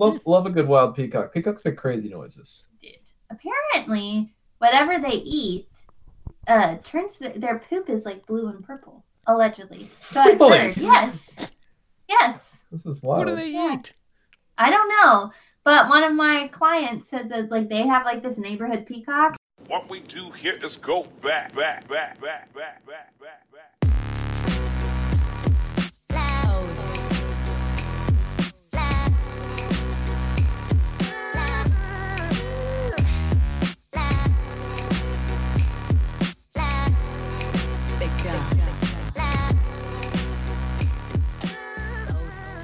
love love a good wild peacock. Peacocks make crazy noises. Did apparently whatever they eat uh turns the, their poop is like blue and purple allegedly. So I've Really? heard. Yes. Yes. This is wild. What do they Yeah. eat? I don't know. But one of my clients says that like they have like this neighborhood peacock. What we do here is go back, back, back, back, back, back, back, back.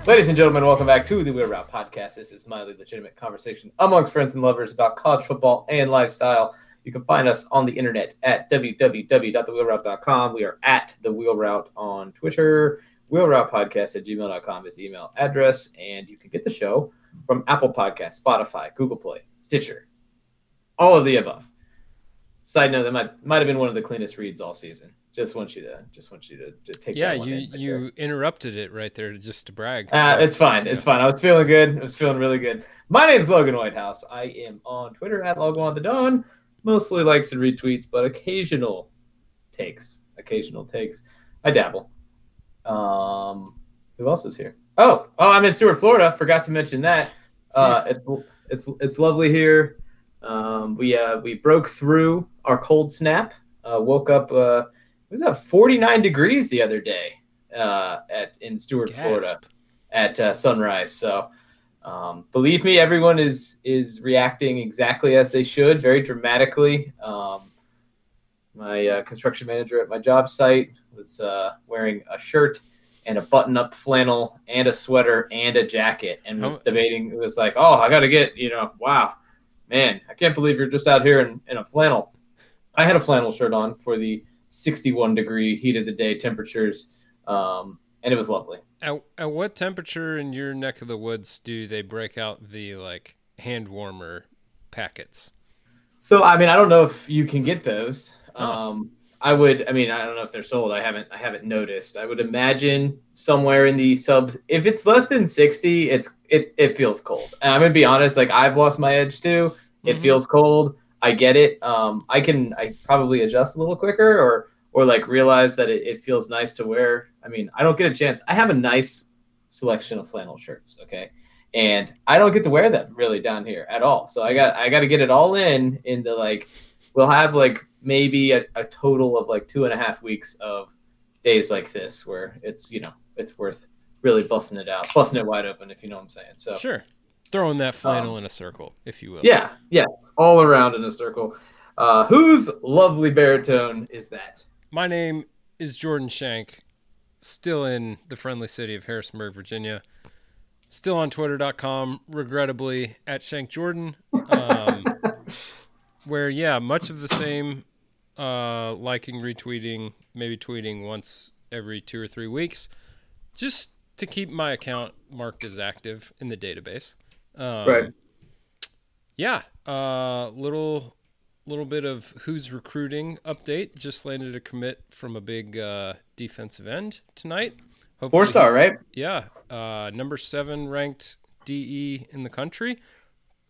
Ladies and gentlemen, welcome back to the Wheel Route Podcast. This is mildly legitimate conversation amongst friends and lovers about college football and lifestyle. You can find us on the internet at www.thewheelroute.com. We are at the Wheel Route on Twitter. Wheel Route Podcast at gmail.com is the email address. And you can get the show from Apple Podcasts, Spotify, Google Play, Stitcher, all of the above. Side note, that might might have been one of the cleanest reads all season. Just want you to just want you to, to take Yeah, you in right there. you interrupted it right there just to brag. Uh, so- it's fine. It's fine. I was feeling good. I was feeling really good. My name's Logan Whitehouse. I am on Twitter at Logo on the Dawn. Mostly likes and retweets, but occasional takes. Occasional takes. I dabble. Um, who else is here? Oh, oh, I'm in Stuart, Florida. Forgot to mention that. Uh, it's it's it's lovely here. Um, we uh, we broke through our cold snap. Uh, woke up. Uh, was at 49 degrees the other day uh, at in Stuart, Florida at uh, sunrise. So, um, believe me, everyone is is reacting exactly as they should, very dramatically. Um, my uh, construction manager at my job site was uh, wearing a shirt and a button-up flannel and a sweater and a jacket, and was debating. It was like, oh, I got to get, you know, wow, man, I can't believe you're just out here in, in a flannel. I had a flannel shirt on for the 61 degree heat of the day temperatures, um, and it was lovely. At, at what temperature in your neck of the woods do they break out the like hand warmer packets? So I mean, I don't know if you can get those. Oh. Um, I would. I mean, I don't know if they're sold. I haven't. I haven't noticed. I would imagine somewhere in the subs. If it's less than sixty, it's it. It feels cold. And I'm gonna be honest. Like I've lost my edge too. It Mhm. feels cold. I get it. Um, I can. I probably adjust a little quicker, or or like realize that it, it feels nice to wear. I mean, I don't get a chance. I have a nice selection of flannel shirts. Okay and I don't get to wear them really down here at all. So I got I got to get it all in in the like we'll have like maybe a, a total of like two and a half weeks of days like this where it's you know it's worth really busting it out, busting it wide open if you know what I'm saying. So Sure. Throwing that flannel in a circle, if you will. yeah, yes, all around in a circle. Uh, whose lovely baritone is that? My name is Jordan Shank, still in the friendly city of Harrisonburg, Virginia. Still on twitter.com, regrettably, at Shank Jordan. Um, where, yeah, much of the same uh, liking, retweeting, maybe tweeting once every two or three weeks, just to keep my account marked as active in the database. Um, Right. Yeah, uh, little little bit of who's recruiting update. Just landed a commit from a big uh, defensive end tonight. Hopefully Four star, right? Yeah, uh, number seven ranked DE in the country,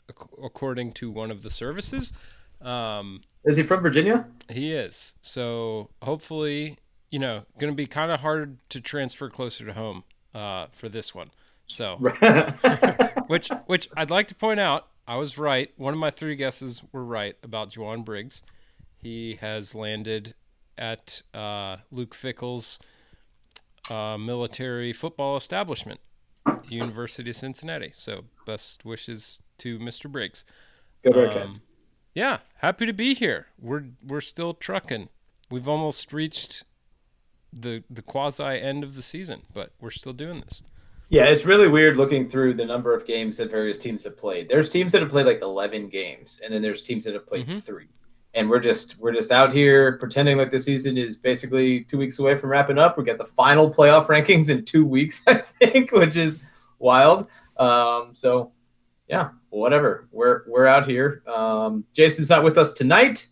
ac- according to one of the services. Um, Is he from Virginia? he is. So hopefully, you know, going to be kind of hard to transfer closer to home uh, for this one. So, which which I'd like to point out, I was right. One of my three guesses were right about Jowon Briggs. He has landed at uh, Luke Fickell's uh, military football establishment, the University of Cincinnati. So, best wishes to Mr. Briggs. Good Um, Bearcats. Yeah, happy to be here. We're we're still trucking. We've almost reached the the quasi end of the season, but we're still doing this. Yeah, it's really weird looking through the number of games that various teams have played. There's teams that have played like 11 games, and then there's teams that have played Mhm. three. And we're just we're just out here pretending like the season is basically two weeks away from wrapping up. We got the final playoff rankings in two weeks, I think, which is wild. Um, so yeah, whatever. We're we're out here. Um, Jason's not with us tonight.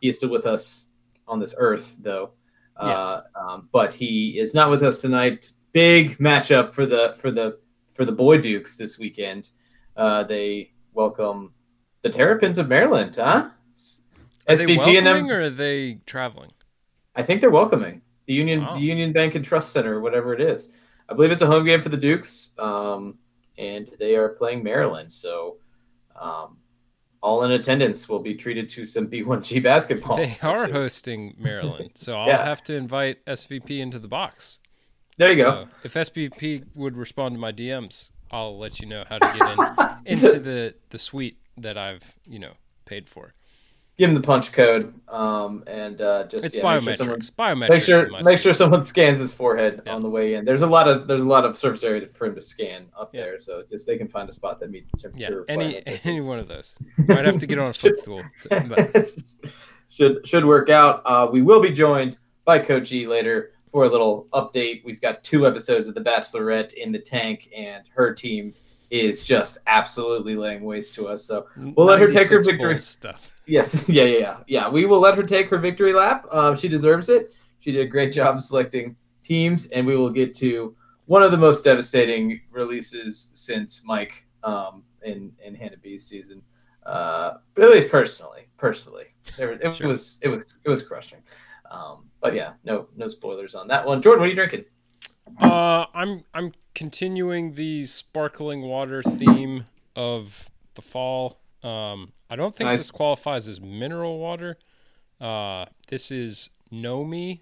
He is still with us on this earth, though. Uh, um, but he is not with us tonight. Big matchup for the for the for the boy Dukes this weekend. Uh, they welcome the Terrapins of Maryland, huh? Are they SVP and them. or are they traveling? I think they're welcoming the Union Wow. the Union Bank and Trust Center, or whatever it is. I believe it's a home game for the Dukes, um, and they are playing Maryland. So, um, all in attendance will be treated to some B1G basketball. They are is- hosting Maryland, so I'll Yeah. have to invite SVP into the box. There you go. If SVP would respond to my DMs, I'll let you know how to get in into the the suite that I've you know paid for. Give him the punch code, um, and uh, just It's yeah, make sure someone biometrics. biometrics. make sure make sure someone scans his forehead Yeah. on the way in. There's a lot of there's a lot of surface area for him to scan up Yeah. there, so just they can find a spot that meets the temperature. Yeah, any requirements. I think. any one of those. Might have to get on a footstool. to- but should should work out. Uh, we will be joined by Coach E later for a little update. We've got two episodes of The Bachelorette in the tank, and her team is just absolutely laying waste to us. So We'll let her take her victory. Stuff. yes, yeah, yeah, yeah, yeah. We will let her take her victory lap. Um, she deserves it. She did a great job selecting teams, and we will get to one of the most devastating releases since Mike um, in in Hannah B's season. Uh, but at least personally, personally, there, it Sure. was it was it was crushing. Um, but yeah, no no spoilers on that one. Jordan, what are you drinking? Uh, I'm I'm continuing the sparkling water theme of the fall. Um, I don't think Nice. this qualifies as mineral water. Uh, this is Nomi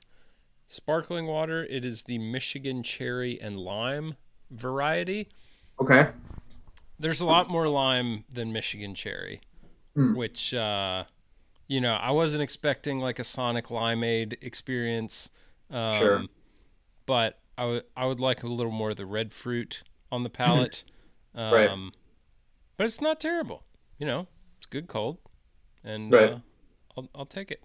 sparkling water. It is the Michigan cherry and lime variety. Okay. There's a lot more lime than Michigan cherry, Hmm. which uh, you know I wasn't expecting like a Sonic Limeade experience. Um, Sure. But I would I would like a little more of the red fruit on the palate. um, Right. But it's not terrible. You know, it's good cold, and Right. uh, I'll I'll take it.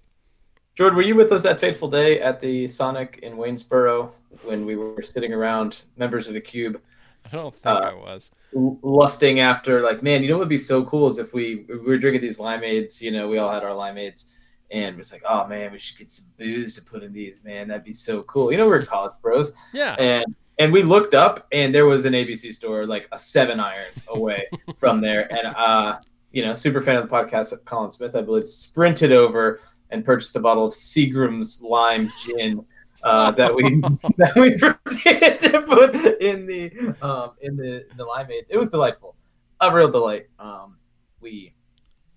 Jordan, were you with us that fateful day at the Sonic in Waynesboro when we were sitting around members of the Cube I don't think Uh, I was. lusting after like, man, you know what would be so cool is if we, we were drinking these limeades, you know, we all had our limeades and it was like, oh man, we should get some booze to put in these, man. That'd be so cool. You know, we're college bros. Yeah. And and we looked up and there was an ABC store like a seven iron away from there. And uh, you know, super fan of the podcast, of Colin Smith, I believe, sprinted over and purchased a bottle of Seagram's lime gin. Uh, that we that we proceeded to put in the um, in the in the limeades. It was delightful, a real delight. Um, we,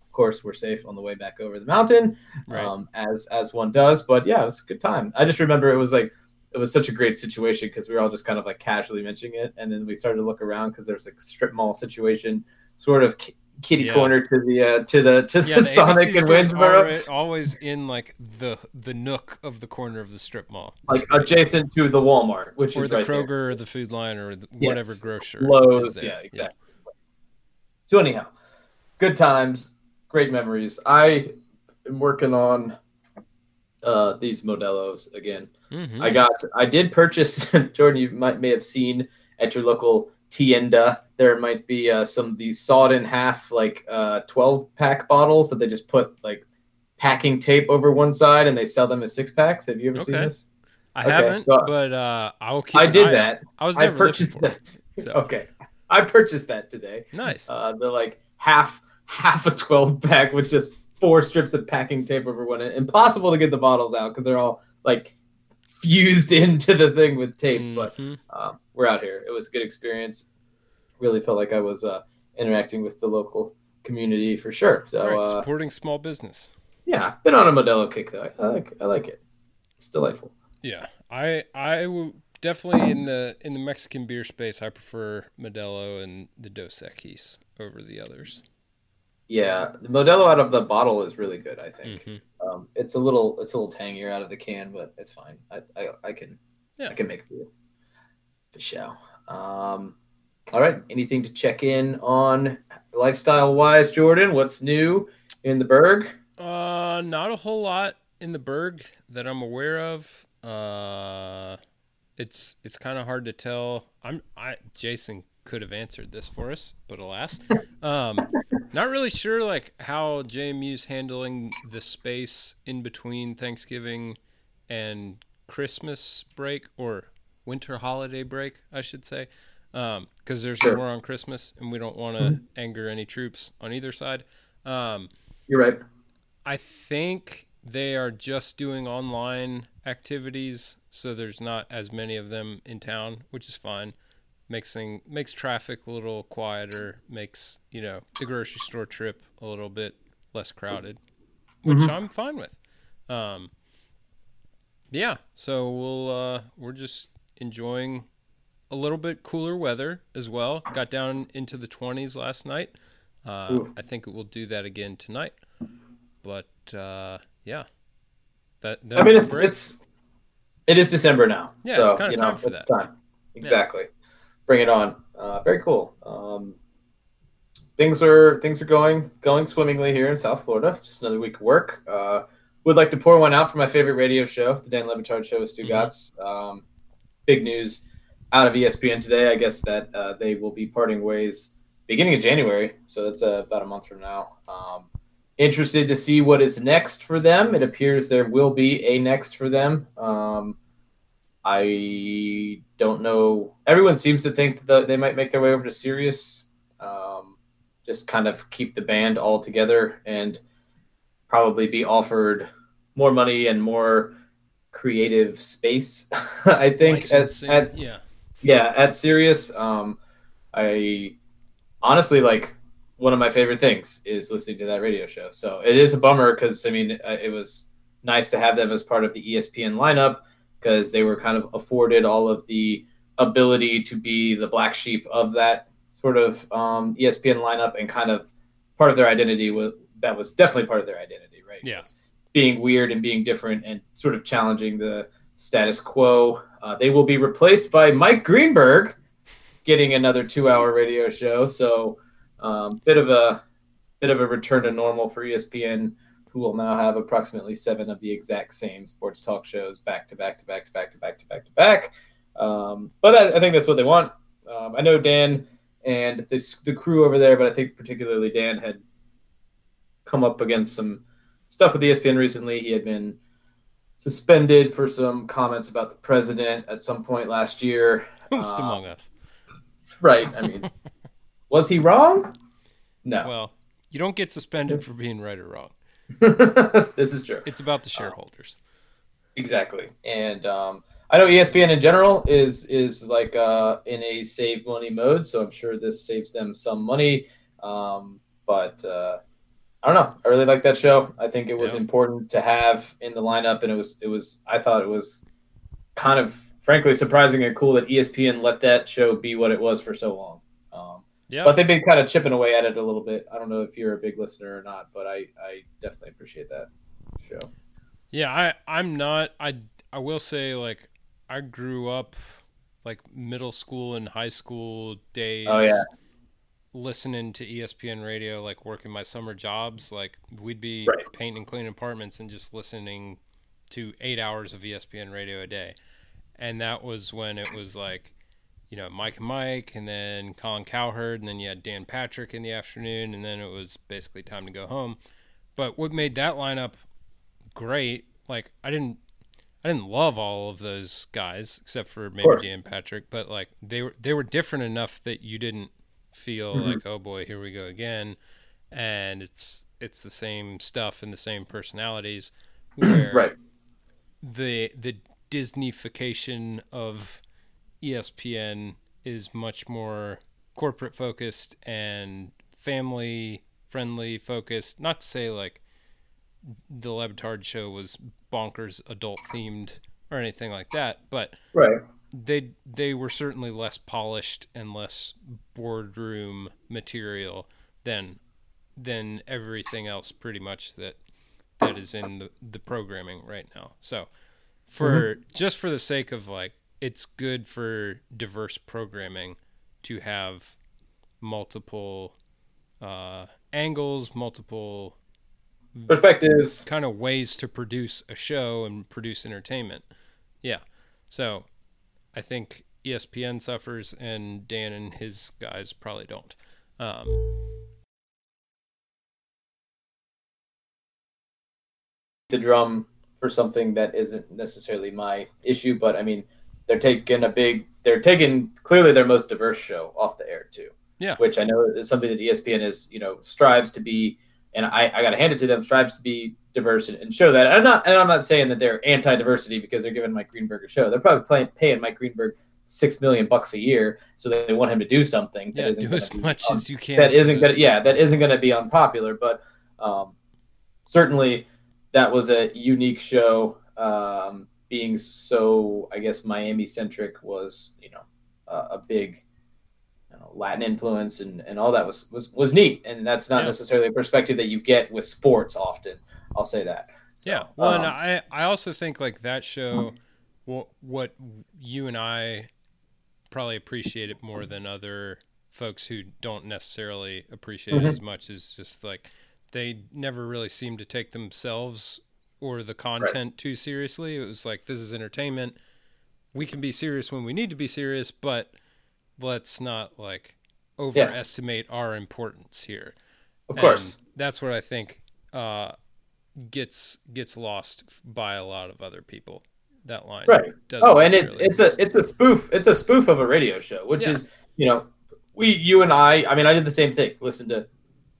of course, were safe on the way back over the mountain, Right. um, as as one does. But yeah, it was a good time. I just remember it was like it was such a great situation because we were all just kind of like casually mentioning it, and then we started to look around because there was like strip mall situation, sort of kitty Yeah. corner to the uh, to the to yeah, the, the Sonic ABC and Waynesboro, always in like the the nook of the corner of the strip mall, like adjacent to the Walmart, which or is the right there. Kroger or the Food Lion or the, Yes. whatever grocer. Lowe's. there. Yeah, exactly. So anyhow, good times, great memories. I am working on uh, these Modelos again. Mhm. I got, I did purchase. Jordan, you might may have seen at your local tienda. There might be uh, some of these sawed in half, like uh, twelve pack bottles that they just put like packing tape over one side, and they sell them as six packs. Have you ever seen this? I Okay, haven't, so- but uh, I will keep. I did that. out. I was I purchased that. it, so Okay, I purchased that today. nice. Uh, they're like half half a 12 pack with just four strips of packing tape over one. Impossible to get the bottles out because they're all like fused into the thing with tape. But Mhm. uh, we're out here. It was a good experience. Really felt like I was uh, interacting with the local community for sure. So Right, uh, supporting small business. yeah, been on a Modelo kick though. I like I like it. It's delightful. Yeah, I I will definitely in the in the Mexican beer space. I prefer Modelo and the Dos Equis over the others. Yeah, the Modelo out of the bottle is really good. I think. Mhm. Um, it's a little it's a little tangier out of the can, but it's fine. I I, I can Yeah. I can make it do for show. Um, all right. Anything to check in on lifestyle wise, Jordan? What's new in the Berg? Uh, not a whole lot in the Berg that I'm aware of. Uh, it's it's kind of hard to tell. I'm I Jason could have answered this for us, but alas, um, not really sure like how JMU's handling the space in between Thanksgiving and Christmas break or winter holiday break, I should say. Because um, there's Sure. war on Christmas, and we don't want to Mhm. anger any troops on either side. Um, You're right. I think they are just doing online activities, so there's not as many of them in town, which is fine. Makes thing makes traffic a little quieter, makes you know the grocery store trip a little bit less crowded, which Mhm. I'm fine with. Um, yeah, so we'll uh, we're just enjoying a little bit cooler weather as well. Got down into the 20s last night. Uh, I think we'll do that again tonight. But uh, yeah, that I mean, it's, break. it's it is December now. Yeah, so, it's you know, time for it's that. time. Exactly. Bring it on. Uh, very cool. Um, things are things are going going swimmingly here in South Florida. Just another week of work. Uh, would like to pour one out for my favorite radio show, the Dan Le Batard Show with Stu Mhm. Gatz. Um, big news out of ESPN today. I guess that uh, they will be parting ways beginning of January. So that's uh, about a month from now. Um, interested to see what is next for them. It appears there will be a next for them. Um, I don't know. Everyone seems to think that they might make their way over to Sirius. Um, just kind of keep the band all together and probably be offered more money and more creative space. I think at, at yeah, yeah at Sirius. Um, I honestly like one of my favorite things is listening to that radio show. So it is a bummer because I mean uh, it was nice to have them as part of the ESPN lineup because they were kind of afforded all of the ability to be the black sheep of that sort of um, ESPN lineup and kind of part of their identity was that was definitely part of their identity, right? Yeah. Being weird and being different and sort of challenging the status quo. Uh, they will be replaced by Mike Greenberg, getting another two-hour radio show. So, um, bit of a bit of a return to normal for ESPN, who will now have approximately seven of the exact same sports talk shows back to back to back to back to back to back to back. Um, but I, I think that's what they want. Um, I know Dan and this, the crew over there, but I think particularly Dan had come up against some stuff with ESPN recently. He had been suspended for some comments about the president at some point last year. who's Uh, among us? Right. I mean, was he wrong? No. Well, you don't get suspended for being right or wrong. this is true. It's about the shareholders. Exactly. And um, I know ESPN in general is is like uh, in a save money mode, so I'm sure this saves them some money. Um, but uh, I don't know. I really like that show. I think it was Yeah. important to have in the lineup, and it was it was. I thought it was kind of frankly surprising and cool that ESPN let that show be what it was for so long. Um, Yeah, But they've been kind of chipping away at it a little bit. I don't know if you're a big listener or not, but I, I definitely appreciate that show. Yeah, I I'm not I I will say like I grew up like middle school and high school days Oh, yeah. Listening to ESPN radio like working my summer jobs like we'd be Right. painting and cleaning apartments and just listening to 8 hours of ESPN radio a day. And that was when it was like you know, Mike and Mike, and then Colin Cowherd, and then you had Dan Patrick in the afternoon, and then it was basically time to go home. But what made that lineup great, like I didn't, I didn't love all of those guys except for maybe. Dan Patrick, but like they were they were different enough that you didn't feel Mhm. like oh boy here we go again, and it's it's the same stuff and the same personalities. Right. the the Disneyfication of ESPN is much more corporate focused and family friendly focused. Not to say like the Le Batard show was bonkers adult themed or anything like that, but Right. They they were certainly less polished and less boardroom material than than everything else pretty much that that is in the, the programming right now. So for just for the sake of like it's good for diverse programming to have multiple uh, angles, multiple Perspectives. kind of ways to produce a show and produce entertainment. Yeah. So I think ESPN suffers and Dan and his guys probably don't. Um, The drum for something that isn't necessarily my issue, but I mean, they're taking a big they're taking clearly their most diverse show off the air too. Yeah. Which I know is something that ESPN is, you know, strives to be and I, I gotta hand it to them, strives to be diverse and, and show that. And I'm not and I'm not saying that they're anti diversity because they're giving Mike Greenberg a show. They're probably playing, paying Mike Greenberg six million bucks a year, so they want him to do something that Yeah, isn't do as much un- as you can. that isn't gonna yeah that isn't gonna be unpopular but um, certainly that was a unique show um, being so i guess miami centric was you know a, a big latin influence and, and all that was, was was neat and that's not Yeah. necessarily a perspective that you get with sports often i'll say that So, Yeah. Well, and um, I I also think like that show, what what you and I probably appreciate it more than other folks who don't necessarily appreciate Mhm. it as much is just like they never really seem to take themselves or the content too seriously. It was like this is entertainment. We can be serious when we need to be serious, but let's not like overestimate our importance here. of course that's what I think uh, gets gets lost by a lot of other people. That line, Right. Oh, and it's it's a it's a spoof. It's a spoof of a radio show, which Yeah. is you know we you and I. I mean, I did the same thing. Listen to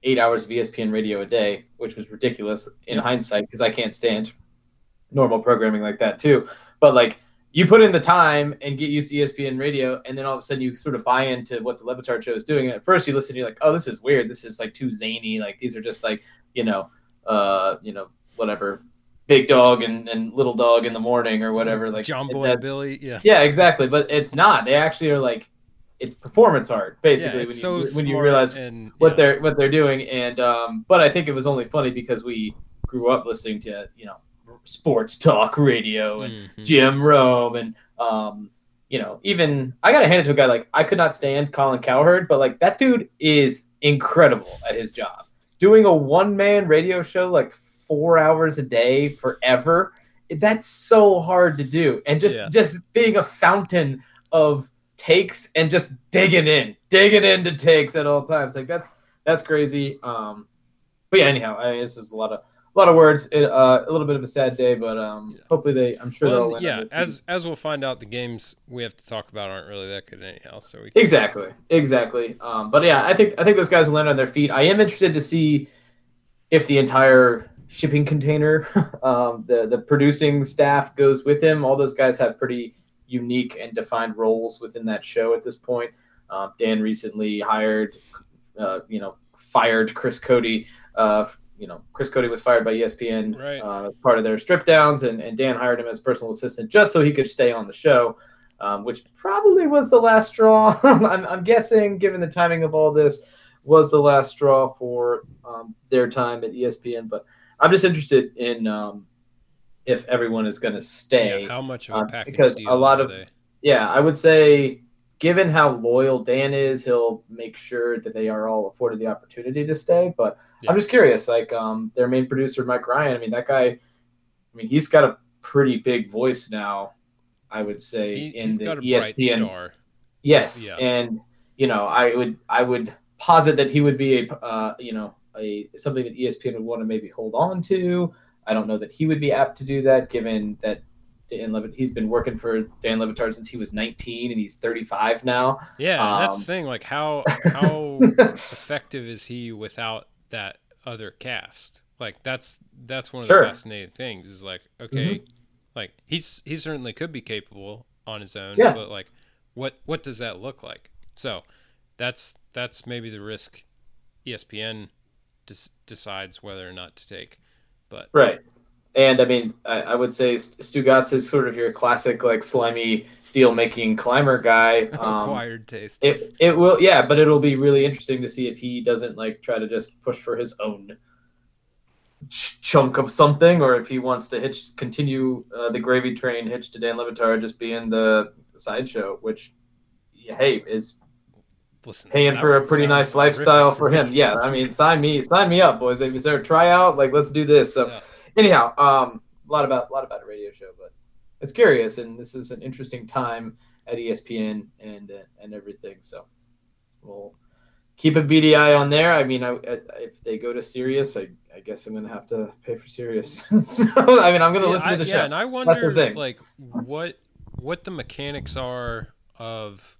eight hours of ESPN radio a day, which was ridiculous in hindsight because I can't stand normal programming like that too. But like you put in the time and get used to ESPN radio, and then all of a sudden you sort of buy into what the Le Batard show is doing. And at first you listen, you're like, oh, this is weird. This is like too zany. Like these are just like you know, uh, you know, whatever. Big dog and, and little dog in the morning or whatever. Like John Boy that- Billy. Yeah, yeah, exactly. But it's not. They actually are like it's performance art, basically. yeah, when you so when you realize and what yeah. they're what they're doing, and um, but I think it was only funny because we grew up listening to you know sports talk radio and Mhm. Jim Rome and um, you know even I gotta hand it to a guy like I could not stand Colin Cowherd, but like that dude is incredible at his job. Doing a one man radio show like four hours a day forever, that's so hard to do. And just Yeah. just being a fountain of takes and just digging in, digging into takes at all times. Like that's that's crazy. Um, but yeah, anyhow, I mean, this is a lot of a lot of words. It, uh, a little bit of a sad day, but um, Yeah. hopefully they. I'm sure Well, they'll. land yeah, on the- as as we'll find out, the games we have to talk about aren't really that good anyhow. So we can, Exactly, exactly. Um, but yeah, I think I think those guys will land on their feet. I am interested to see if the entire shipping container, um, the the producing staff goes with him. All those guys have pretty unique and defined roles within that show at this point. Um, Dan recently hired, uh, you know, fired Chris Cote. Uh, you know, Chris Cote was fired by ESPN Right. uh, as part of their strip downs, and, and Dan hired him as personal assistant just so he could stay on the show um, which probably was the last straw. I'm, I'm guessing, given the timing of all this, was the last straw for um, their time at ESPN. But I'm just interested in um, if everyone is going to stay. yeah, how much of a uh, package because a lot of- they? Yeah, I would say, given how loyal Dan is, he'll make sure that they are all afforded the opportunity to stay. But Yeah. I'm just curious, like um, their main producer, Mike Ryan. I mean, that guy. I mean, he's got a pretty big voice now. I would say He, in he's the got a ESPN. Yes, Yeah. and you know, I would I would posit that he would be a uh, you know a something that ESPN would want to maybe hold on to. I don't know that he would be apt to do that, given that Dan he's been working for Dan Le Batard since he was 19 and he's 35 now. Yeah, and that's Um, the thing. Like, how how effective is he without that other cast? Like, that's that's one of Sure. the fascinating things. Is like, okay, Mm-hmm. like he's he certainly could be capable on his own, Yeah. but like, what what does that look like? So, that's that's maybe the risk ESPN des- decides whether or not to take. But Right. And I mean, I, I would say Stugotz is sort of your classic like slimy deal making climber guy. Um, acquired taste. It it will yeah, but it'll be really interesting to see if he doesn't like try to just push for his own ch- chunk of something, or if he wants to hitch continue uh, the gravy train hitch to Dan Le Batard just being the sideshow, which hey is Listen, paying for a pretty nice terrific lifestyle for him. Yeah, I mean sign me sign me up, boys. Is there a tryout? Like let's do this. So Yeah. Anyhow, um, a lot about a lot about a radio show, but it's curious, and this is an interesting time at ESPN and uh, and everything. So we'll keep a beady eye on there. I mean, I, I, if they go to Sirius, I, I guess I'm gonna have to pay for Sirius. so I mean, I'm gonna See, listen to the yeah, show. and I wonder, like, what what the mechanics are of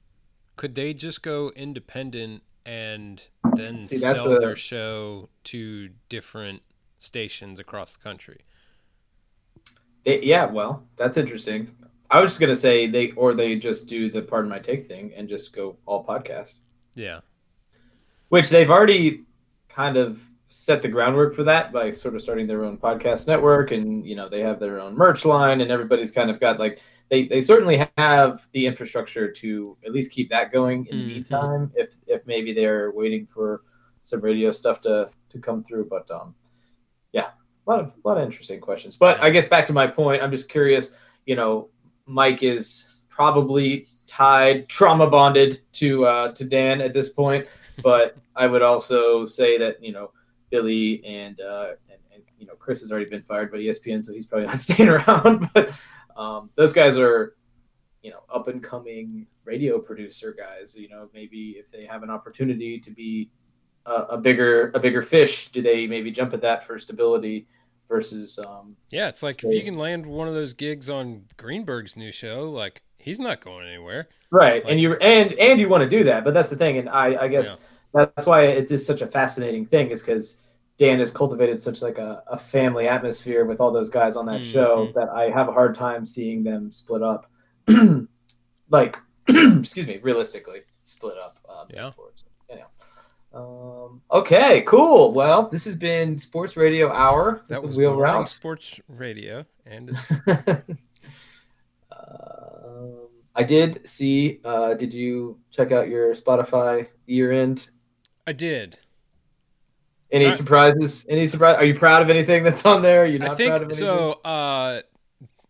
could they just go independent and then See, sell a- their show to different stations across the country? It- yeah, well, that's interesting. I was just gonna say they or they just do the pardon my take thing and just go all podcast, Yeah. which they've already kind of set the groundwork for that by sort of starting their own podcast network and you know they have their own merch line and everybody's kind of got like they, they certainly have the infrastructure to at least keep that going in the Mhm. meantime if if maybe they're waiting for some radio stuff to to come through but um a lot of a lot of interesting questions. But i guess back to my point i'm just curious you know mike is probably tied trauma bonded to uh to dan at this point. But i would also say that you know billy and uh and, and you know chris has already been fired by espn so he's probably not staying around. But um those guys are you know up and coming radio producer guys. You know maybe if they have an opportunity to be a, a bigger a bigger fish do they maybe jump at that for stability versus um Yeah, it's like if you can land one of those gigs on Greenberg's new show, like he's not going anywhere. right Like- and you and and you want to do that but that's the thing and i i guess that's why it's just such a fascinating thing is because dan has cultivated such like a, a family atmosphere with all those guys on that show Mhm. that i have a hard time seeing them split up like excuse me realistically split up um, Yeah. forward. So. Um, okay, cool. Well, this has been Sports Radio Hour. That was Wheel Route. sports radio, and it's um, I did see. Uh, did you check out your Spotify year end? I did. Any I- surprises? Any surprise? Are you proud of anything that's on there? Are you not I proud of think anything? so. Uh,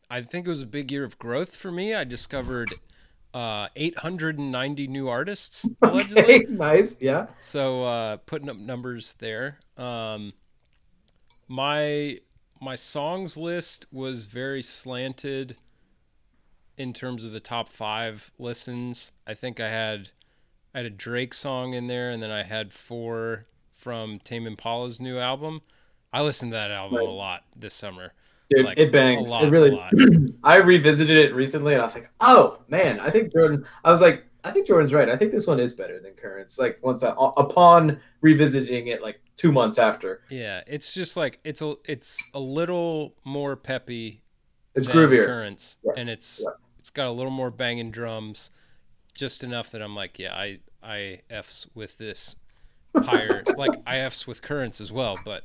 I think it was a big year of growth for me. I discovered uh, 890 new artists allegedly. Okay, nice. Yeah. So uh, putting up numbers there. Um, my my songs list was very slanted in terms of the top five listens. I think I had I had a Drake song in there, and then I had four from Tame Impala's new album. I listened to that album Right. a lot this summer. Dude, Like, it bangs. lot, it really. I revisited it recently, and I was like, "Oh man, I think Jordan." I was like, "I think Jordan's right. I think this one is better than Currents." Like once I, upon revisiting it, like two months after, Yeah, it's just like it's a it's a little more peppy it's than groovier. Currents, Yeah, and it's yeah. it's got a little more banging drums, just enough that I'm like, yeah, I I f's with this higher, like I f's with Currents as well, but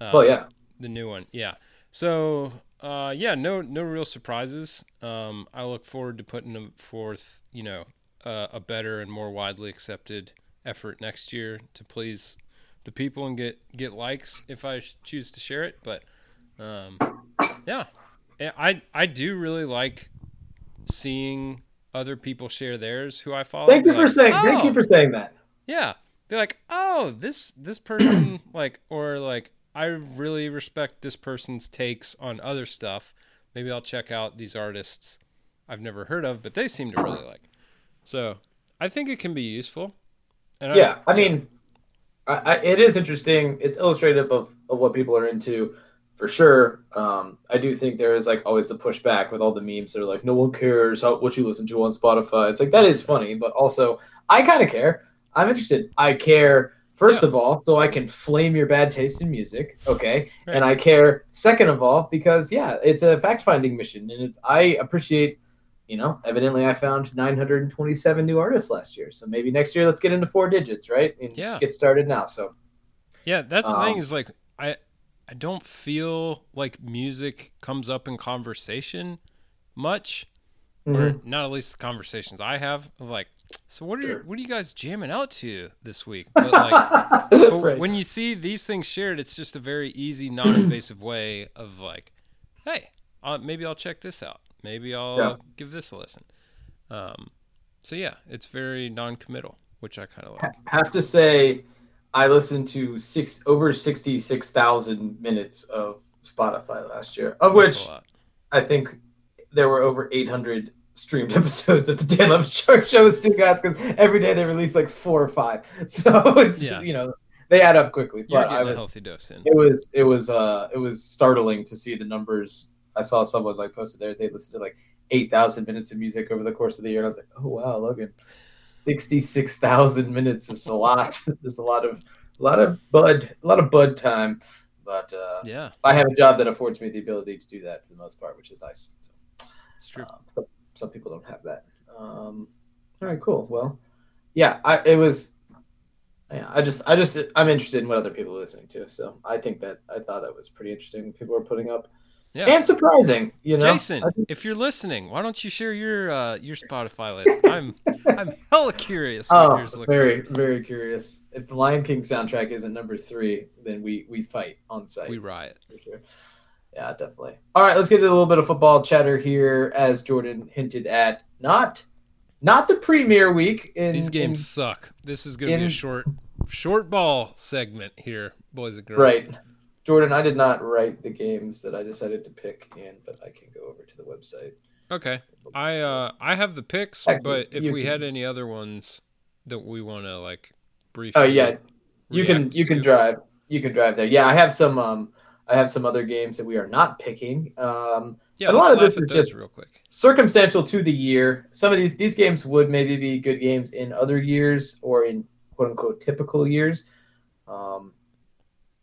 uh, Well, yeah, the new one, yeah. So uh, yeah, no no real surprises. Um, I look forward to putting them forth, you know, uh, a better and more widely accepted effort next year to please the people and get get likes if I sh- choose to share it. But um, yeah, I I do really like seeing other people share theirs who I follow. thank you Be for like, saying. Thank you "Oh, for saying that. yeah be like oh this this person like or like i really respect this person's takes on other stuff maybe i'll check out these artists i've never heard of but they seem to really like so i think it can be useful and yeah, I mean, I, I, it is interesting. It's illustrative of, of what people are into, for sure. Um, I do think there is like always the pushback with all the memes that are like, no one cares how what you listen to on Spotify. It's like that is funny, but also I kind of care. I'm interested. I care first Yeah. of all so I can flame your bad taste in music, okay? Right. And I care second of all because yeah, it's a fact finding mission, and it's I appreciate you know, evidently I found 927 new artists last year. So maybe next year let's get into four digits, right? And let's get started now. So yeah that's the thing Um, is like i i don't feel like music comes up in conversation much or mhm. not at least the conversations i have of like so what are you, what are you guys jamming out to this week but like But Right. when you see these things shared, it's just a very easy, non-invasive way of like, hey, uh, maybe I'll check this out. Maybe I'll Yeah. give this a listen. Um, so yeah, it's very non-committal, which I kind of like. have to say, I listened to six over 66,000 minutes of Spotify last year, of That's which. I think there were over 800 streamed episodes of the Dan Levin Show with too, guys, because every day they release like four or five. So it's, Yeah. you know, they add up quickly. But I was, a healthy dose in. it was it was uh it was startling to see the numbers. I saw someone like posted theirs. They listened to like eight thousand minutes of music over the course of the year. And I was like, oh wow, Logan, sixty six thousand minutes is a lot. There's a lot of a lot of bud, a lot of bud time. But uh, Yeah, I have a job that affords me the ability to do that for the most part, which is nice. it's true. Um, some some people don't have that. Um, all right, cool. Well, yeah, I it was. Yeah, I just I just I'm interested in what other people are listening to, so I think that I thought that was pretty interesting. People are putting up Yeah. and surprising. You know, Jason, think- if you're listening, why don't you share your uh, your Spotify list? I'm I'm hella curious. Oh, very like. very curious. If the Lion King soundtrack isn't number three, then we we fight on site. We riot. for sure. Yeah, definitely. All right, let's get to a little bit of football chatter here, as Jordan hinted at. Not, not the premier week. In These in- games suck. This is gonna be a short short ball segment here, boys and girls. right, Jordan. I did not write the games that I decided to pick in, but I can go over to the website. Okay. I uh I have the picks, Heck, but if we can- had any other ones that we want to like brief. Oh yeah, you can you can to. drive. You can drive there. Yeah, I have some. Um, I have some other games that we are not picking. Um, Yeah, a lot of this is just- real quick. circumstantial to the year. Some of these these games would maybe be good games in other years or in quote unquote typical years. Um,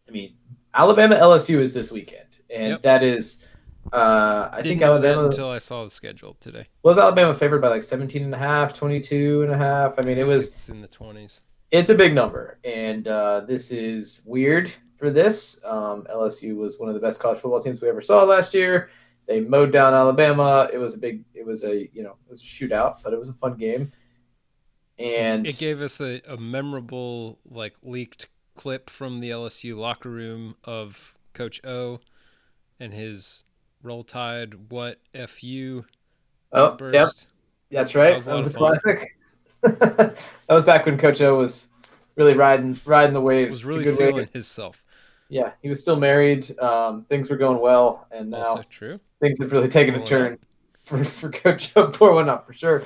I mean, Alabama LSU is this weekend, and Yep. that is. Uh, I Didn't think Alabama until I saw the schedule today. was Alabama favored by like 17 and a half, 22 and a half. I mean, it was It's in the twenties. it's a big number, and uh, this is weird for this. Um, LSU was one of the best college football teams we ever saw last year. They mowed down Alabama. It was a big, it was a you know, it was a shootout, but it was a fun game. And It gave us a, a memorable like leaked clip from the LSU locker room of Coach O and his roll tide what fu oh, burst. yep, that's right. That was a That was, a classic. that was back when Coach O was really riding riding the waves. He was really good feeling himself. Yeah, he was still married. Um, things were going well, and now Also true. things have really taken a one turn for, for Coach. Pour one up for sure.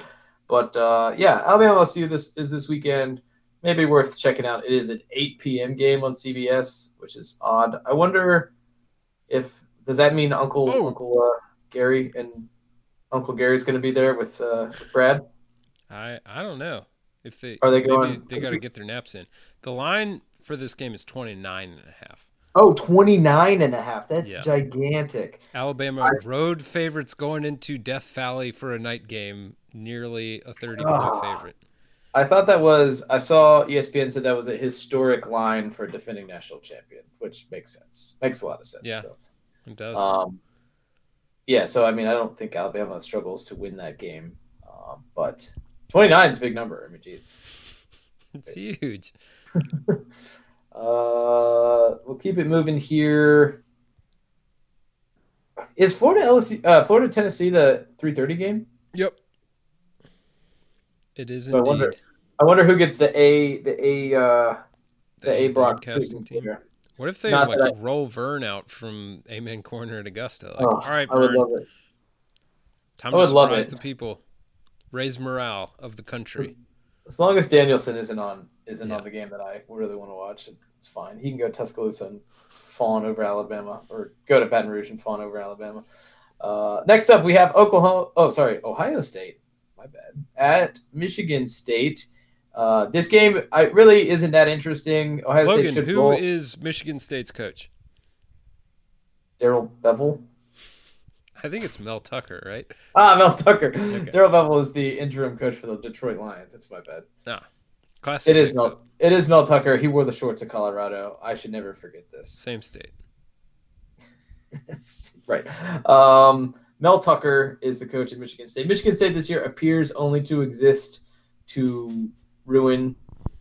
But uh, yeah, Alabama LSU this is this weekend. Maybe worth checking out. It is an 8 p.m. game on CBS, which is odd. I wonder if does that mean Uncle Oh. Uncle uh, Gary and Uncle Gary's going to be there with, uh, with Brad? I I don't know if they Are they maybe going- they got to get their naps in. The line for this game is 29 and a half. Oh, 29 and a half. That's Yeah. gigantic. Alabama I- road favorites going into Death Valley for a night game, nearly a 30 point favorite. I thought that was I saw ESPN said that was a historic line for defending national champion, which makes sense. Makes a lot of sense. Yeah. So. It does. Um, yeah, so I mean, I don't think Alabama struggles to win that game, um, but 29 is a big number. I mean, geez. it's huge. Uh, we'll keep it moving here. Is Florida LSU, uh, Florida Tennessee the 3:30 game? Yep. It is So I indeed. wonder- I wonder who gets the A the A uh, the A block broadcasting team. here. What if they Not like that roll Vern out from Amen Corner at Augusta? Like, Oh, all right, I would love it. time I to would love surprise it. the people, raise morale of the country. As long as Danielson isn't on isn't Yeah. on the game that I really want to watch, it's fine. He can go to Tuscaloosa and fawn over Alabama, or go to Baton Rouge and fawn over Alabama. Uh, next up, we have Oklahoma. Oh, sorry, Ohio State. My bad. At Michigan State. Uh, this game I really isn't that interesting. Ohio State Logan, should who roll. is Michigan State's coach? Darrell Bevell. I think it's Mel Tucker, right? Ah, Mel Tucker. Darrell Bevell is the interim coach for the Detroit Lions. That's my bad. Classic. It is. Mel. It is Mel Tucker. He wore the shorts of Colorado. I should never forget this. Same state. right. Um, Mel Tucker is the coach at Michigan State. Michigan State this year appears only to exist to ruin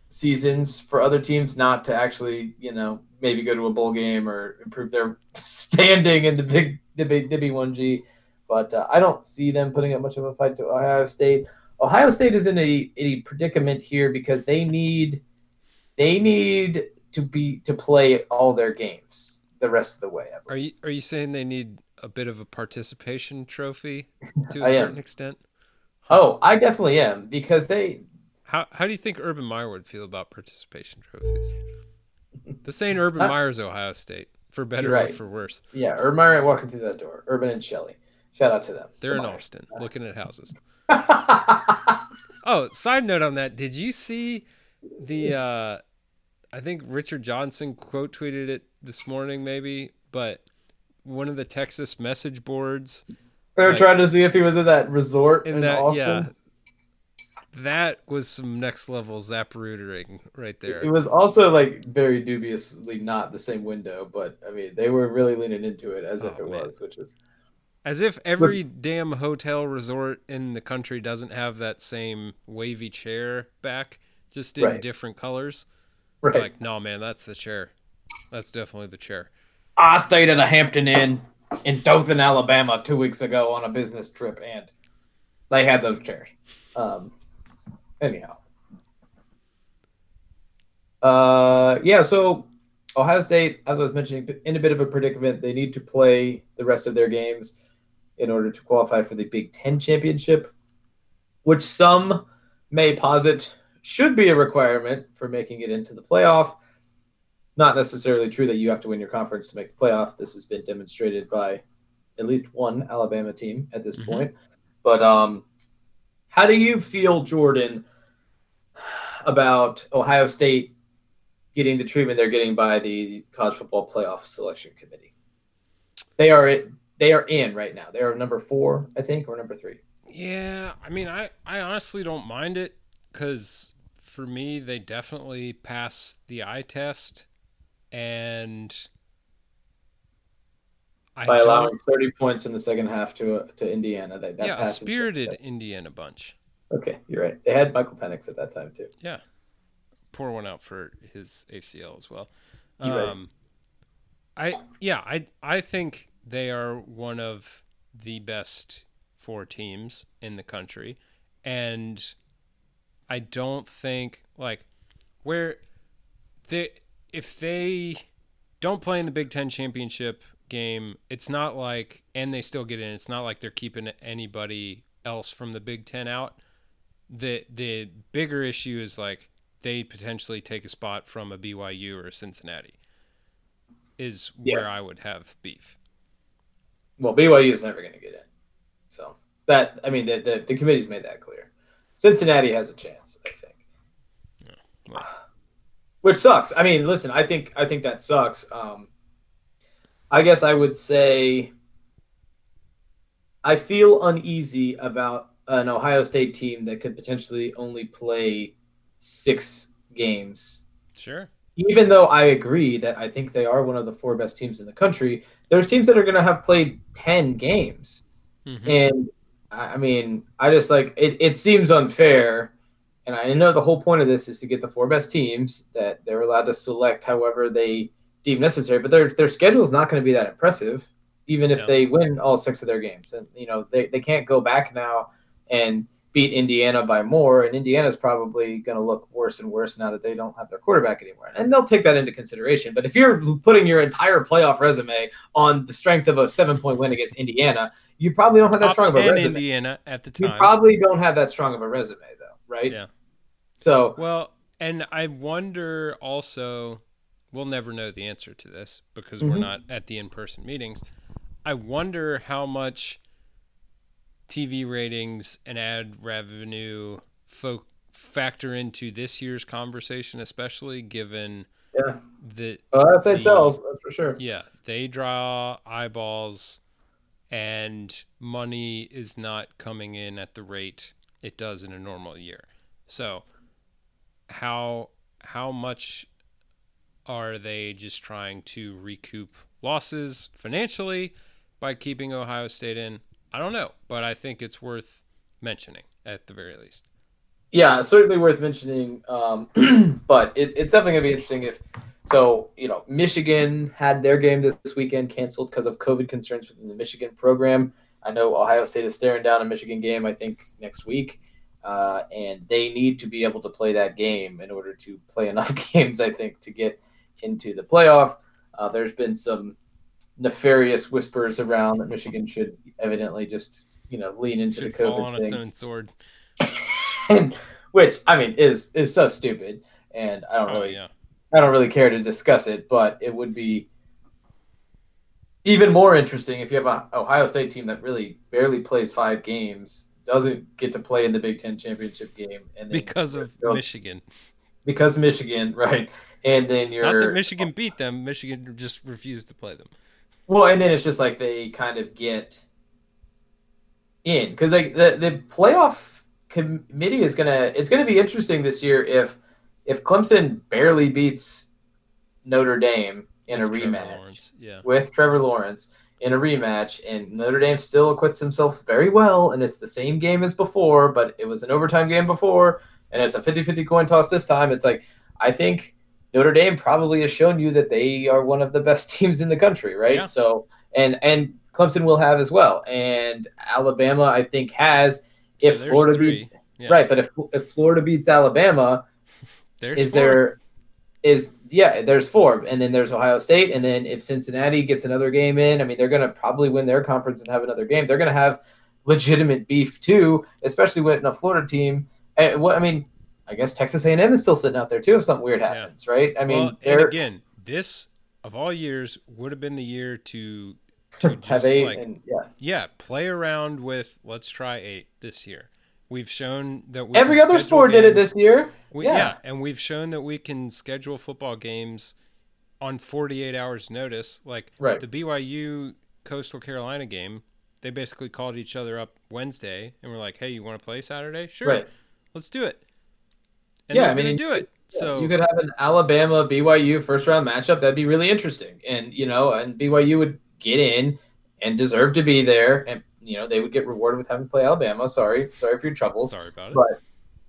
seasons for other teams, not to actually, you know, maybe go to a bowl game or improve their standing in the big, the big, the B1G. But uh, I don't see them putting up much of a fight to Ohio State. Ohio State is in a, a predicament here because they need they need to be to play all their games the rest of the way. Are you are you saying they need a bit of a participation trophy to a I am. certain extent? Oh, I definitely am because they. How how do you think Urban Meyer would feel about participation trophies? This ain't Urban Meyer's Ohio State, for better right. or for worse. Yeah, Urban Meyer walking through that door. Urban and Shelley. Shout out to them. They're The in Myers. Austin looking at houses. Oh, side note on that. Did you see the uh I think Richard Johnson quote tweeted it this morning maybe, but one of the Texas message boards they were Like- trying to see if he was at that resort in, in that Austin. yeah. That was some next level zaprootering right there. It was also like very dubiously not the same window, but I mean they were really leaning into it as if Oh, it man. was, which was As if every damn hotel resort in the country doesn't have that same wavy chair back, just in Right. different colors. right. Like, no, man, that's the chair. That's definitely the chair. I stayed at a Hampton Inn in Dothan, Alabama, two weeks ago on a business trip, and they had those chairs. Um, anyhow, uh, yeah. So Ohio State, as I was mentioning, in a bit of a predicament. They need to play the rest of their games in order to qualify for the Big Ten championship, which some may posit should be a requirement for making it into the playoff not necessarily true that you have to win your conference to make the playoff. This has been demonstrated by at least one Alabama team at this Mhm. point. But um, how do you feel, Jordan, about Ohio State getting the treatment they're getting by the college football playoff selection committee? They are they are in right now. They are number four, I think, or number three. Yeah, I mean, I, I honestly don't mind it because for me, they definitely pass the eye test, and I by allowing 30 points in the second half to to Indiana. That, that yeah, a spirited Indiana bunch. Okay, you're right. They had Michael Penix at that time too. Yeah, pour one out for his ACL as well. You right. Um, I yeah, I I think they are one of the best four teams in the country, and I don't think like where they if they don't play in the Big Ten championship game, it's not like and they still get in. It's not like they're keeping anybody else from the Big Ten out. The the bigger issue is like they potentially take a spot from a BYU or a Cincinnati. Is Yeah. where I would have beef. Well, BYU is never going to get in. So that I mean, the, the the committee's made that clear. Cincinnati has a chance, I think. well. Which sucks. I mean, listen, I think I think that sucks. Um, I guess I would say I feel uneasy about an Ohio State team that could potentially only play six games Sure. Even though I agree that I think they are one of the four best teams in the country, there's teams that are going to have played 10 games. Mhm. And I I mean, I just like it, it seems unfair. And I know the whole point of this is to get the four best teams that they're allowed to select however they deem necessary, but their their schedule is not going to be that impressive, even if they win all six of their games. And you know, they, they can't go back now and beat Indiana by more, and Indiana's probably going to look worse and worse now that they don't have their quarterback anymore. And they'll take that into consideration. But if you're putting your entire playoff resume on the strength of a seven point win against Indiana, you probably don't have that strong of a 10 resume. Indiana at the time. You probably don't have that strong of a resume, though, right? Yeah. So Well, and I wonder also, we'll never know the answer to this because Mhm. we're not at the in person meetings. I wonder how much TV ratings and ad revenue fo- factor into this year's conversation, especially given yeah, that, well, that's The- sells. That's for sure. yeah, they draw eyeballs and money is not coming in at the rate it does in a normal year. So, how how much are they just trying to recoup losses financially by keeping Ohio State in? I don't know, but I think it's worth mentioning at the very least. Yeah, certainly worth mentioning. Um, but it, it's definitely going to be interesting if. So, you know, Michigan had their game this weekend canceled because of COVID concerns within the Michigan program. I know Ohio State is staring down a Michigan game, I think, next week. Uh, and they need to be able to play that game in order to play enough games, I think, to get into the playoff. Uh, there's been some nefarious whispers around that Michigan should evidently just, you know, lean into Should the fall COVID on thing its own sword. and which I mean is is so stupid, and I don't Oh really yeah, I don't really care to discuss it, but it would be even more interesting if you have a Ohio State team that really barely plays five games, doesn't get to play in the Big Ten championship game, and because of Michigan. Because Michigan, right? And then you're not that Michigan beat them. Michigan just refused to play them. Well, and then it's just like they kind of get in because like the the playoff committee is gonna it's gonna be interesting this year if if Clemson barely beats Notre Dame in with a rematch yeah. with Trevor Lawrence in a rematch, and Notre Dame still acquits themselves very well, and it's the same game as before, but it was an overtime game before, and it's a 50-50 coin toss this time. It's like I think Notre Dame probably has shown you that they are one of the best teams in the country, right? Yeah. So and and Clemson will have as well, and Alabama I think has if so Florida beat yeah. right, but if if Florida beats Alabama, there's is four. there is yeah, there's four, and then there's Ohio State, and then if Cincinnati gets another game in, I mean they're gonna probably win their conference and have another game. They're gonna have legitimate beef too, especially with a Florida team. And eh, what I mean, I guess Texas A&M is still sitting out there too if something weird happens, yeah. right? I mean, well, again, this of all years would have been the year to to just like and, yeah. yeah, play around with let's try eight this year. We've shown that we every other sport games. did it this year. We, yeah. yeah, and we've shown that we can schedule football games on 48 hours notice. Like right. the BYU Coastal Carolina game, they basically called each other up Wednesday and were like, "Hey, you want to play Saturday? Sure, right. let's do it." And yeah, I mean, do it. So you could have an Alabama BYU first round matchup. That'd be really interesting, and you know, and BYU would get in and deserve to be there, and you know, they would get rewarded with having to play Alabama. Sorry, sorry for your troubles. Sorry about it. But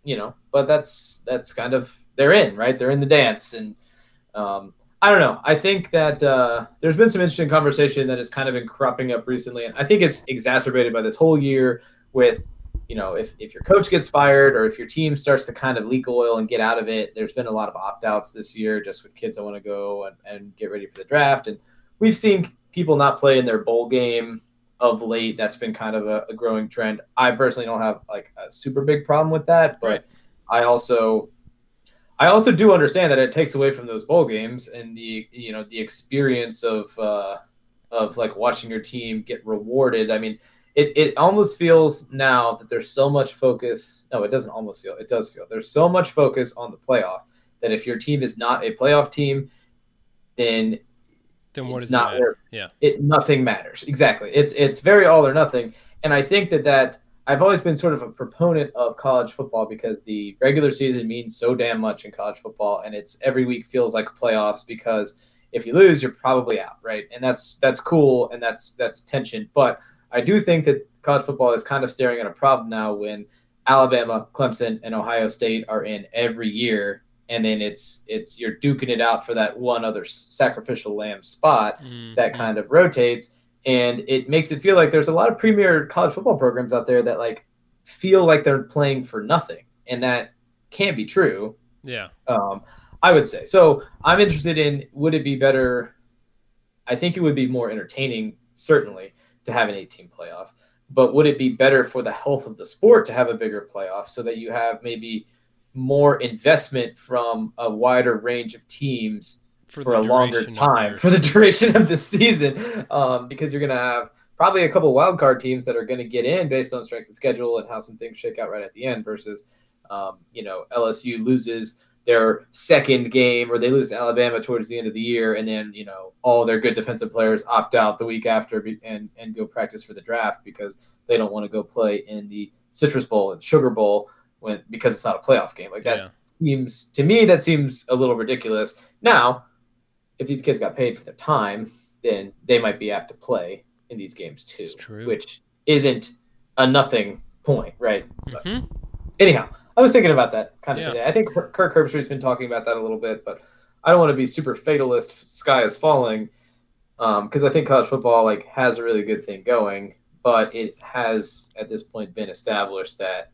you know, but that's that's kind of they're in right. They're in the dance, and um, I don't know. I think that uh, there's been some interesting conversation that has kind of been cropping up recently, and I think it's exacerbated by this whole year with you know, if, if your coach gets fired or if your team starts to kind of leak oil and get out of it, there's been a lot of opt outs this year just with kids that want to go and, and get ready for the draft. And we've seen people not play in their bowl game of late. That's been kind of a, a growing trend. I personally don't have like a super big problem with that, but right. I also I also do understand that it takes away from those bowl games and the you know the experience of uh, of like watching your team get rewarded. I mean, it, it almost feels now that there's so much focus. No, it doesn't almost feel. It does feel. There's so much focus on the playoff that if your team is not a playoff team, then then what it's does not it matter? Yeah, it nothing matters. Exactly. It's it's very all or nothing. And I think that that I've always been sort of a proponent of college football because the regular season means so damn much in college football, and it's every week feels like playoffs because if you lose, you're probably out, right? And that's that's cool and that's that's tension, but I do think that college football is kind of staring at a problem now when Alabama, Clemson, and Ohio State are in every year, and then it's it's you're duking it out for that one other sacrificial lamb spot mm-hmm. that kind of rotates, and it makes it feel like there's a lot of premier college football programs out there that like feel like they're playing for nothing, and that can't be true. Yeah. Um, I would say so. I'm interested in would it be better? I think it would be more entertaining, certainly, to have an 18 playoff. But would it be better for the health of the sport to have a bigger playoff so that you have maybe more investment from a wider range of teams for, for a longer time for the duration of the season? Um, because you're going to have probably a couple wild card teams that are going to get in based on strength of schedule and how some things shake out right at the end versus, um, you know, LSU loses their second game or they lose Alabama towards the end of the year and then you know all their good defensive players opt out the week after and and go practice for the draft because they don't want to go play in the Citrus Bowl and Sugar Bowl when because it's not a playoff game like that yeah. seems to me that seems a little ridiculous now if these kids got paid for their time then they might be apt to play in these games too which isn't a nothing point right mm-hmm. anyhow I was thinking about that kind of yeah. today. I think Kirk Herbstreit's been talking about that a little bit, but I don't want to be super fatalist. Sky is falling because um, I think college football like has a really good thing going, but it has at this point been established that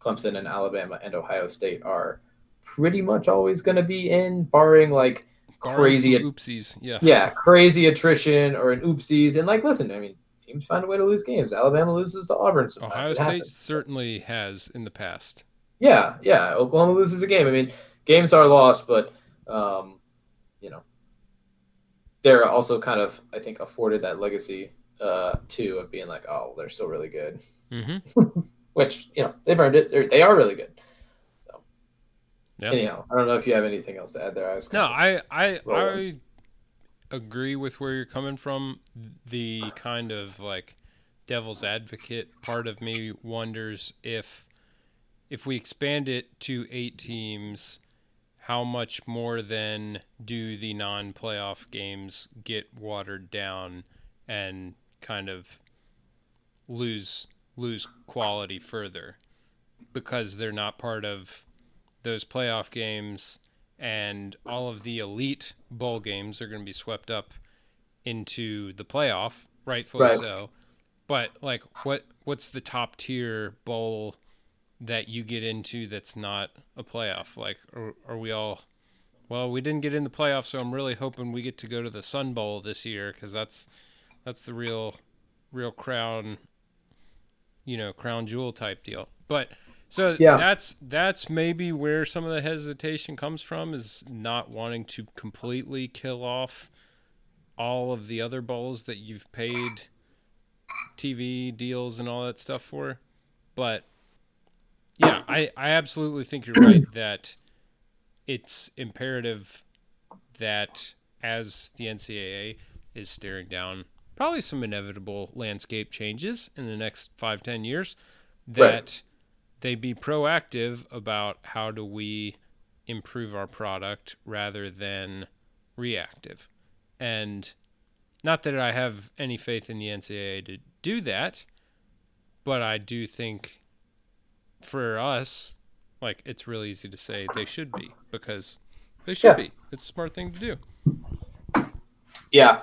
Clemson and Alabama and Ohio State are pretty much always going to be in, barring like barring crazy oopsies. Yeah, yeah, crazy attrition or an oopsies. And like, listen, I mean, teams find a way to lose games. Alabama loses to Auburn. Sometimes. Ohio State certainly has in the past. Yeah, yeah. Oklahoma loses a game. I mean, games are lost, but um, you know, they're also kind of I think afforded that legacy uh, too of being like, oh, they're still really good, Mm-hmm. which you know they've earned it. They're, they are really good. So Yeah. anyhow, I don't know if you have anything else to add there. I was No, I I rolling. I agree with where you're coming from. The kind of like devil's advocate part of me wonders if if we expand it to eight teams, how much more then do the non-playoff games get watered down and kind of lose lose quality further because they're not part of those playoff games and all of the elite bowl games are going to be swept up into the playoff, rightfully Right. so. But like, what what's the top tier bowl that you get into that's not a playoff? Like, are, are we all? Well, we didn't get in the playoff, so I'm really hoping we get to go to the Sun Bowl this year because that's that's the real real crown, you know, crown jewel type deal. But so Yeah. that's that's maybe where some of the hesitation comes from is not wanting to completely kill off all of the other bowls that you've paid TV deals and all that stuff for. But yeah, I, I absolutely think you're right that it's imperative that as the NCAA is staring down probably some inevitable landscape changes in the next five, ten years, that Right. they be proactive about how do we improve our product rather than reactive. And not that I have any faith in the NCAA to do that, but I do think for us, like it's really easy to say they should be because they should Yeah. be. It's a smart thing to do. Yeah,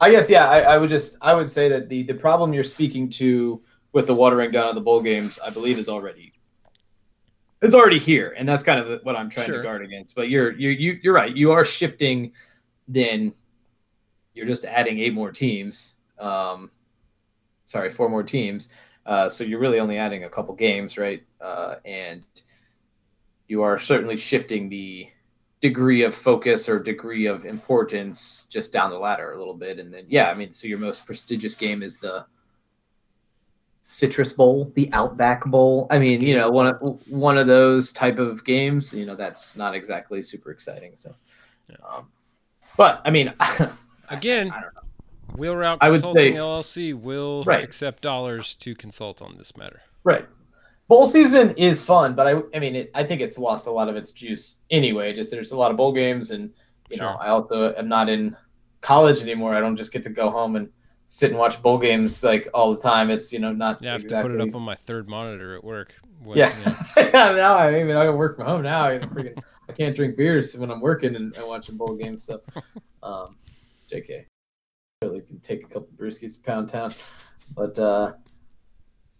I guess yeah. I, I would just I would say that the the problem you're speaking to with the watering down of the bowl games, I believe, is already is already here, and that's kind of what I'm trying Sure. to guard against. But you're you're you, you're right. You are shifting. Then you're just adding eight more teams. Um, sorry, four more teams. Uh, so you're really only adding a couple games, right? Uh, and you are certainly shifting the degree of focus or degree of importance just down the ladder a little bit. And then, yeah, I mean, so your most prestigious game is the Citrus Bowl, the Outback Bowl. I mean, you know, one of one of those type of games. You know, that's not exactly super exciting. So, um, but I mean, Again, I don't know. Wheel Route I would Consulting say- LLC will Right. accept dollars to consult on this matter. Right. Bowl season is fun, but I, I mean, it, I think it's lost a lot of its juice anyway. Just there's a lot of bowl games, and you know, I also am not in college anymore. I don't just get to go home and sit and watch bowl games like all the time. It's you know not Yeah, I have exactly. to put it up on my third monitor at work. when- yeah. know. yeah, now I mean I can work from home now. I, freaking, I can't drink beers when I'm working and, and watching bowl games. So, um, Jk, really can take a couple brewskis to Pound Town, but uh,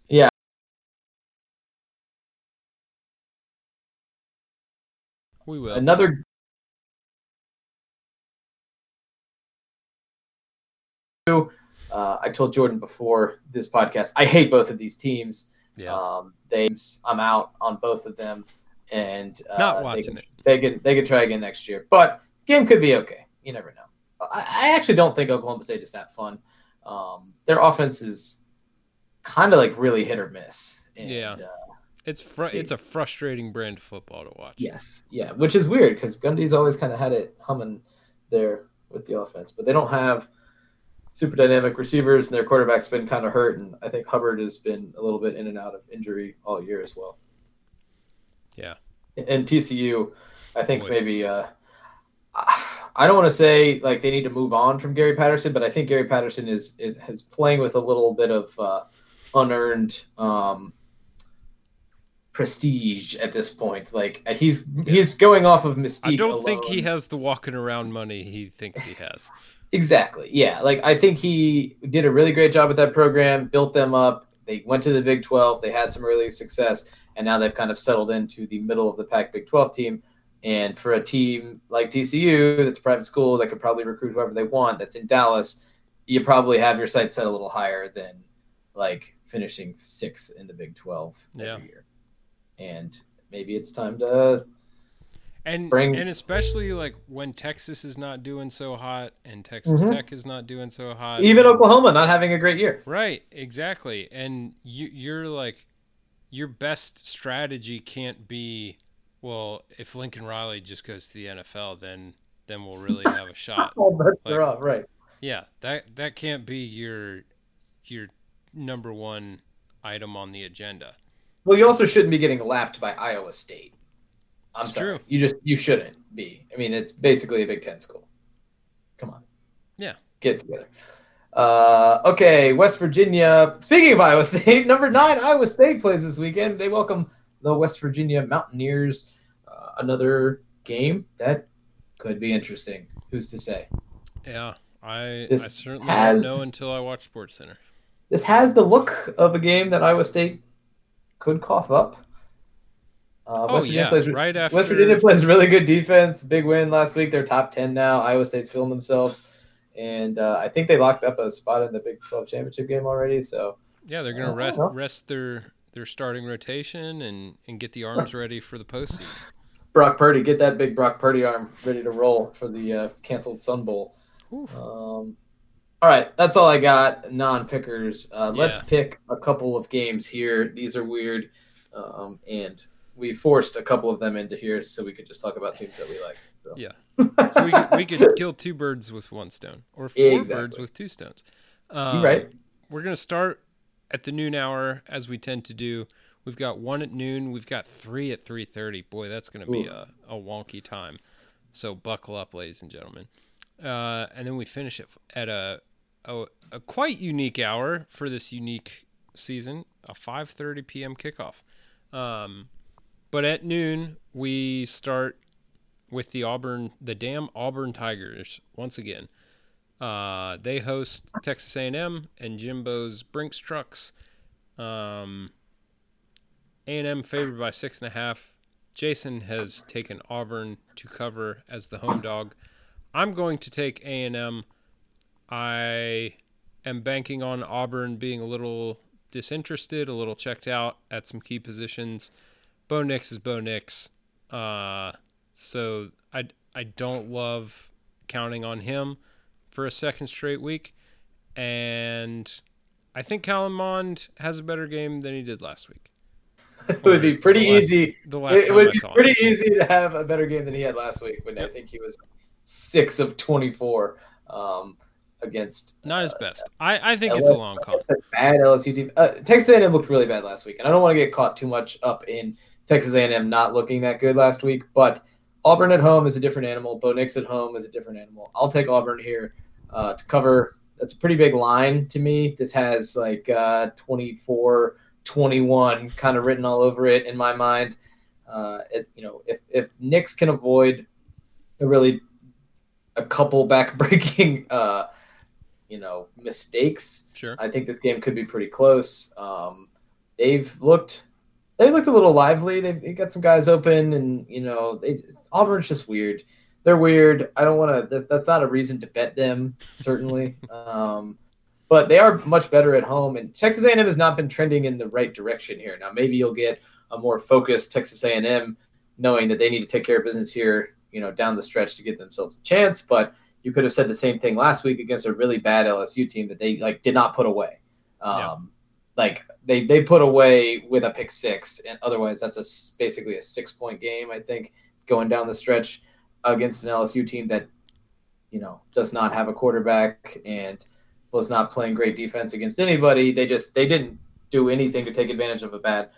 yeah. We will. Another. Uh, I told Jordan before this podcast, I hate both of these teams. yeah. Um, they, I'm out on both of them, and uh, Not they can, it. They could they could try again next year, but game could be okay. You never know. I, actually don't think Oklahoma State is that fun. Um, their offense is kind of like really hit or miss. And, Yeah. Uh, It's fr- it's a frustrating brand of football to watch. yes. Yeah. Which is weird because Gundy's always kind of had it humming there with the offense, but they don't have super dynamic receivers, and their quarterback's been kind of hurt, and I think Hubbard has been a little bit in and out of injury all year as well. Yeah. and TCU, I think Boy. maybe uh, I don't want to say like they need to move on from Gary Patterson, but I think Gary Patterson is is, is playing with a little bit of uh, unearned um, prestige at this point. Like he's he's going off of mystique. I don't think he has the walking around money he thinks he has. Exactly. Yeah. Like I think he did a really great job with that program, built them up. They went to the Big 12. They had some early success, and now they've kind of settled into the middle of the pack Big 12 team. And for a team like TCU, that's a private school that could probably recruit whoever they want, that's in Dallas, you probably have your sights set a little higher than like finishing sixth in the Big 12 Yeah. every year. And maybe it's time to And Bring- and especially like when Texas is not doing so hot and Texas Mhm. Tech is not doing so hot. Even and- Oklahoma not having a great year. Right, exactly. And you you're like your best strategy can't be well, if Lincoln Riley just goes to the NFL then then we'll really have a shot. Bets Like- right? Yeah, that that can't be your your number one item on the agenda. Well, you also shouldn't be getting lapped by Iowa State. I'm It's sorry. true. You just you shouldn't be. I mean, it's basically a Big Ten school. Come on. Yeah. Get together. Uh, okay, West Virginia. Speaking of Iowa State, number nine, Iowa State plays this weekend. They welcome the West Virginia Mountaineers. Uh, another game that could be interesting. Who's to say? Yeah, I This I certainly has- don't know until I watch Sports Center. This has the look of a game that Iowa State could cough up. Uh, Oh yeah, right after West Virginia plays really good defense. Big win last week. They're top ten now. Iowa State's feeling themselves, and uh, I think they locked up a spot in the Big Twelve championship game already. So Yeah, they're gonna Uh, rest, rest their their starting rotation and and get the arms ready for the postseason. Brock Purdy, get that big Brock Purdy arm ready to roll for the uh, canceled Sun Bowl. Um, all right, that's all I got. Non-pickers. Uh, Let's pick a couple of games here. These are weird, um, and we forced a couple of them into here so we could just talk about teams that we like. So. Yeah. So we could, we could kill two birds with one stone, or four Exactly. birds with two stones. Um, right? We're gonna start at the noon hour as we tend to do. We've got one at noon. We've got three at three thirty. Boy, that's gonna be a, a wonky time. So buckle up, ladies and gentlemen. Uh, and then we finish it at a, a a quite unique hour for this unique season, a five thirty p.m. kickoff. Um, but at noon we start with the Auburn, the damn Auburn Tigers once again. Uh, they host Texas A&M and Jimbo's Brinks Trucks. Um, A&M favored by six and a half. Jason has taken Auburn to cover as the home dog. I'm going to take A&M. I am banking on Auburn being a little disinterested, a little checked out at some key positions. Bo Nix is Bo Nix. Uh, so I, I don't love counting on him for a second straight week. And I think Kellen Mond has a better game than he did last week. it would be pretty The last- easy. The last It, would be saw him. pretty easy to have a better game than he had last week when I think he was six of twenty-four um, against Not his uh, best. I, I think it's a long call. A bad LSU team. Uh, Texas A&M looked really bad last week, and I don't want to get caught too much up in Texas A&M not looking that good last week. But Auburn at home is a different animal. Bo Nix at home is a different animal. I'll take Auburn here uh, to cover. That's a pretty big line to me. This has like uh, 24, 21 kind of written all over it in my mind. Uh, as you know, if if Nix can avoid a really a couple back-breaking, uh, you know, mistakes. Sure. I think this game could be pretty close. Um, they've looked they looked a little lively. They've they got some guys open, and you know, they Auburn's just weird. They're weird. I don't want to. That, that's not a reason to bet them, certainly. um, but they are much better at home, and Texas A&M has not been trending in the right direction here. Now, maybe you'll get a more focused Texas A&M, knowing that they need to take care of business here, you know, down the stretch to get themselves a chance. But you could have said the same thing last week against a really bad LSU team that they like did not put away. Um, Yeah. Like they they put away with a pick six, and otherwise that's a basically a six point game. I think going down the stretch against an LSU team that you know does not have a quarterback and was not playing great defense against anybody. They just they didn't do anything to take advantage of a bad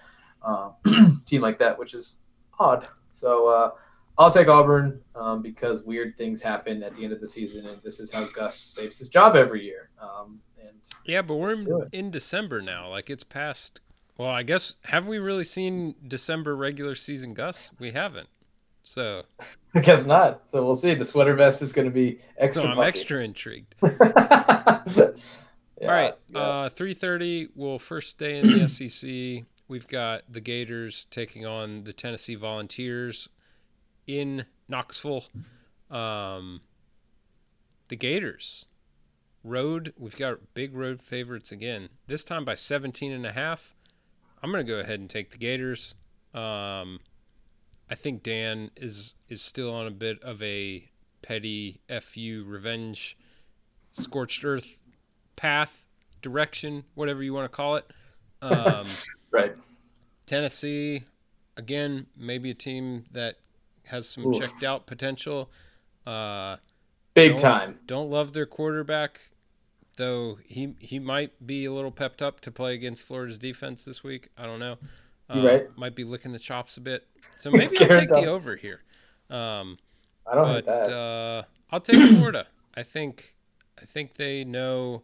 uh, team like that, which is odd. So uh, I'll take Auburn um, because weird things happen at the end of the season, and this is how Gus saves his job every year. Um, and Yeah, but we're in, in December now. Like it's past. Well, I guess have we really seen December regular season Gus? We haven't. So, I guess not. So we'll see. The sweater vest is going to be extra. so I'm puffy. extra intrigued. Yeah, All right, yeah. uh, three thirty. We'll first stay in the SEC. We've got the Gators taking on the Tennessee Volunteers in Knoxville. Um, the Gators road. We've got big road favorites again. This time by 17 and a half. I'm going to go ahead and take the Gators. Um, I think Dan is is still on a bit of a petty fu revenge, scorched earth path direction, whatever you want to call it. Um, right. Tennessee, again, maybe a team that has some Oof. checked out potential. Uh, Big don't- time. Don't love their quarterback, though he he might be a little pepped up to play against Florida's defense this week. I don't know. Uh, right. Might be licking the chops a bit. So maybe I'll take the over here. Um, I don't but that. uh, I'll take Florida. I think I think they know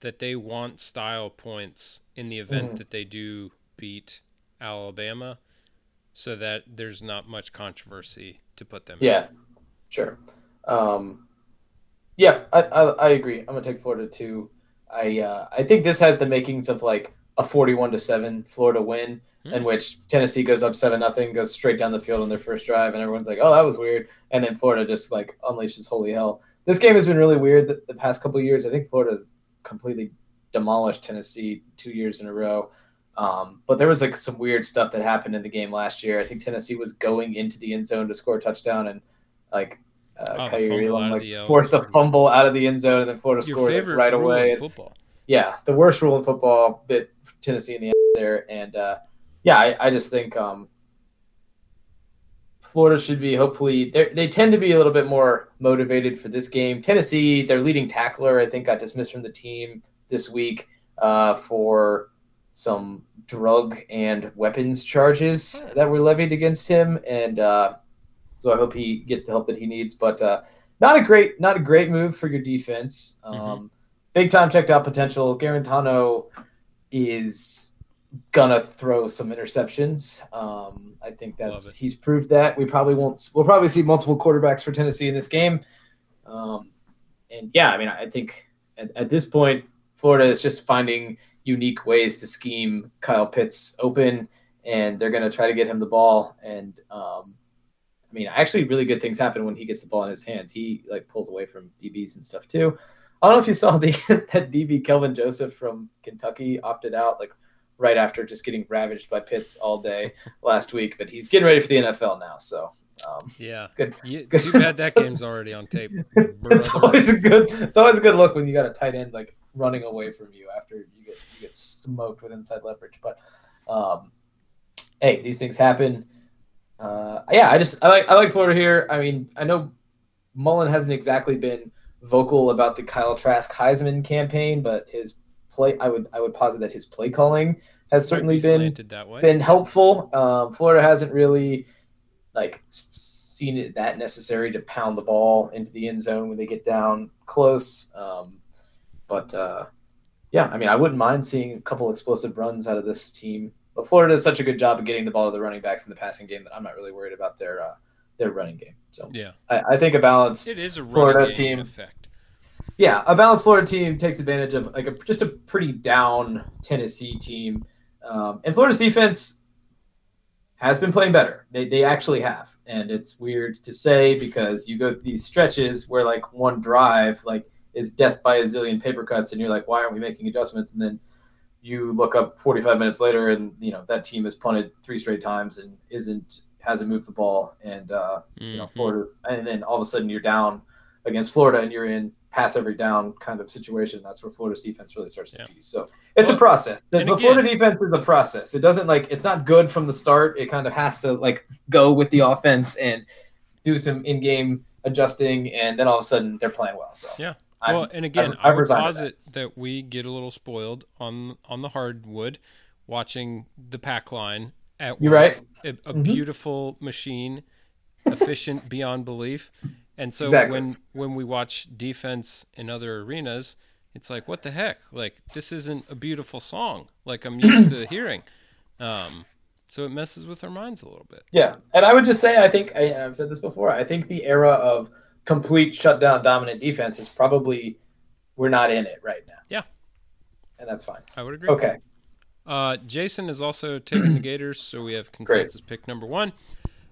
that they want style points in the event Mhm. that they do beat Alabama, so that there's not much controversy to put them. in. Yeah, sure. Um, yeah, I, I I agree. I'm gonna take Florida too. I uh, I think this has the makings of like a 41 to seven Florida win, in Hmm. which Tennessee goes up seven nothing, goes straight down the field on their first drive, and everyone's like, "Oh, that was weird," and then Florida just like unleashes holy hell. This game has been really weird the, the past couple of years. I think Florida's completely demolished Tennessee two years in a row. Um, but there was like some weird stuff that happened in the game last year. I think Tennessee was going into the end zone to score a touchdown, and like uh, Oh, Kaiir Elam like forced a fumble out of the end zone, and then Florida Your scored it right away. in football. yeah, the worst rule in football bit Tennessee in the end there, and uh, yeah, I, I just think um, Florida should be hopefully they they tend to be a little bit more motivated for this game. Tennessee, their leading tackler, I think, got dismissed from the team this week uh, for some drug and weapons charges that were levied against him, and uh, so I hope he gets the help that he needs. But uh, not a great not a great move for your defense. Um, Big time checked out potential. Guarantano is gonna throw some interceptions. Um, I think that's he's proved that. We probably won't. We'll probably see multiple quarterbacks for Tennessee in this game. Um, and yeah, I mean, I think at, at this point, Florida is just finding unique ways to scheme Kyle Pitts open, and they're gonna try to get him the ball. And um, I mean, actually, really good things happen when he gets the ball in his hands. He like pulls away from DBs and stuff too. I don't know if you saw the that DB Kelvin Joseph from Kentucky opted out like right after just getting ravaged by Pitts all day last week, but he's getting ready for the NFL now. So um, Yeah. good. Yeah, Good. too bad that game's already on tape. It's always a good. It's always a good look when you got a tight end like running away from you after you get you get smoked with inside leverage. But um, hey, these things happen. Uh, yeah, I just I like I like Florida here. I mean, I know Mullen hasn't exactly been vocal about the Kyle Trask Heisman campaign, but his play I would I would posit that his play calling has certainly been been helpful. Um, Florida hasn't really like seen it that necessary to pound the ball into the end zone when they get down close. Um, but uh, yeah, I mean, I wouldn't mind seeing a couple explosive runs out of this team. But Florida does such a good job of getting the ball to the running backs in the passing game that I'm not really worried about their uh, their running game. So yeah, I, I think a balanced it is a running Florida team. effect. Yeah, a balanced Florida team takes advantage of like a, just a pretty down Tennessee team, um, and Florida's defense has been playing better. They they actually have, and it's weird to say because you go through these stretches where like one drive like is death by a zillion paper cuts, and you're like, why aren't we making adjustments? And then you look up 45 minutes later, and you know that team has punted three straight times and isn't hasn't moved the ball, and uh, you know Mhm. Florida's, and then all of a sudden you're down against Florida, and you're in pass every down kind of situation. That's where Florida's defense really starts to Yeah. feast. So it's Well, a process. The, and the again- Florida defense is a process. It doesn't like it's not good from the start. It kind of has to like go with the offense and do some in-game adjusting, and then all of a sudden they're playing well. So Yeah. I'm- Well, and again, I've- I I've would posit that. we get a little spoiled on on the hardwood, watching the pack line at You're work. right. A, a Mhm. beautiful machine, efficient beyond belief. And so Exactly. when when we watch defense in other arenas, it's like, what the heck? Like this isn't a beautiful song like I'm used to hearing. Um, so it messes with our minds a little bit. Yeah, and I would just say I think I, I've said this before. I think the era of complete shutdown dominant defense is probably we're not in it right now. Yeah. and that's fine. I would agree. Okay, Uh, Jason is also taking the Gators, so we have consensus pick number one.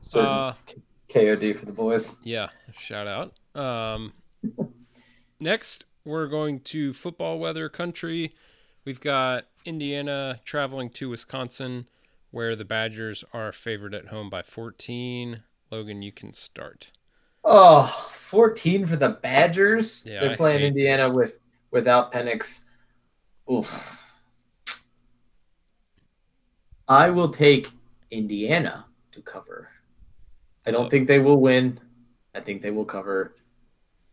so Uh, KOD for the boys. Yeah, shout out. Um, next, we're going to football weather country. We've got Indiana traveling to Wisconsin. where the Badgers are favored at home by 14. Logan, you can start. Oh, 14 for the Badgers. Yeah, They're playing Indiana this. with without Penix. Oof. I will take Indiana to cover. I don't Oh. think they will win. I think they will cover.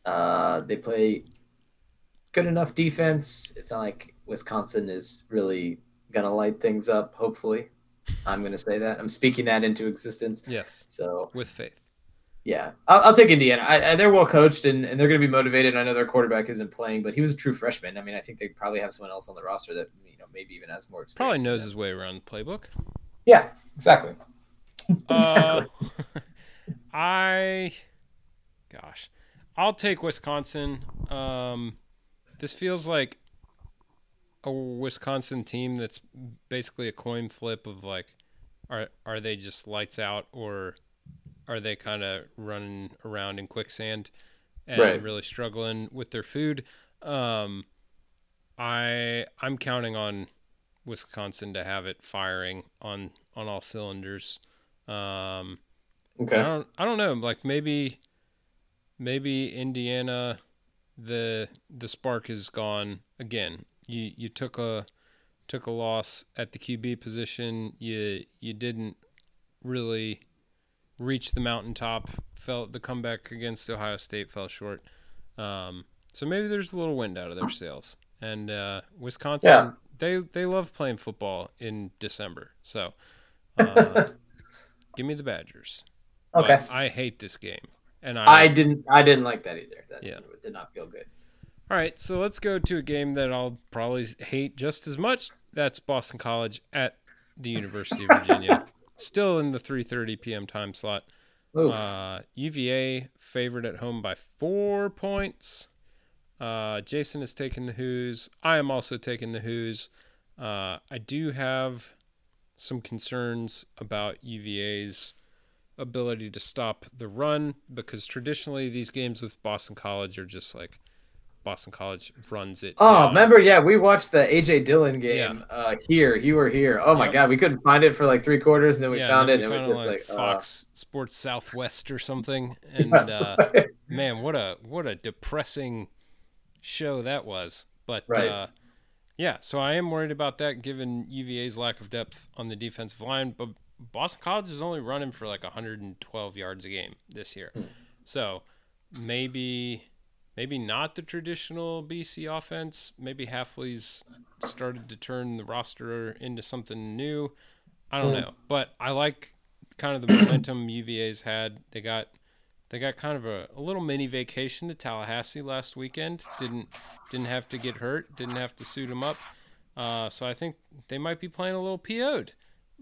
Uh, they play good enough defense. It's not like Wisconsin is really gonna light things up. Hopefully, I'm gonna say that. I'm speaking that into existence. Yes, So with faith. yeah, I'll, I'll take Indiana. I, I, they're well coached and, and they're going to be motivated. I know their quarterback isn't playing, but he was a true freshman. I mean, I think they probably have someone else on the roster that you know maybe even has more Probably experience. than knows his way around the playbook. Yeah, exactly. Uh, exactly. I, gosh, I'll take Wisconsin. Um, this feels like a Wisconsin team that's basically a coin flip of like, are are they just lights out or are they kind of running around in quicksand and Right. really struggling with their food? Um, I I'm counting on Wisconsin to have it firing on on all cylinders. Um, I okay. don't I don't know. Like maybe maybe Indiana the the spark is gone again. You you took a took a loss at the QB position. You you didn't really reach the mountaintop. Felt the comeback against Ohio State fell short. Um, so maybe there's a little wind out of their sails. And uh, Wisconsin, Yeah. they they love playing football in December. So uh, give me the Badgers. Okay. I hate this game. And I, I didn't. I didn't like that either. That Yeah. did not feel good. All right, so let's go to a game that I'll probably hate just as much. That's Boston College at the University of Virginia. Still in the 3:30 p.m. time slot. Uh, UVA favored at home by four points. Uh, Jason is taking the Hoos. I am also taking the Hoos. Uh, I do have some concerns about UVA's ability to stop the run because traditionally these games with Boston College are just like Boston College runs it. oh, down. remember? Yeah, we watched the AJ Dillon game uh, here. You were here. Oh my Yep. god, we couldn't find it for like three quarters, and then we Yeah, found then it, we and found we it like, uh, Fox Sports Southwest or something, and uh, man, what a what a depressing show that was. But Right. uh, yeah, so I am worried about that given UVA's lack of depth on the defensive line. But Boston College is only running for like 112 yards a game this year, Hmm. so maybe maybe not the traditional BC offense. Maybe Hafley's started to turn the roster into something new. I don't Hmm. know, but I like kind of the momentum UVA's had. They got they got kind of a, a little mini vacation to Tallahassee last weekend. Didn't didn't have to get hurt. Didn't have to suit them up. Uh, so I think they might be playing a little PO'd.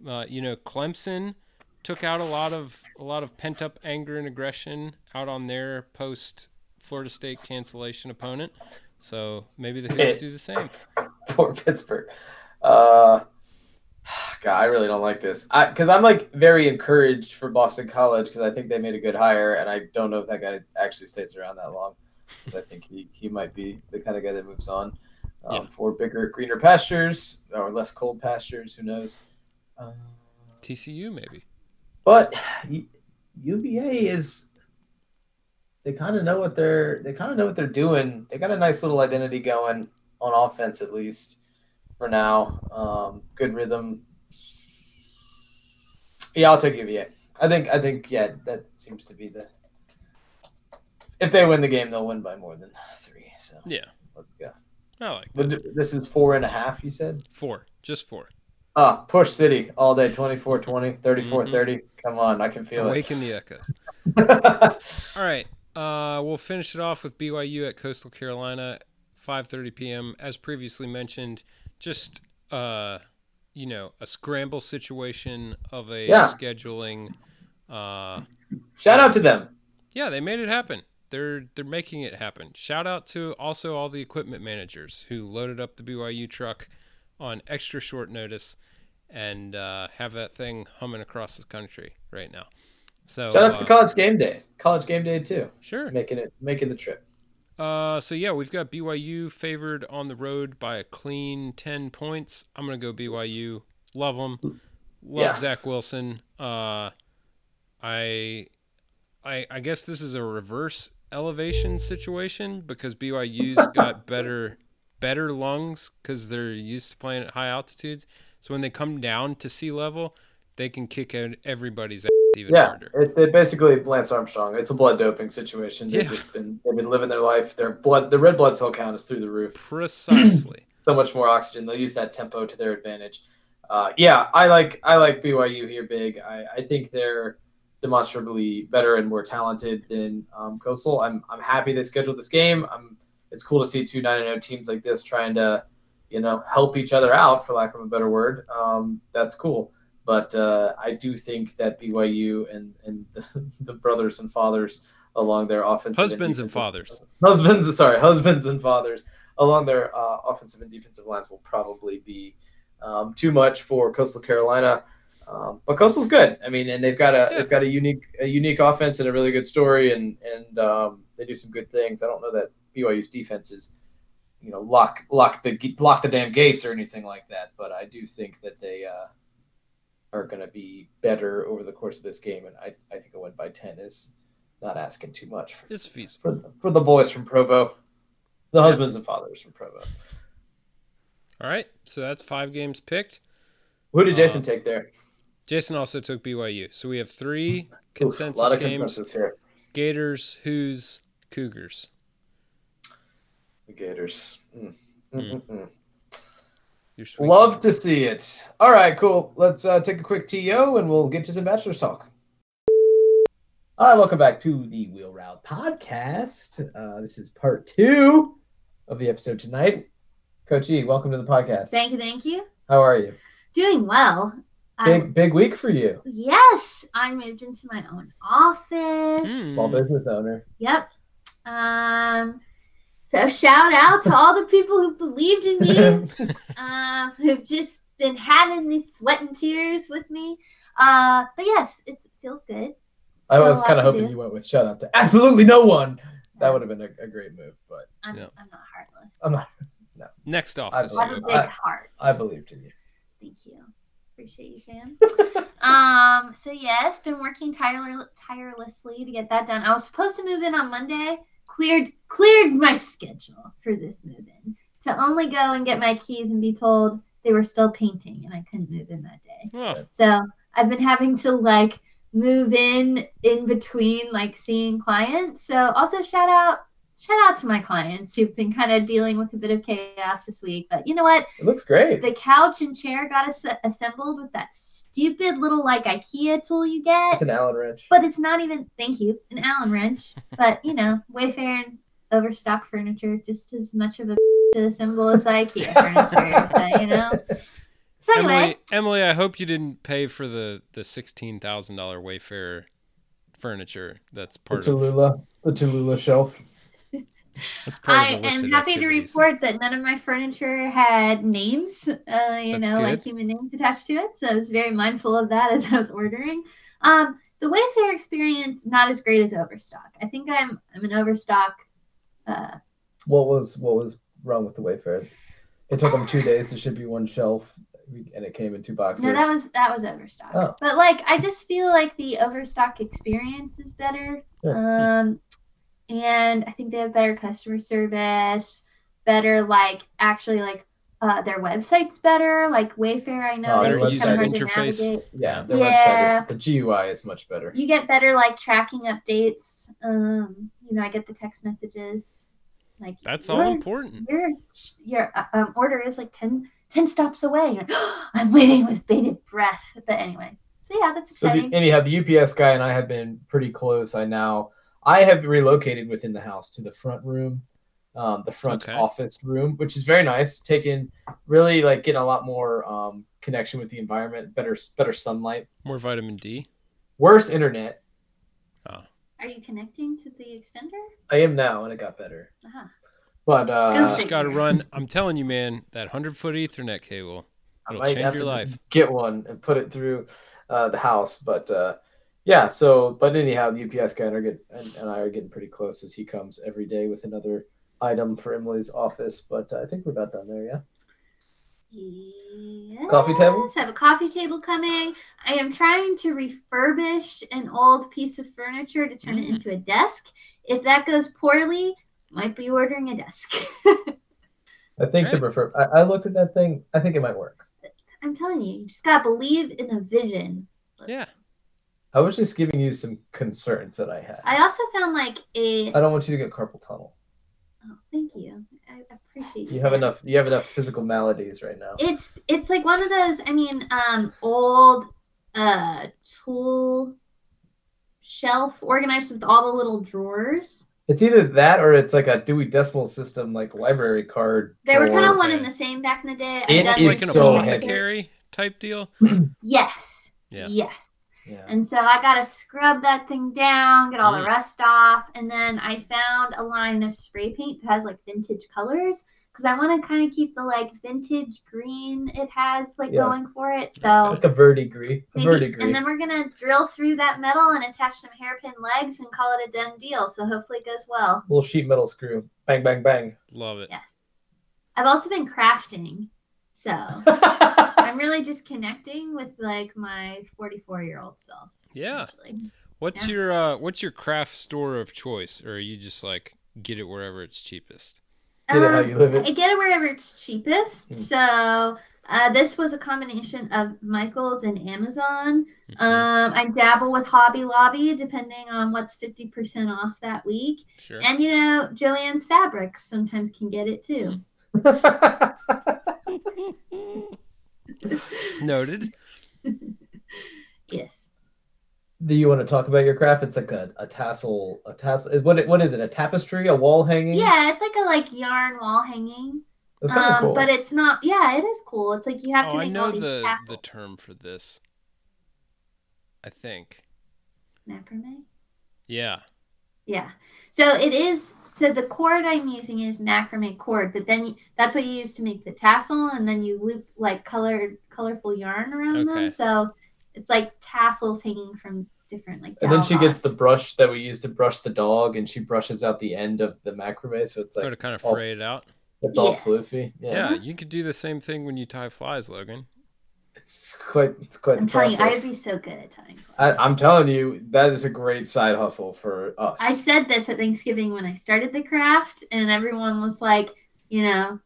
Uh, you know, Clemson took out a lot of a lot of pent up anger and aggression out on their post Florida State cancellation opponent. So maybe the Hoos do the same. for Pittsburgh. Uh, God, I really don't like this. I because I'm like very encouraged for Boston College because I think they made a good hire, and I don't know if that guy actually stays around that long. I think he, he might be the kind of guy that moves on um, Yeah. for bigger, greener pastures or less cold pastures. Who knows? Uh, TCU maybe. but UVA is they kind of know what they're they kind of know what they're doing. They got a nice little identity going on offense at least for now. Um, good rhythm. Yeah, I'll take UVA. I think I think yeah, that seems to be the. If they win the game, they'll win by more than three. So Yeah, let's go. I like But this is four and a half. You said. four, just four. Ah, push City all day 24 20, 34 Mhm. 30. Come on, I can feel Awaken the echoes. All right. Uh, we'll finish it off with BYU at Coastal Carolina, 5:30 p.m. As previously mentioned, just uh, you know, a scramble situation of a Yeah. scheduling. Uh, Shout out to them. yeah, they made it happen. They're they're making it happen. Shout out to also all the equipment managers who loaded up the BYU truck on extra short notice and uh, have that thing humming across the country right now. So Shout out to uh, College Game Day. College Game Day too. Sure. Making it making the trip. Uh, so yeah, we've got BYU favored on the road by a clean ten points. I'm gonna go BYU. Love them. love Yeah. Zach Wilson. Uh, I, I, I guess this is a reverse elevation situation because BYU's got better, better lungs because they're used to playing at high altitudes. So when they come down to sea level, they can kick out everybody's ass even Yeah, harder. it, it basically Lance Armstrong. It's a blood doping situation. They've Yeah. just been they've been living their life. Their blood, the red blood cell count is through the roof. Precisely. So much more oxygen. They'll use that tempo to their advantage. Uh, yeah, I like I like BYU here big. I, I think they're demonstrably better and more talented than um, Coastal. I'm I'm happy they scheduled this game. I'm it's cool to see two nine and zero teams like this trying to you know help each other out for lack of a better word. Um, that's cool. But uh, I do think that BYU and and the, the brothers and fathers along their offensive Husbands and defensive- fathers. husbands sorry husbands and fathers along their uh, offensive and defensive lines will probably be um, too much for coastal carolina um, but coastal's good i mean and they've got a Yeah. they've got a unique a unique offense and a really good story and and um, they do some good things i don't know that byu's defense is you know lock lock the lock the damn gates or anything like that but i do think that they uh, are going to be better over the course of this game and i, I think a win by 10 is not asking too much for It's feasible. for, for the boys from Provo, the husbands and fathers from Provo. All right. So that's five games picked. Who did Jason Uh, take there? Jason also took BYU. So we have three Oof, consensus a lot of games. consensus here. Gators, Hoos, Cougars. The Gators. Mm. Mm-mm-mm. Your sweet Love to see it. All right, cool. Let's uh, take a quick TO and we'll get to some bachelor's talk. All right, welcome back to the Wheel Route podcast. Uh, this is part two of the episode tonight. Coach E, welcome to the podcast. Thank you, thank you. How are you? Doing well. I, Big big week for you, yes, I moved into my own office. Mm. small business owner. Yep. Um. So shout out to all the people who believed in me, uh, who've just been having these sweat and tears with me. Uh, but yes, it feels good. I was kind of hoping do. you went with shout out to absolutely no one. That would have been a, a great move, but I'm, Yeah. I'm not heartless. I'm not. No. Next off, I have a you. big I- heart. I believed in you. Thank you. Appreciate you, fam. um, so yes, been working tire- tirelessly to get that done. I was supposed to move in on Monday. Cleared cleared my schedule for this move in to only go and get my keys and be told they were still painting and I couldn't move in that day. So I've been having to like move in in between like seeing clients. So also shout out shout out to my clients who've been kind of dealing with a bit of chaos this week. But you know what? It looks great. The couch and chair got as- assembled with that stupid little like IKEA tool you get. It's an Allen wrench. but it's not even thank you, an Allen wrench. but you know, Wayfair and Overstock furniture just as much of a to assemble as the IKEA furniture. so you know. So anyway, Emily, Emily, I hope you didn't pay for the the sixteen thousand dollar Wayfair furniture. That's The part of Tallulah, the Tallulah shelf. That's part I of the am happy activities. to report that none of my furniture had names, uh, you That's know, like human names attached to it. So I was very mindful of that as I was ordering. Um, the Wayfair experience not as great as Overstock. I think I'm I'm an Overstock. Uh, What was what was wrong with the Wayfair? It took them two days to ship you one shelf, and it came in two boxes. no, that was that was Overstock. Oh. But like, I just feel like the Overstock experience is better. Um, and I think they have better customer service, better like actually like uh, their website's better. Like Wayfair, I know Oh, is their it's kind of hard user to interface. navigate. yeah. Their Yeah. website is the GUI is much better. You get better like tracking updates. Um, you know, I get the text messages. Like That's all important. Your your uh, um, order is like 10, 10 stops away. You're like, I'm waiting with bated breath. But anyway, so yeah, that's So the, exciting. anyhow, the UPS guy and I have been pretty close. I now I have relocated within the house to the front room, um, the front Okay. office room, which is very nice. Taking really like getting a lot more um, connection with the environment, better better sunlight, More vitamin D. worse internet. Are you connecting to the extender? I am now, and it got better. Uh-huh. But Go uh, Just got to run. I'm telling you, man, that hundred foot Ethernet cable. I It'll might change have your to just life. get one and put it through uh, the house. But uh, yeah, so but anyhow, the UPS guy and, are get, and, and I are getting pretty close as he comes every day with another item for Emily's office. But uh, I think we're about done there. Yeah. Yes, Coffee table? I have a coffee table coming. I am trying to refurbish an old piece of furniture to turn it Mm. into a desk. If that goes poorly, might be ordering a desk. I think to Okay. prefer. I, I looked at that thing. I think it might work. I'm telling you, you just gotta believe in the vision. Yeah. I was just giving you some concerns that I had. I also found like a. I don't want you to get carpal tunnel. Oh, thank you. I appreciate You You have that. enough. You have enough physical maladies right now. It's it's like one of those. I mean, um, old uh tool shelf organized with all the little drawers. It's either that or it's like a Dewey Decimal System like library card. They were kind of one okay. and the same back in the day. I've It's like an so research. heavy. apothecary type deal. Yes. Yeah. Yes. Yeah. And so I got to scrub that thing down, get all the Mm. rust off, and then I found a line of spray paint that has like vintage colors because I want to kind of keep the like vintage green it has like Yeah. going for it. So Like a verdigris. A verdigris. and then we're gonna drill through that metal and attach some hairpin legs and call it a done deal. So hopefully it goes well. Little sheet metal screw. Bang, bang, bang. Love it. Yes. I've also been crafting, so I'm really just connecting with like my 44 year old self. Yeah. What's Yeah. your uh what's your craft store of choice? Or are you just like get it wherever it's cheapest? Get it how Um, you live it. I get it wherever it's cheapest. Mm. So uh, this was a combination of Michaels and Amazon. Mhm. Um, I dabble with Hobby Lobby depending on what's 50% off that week. sure. And you know, Joanne's Fabrics sometimes can get it too. Noted. Yes. Do you want to talk about your craft? It's like a, a tassel, a tassel. What what is it? A tapestry? A wall hanging? Yeah, it's like a like yarn wall hanging. It's kind of Um, cool. but it's not. Yeah, it is cool. It's like you have to Oh, I make know all these the tassels. the term for this. I think. Macrame. Yeah. Yeah. So it is. So the cord I'm using is macrame cord, but then that's what you use to make the tassel, and then you loop like colored, colorful yarn around Okay. them. So it's like tassels hanging from different like. and then she gets the brush that we use to brush the dog, and she brushes out the end of the macrame, so it's sort like of kind of all- fray it out. it's all Yes. floofy. Yeah. Yeah, you could do the same thing when you tie flies, Logan. It's quite it's quite. I'm telling you, I'd be so good at tying. I, clothes. I'm telling you, that is a great side hustle for us. I said this at Thanksgiving when I started the craft, and everyone was like, you know,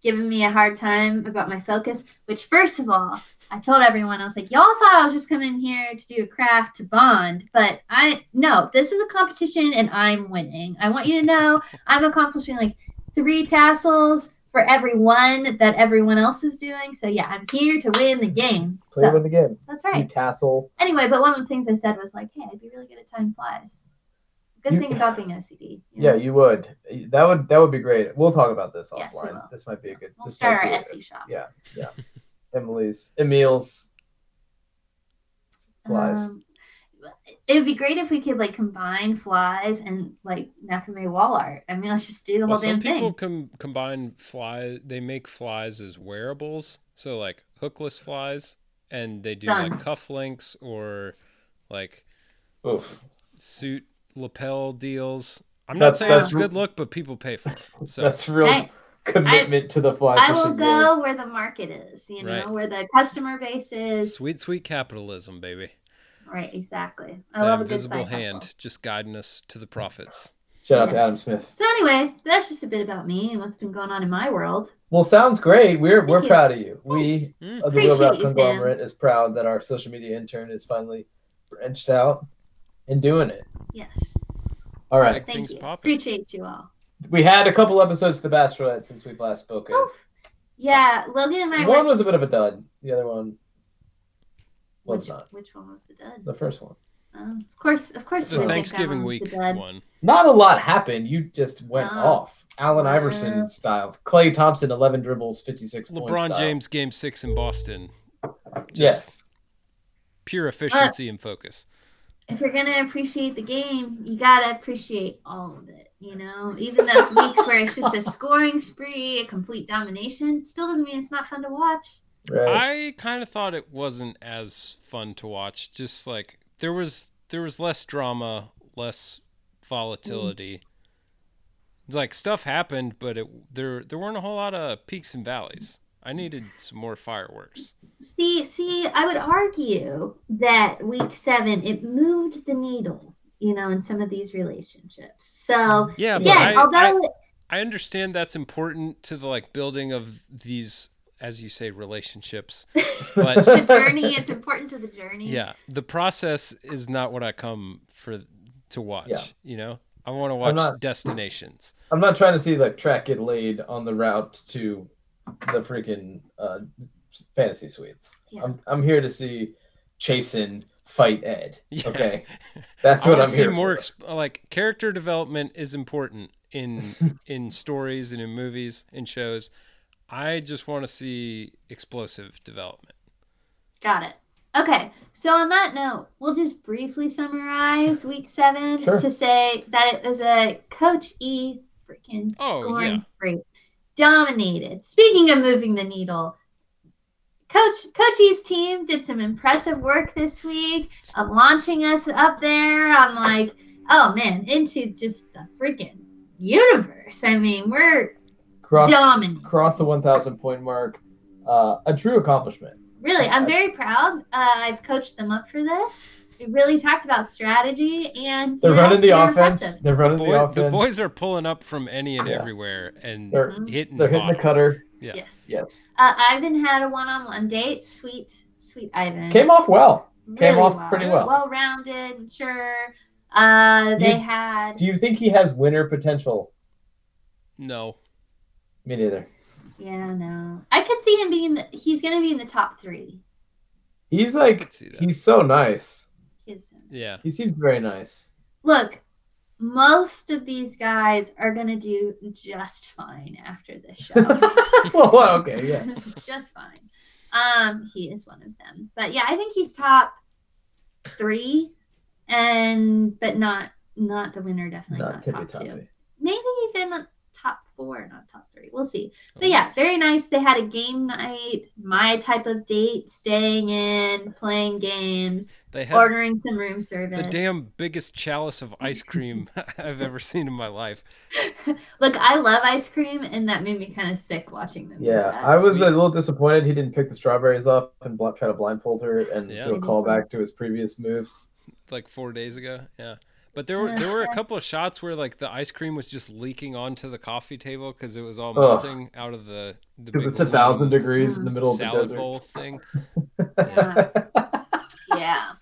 giving me a hard time about my focus. Which, first of all, I told everyone I was like, y'all thought I was just coming here to do a craft to bond, but I no, this is a competition, and I'm winning. I want you to know I'm accomplishing like three tassels for every one that everyone else is doing. So yeah, I'm here to win the game. Play So with the game. that's right. tassel. Anyway, but one of the things I said was like, hey, I'd be really good at time flies. Good You- thing about being OCD. you Yeah, you would. That would that would be great. We'll talk about this Yes, offline. This might be a good. We'll start our Etsy shop. Yeah, yeah. Emily's, Emil's flies. Um, it would be great if we could like combine flies and like macrame wall art. I mean, let's just do the Well, whole damn some people thing. com- combine fly. They make flies as wearables, so like hookless flies, and they do Done. like cufflinks or like Oof. suit lapel deals. I'm not That's- saying that's it's r- good look, but people pay for it. So That's real I- commitment to the fly I will fishing game. go where the market is, you know, Right. where the customer base is. sweet, sweet capitalism, baby. Right, exactly. I That love a good invisible side hand hustle. just guiding us to the prophets. Shout out to Adam Smith. So anyway, that's just a bit about me and what's been going on in my world. Well, sounds great. We're Thank we're you. proud of you. We Mm. of the Real Rap Appreciate you, fam. Conglomerate is proud that our social media intern is finally branched out and doing it. Yes. All right. Thank Things you. popping. Appreciate you all. We had a couple episodes to Bachelorette since we've last spoken. Oof. Yeah, Logan and I One were was a bit of a dud. The other one was which, not. which one was the dud? The first one. Um, of course, of course. The you would think Thanksgiving that one was week the one. Not a lot happened. You just went Oh. off. Allen Uh. Iverson style. Klay Thompson, 11 dribbles, 56 points. LeBron style. James game six in Boston. Just Yes. Pure efficiency and focus. If you're gonna appreciate the game, you gotta appreciate all of it. You know, even those weeks where it's just a scoring spree, a complete domination, still doesn't mean it's not fun to watch. Right. I kind of thought it wasn't as fun to watch. Just like there was there was less drama, less volatility. It's like stuff happened, but it there there weren't a whole lot of peaks and valleys. I needed some more fireworks. See, see, I would argue that week seven it moved the needle, you know, in some of these relationships. So Yeah, but again, I, although I, I understand that's important to the like building of these, as you say, relationships. But the journey, it's important to the journey. yeah, the process is not what I come for to watch. Yeah. You know, I want to watch not- destinations. I'm not trying to see like track get laid on the route to the freaking uh, fantasy suites. Yeah. I'm I'm here to see Chasen fight Ed. Yeah. Okay, that's what I'm see here more for. exp- like character development is important in in stories and in movies and shows. I just want to see explosive development. Got it. Okay, so on that note, we'll just briefly summarize week seven Sure. to say that it was a Coach E freaking Oh, scoring yeah. spree. Dominated. Speaking of moving the needle, Coach Coach E's team did some impressive work this week of launching us up there on like, oh man, into just the freaking universe. I mean, we're Cross dominating. cross the 1,000 point mark. Uh, a true accomplishment. Really, I'm very proud. Uh, I've coached them up for this. We really talked about strategy and They're you know, running the they're offense. impressive. They're running the, Boy, offense. the boys are pulling up from any and Yeah. everywhere and They're- hitting. They're hitting the cutter. Yeah. Yes. Yes. Uh, Ivan had a one-on-one date. Sweet, sweet Ivan. Came off well. came Really off pretty well. Well-rounded, sure. Uh, they You- had. Do you think he has winner potential? No, Me neither. Yeah, no. I could see him being. The, he's going to be in the top three. He's like could see that. he's so nice. He is so nice. Yeah. He seems very nice. Look, most of these guys are going to do just fine after this show. well, okay, yeah. just fine. Um, he is one of them. But yeah, I think he's top three, and but not not the winner. Definitely Not not, tippy top two. Maybe even top four, not top three. We'll see. But yeah, very nice. They had a game night, my type of date, staying in, playing games, They had ordering some room service. the damn biggest chalice of ice cream I've ever seen in my life. Look, I love ice cream, and that made me kind of sick watching them. Yeah. I was a little disappointed he didn't pick the strawberries off and bl- try to blindfold her and Yeah. do a callback to his previous moves. like four days ago. Yeah, but there were there were a couple of shots where like the ice cream was just leaking onto the coffee table because it was all Ugh. melting out of the the big it's a thousand degrees in the middle of the salad desert. bowl thing. yeah.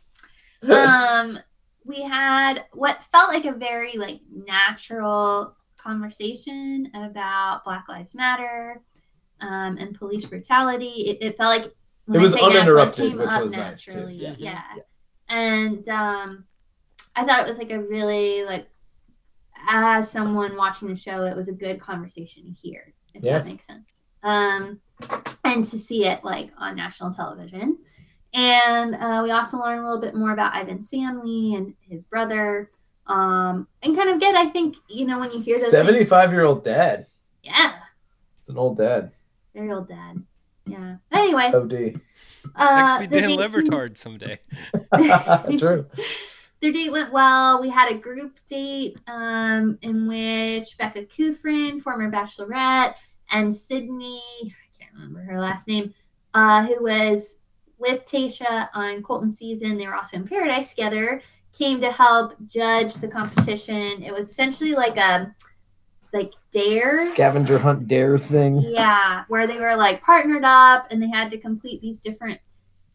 Um, we had what felt like a very like natural conversation about Black Lives Matter um, and police brutality. It, it felt like when It I was say natural, uninterrupted, came which up was nice, too. naturally. Yeah. Yeah. Yeah. and um, I thought it was like a really like as someone watching the show, it was a good conversation to hear, if Yes. that makes sense. Um, and to see it like on national television. And uh, we also learned a little bit more about Ivan's family and his brother. Um, and kind of get, I think, you know, when you hear those things- 75 year old dad. yeah, It's an old dad. very old dad. Yeah. Anyway, OD. uh, That could be the Dan date seemed- Le Batard someday. True. Their date went well. We had a group date um, in which Becca Kufrin, former bachelorette, and Sydney, I can't remember her last name, uh, who was with Tayshia on Colton season. They were also in Paradise together. Came to help judge the competition. It was essentially like a like dare Scavenger hunt dare thing. yeah, where they were like partnered up and they had to complete these different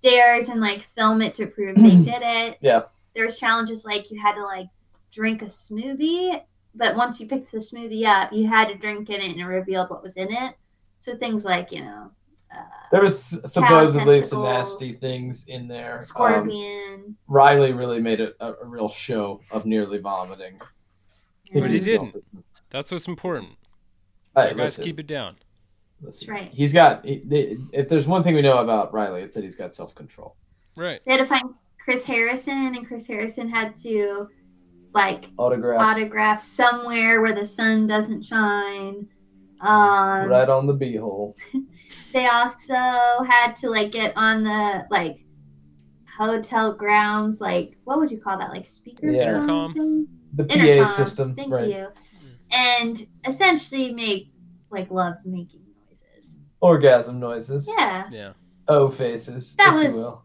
dares and like film it to prove they did it. Yeah. There was challenges like you had to like drink a smoothie, but once you picked the smoothie up, you had to drink in it and it revealed what was in it. So things like, you know, uh, There was supposedly some nasty things in there. Um, scorpion. Riley really made a, a, a real show of nearly vomiting. But he didn't. That's what's important. Hey, You guys listen, keep it down. listen. That's right. He's got. He, they, if there's one thing we know about Riley, it's that he's got self control. Right. They had to find Chris Harrison, and Chris Harrison had to like Autograph autograph somewhere where the sun doesn't shine. Um, right on the beehole. They also had to like get on the like hotel grounds, like what would you call that? Like speaker Yeah. Intercom. thing? The PA Intercom. system. Thank right. you. And essentially make like love making noises. orgasm noises. Yeah, Yeah. O faces. That if was- you will.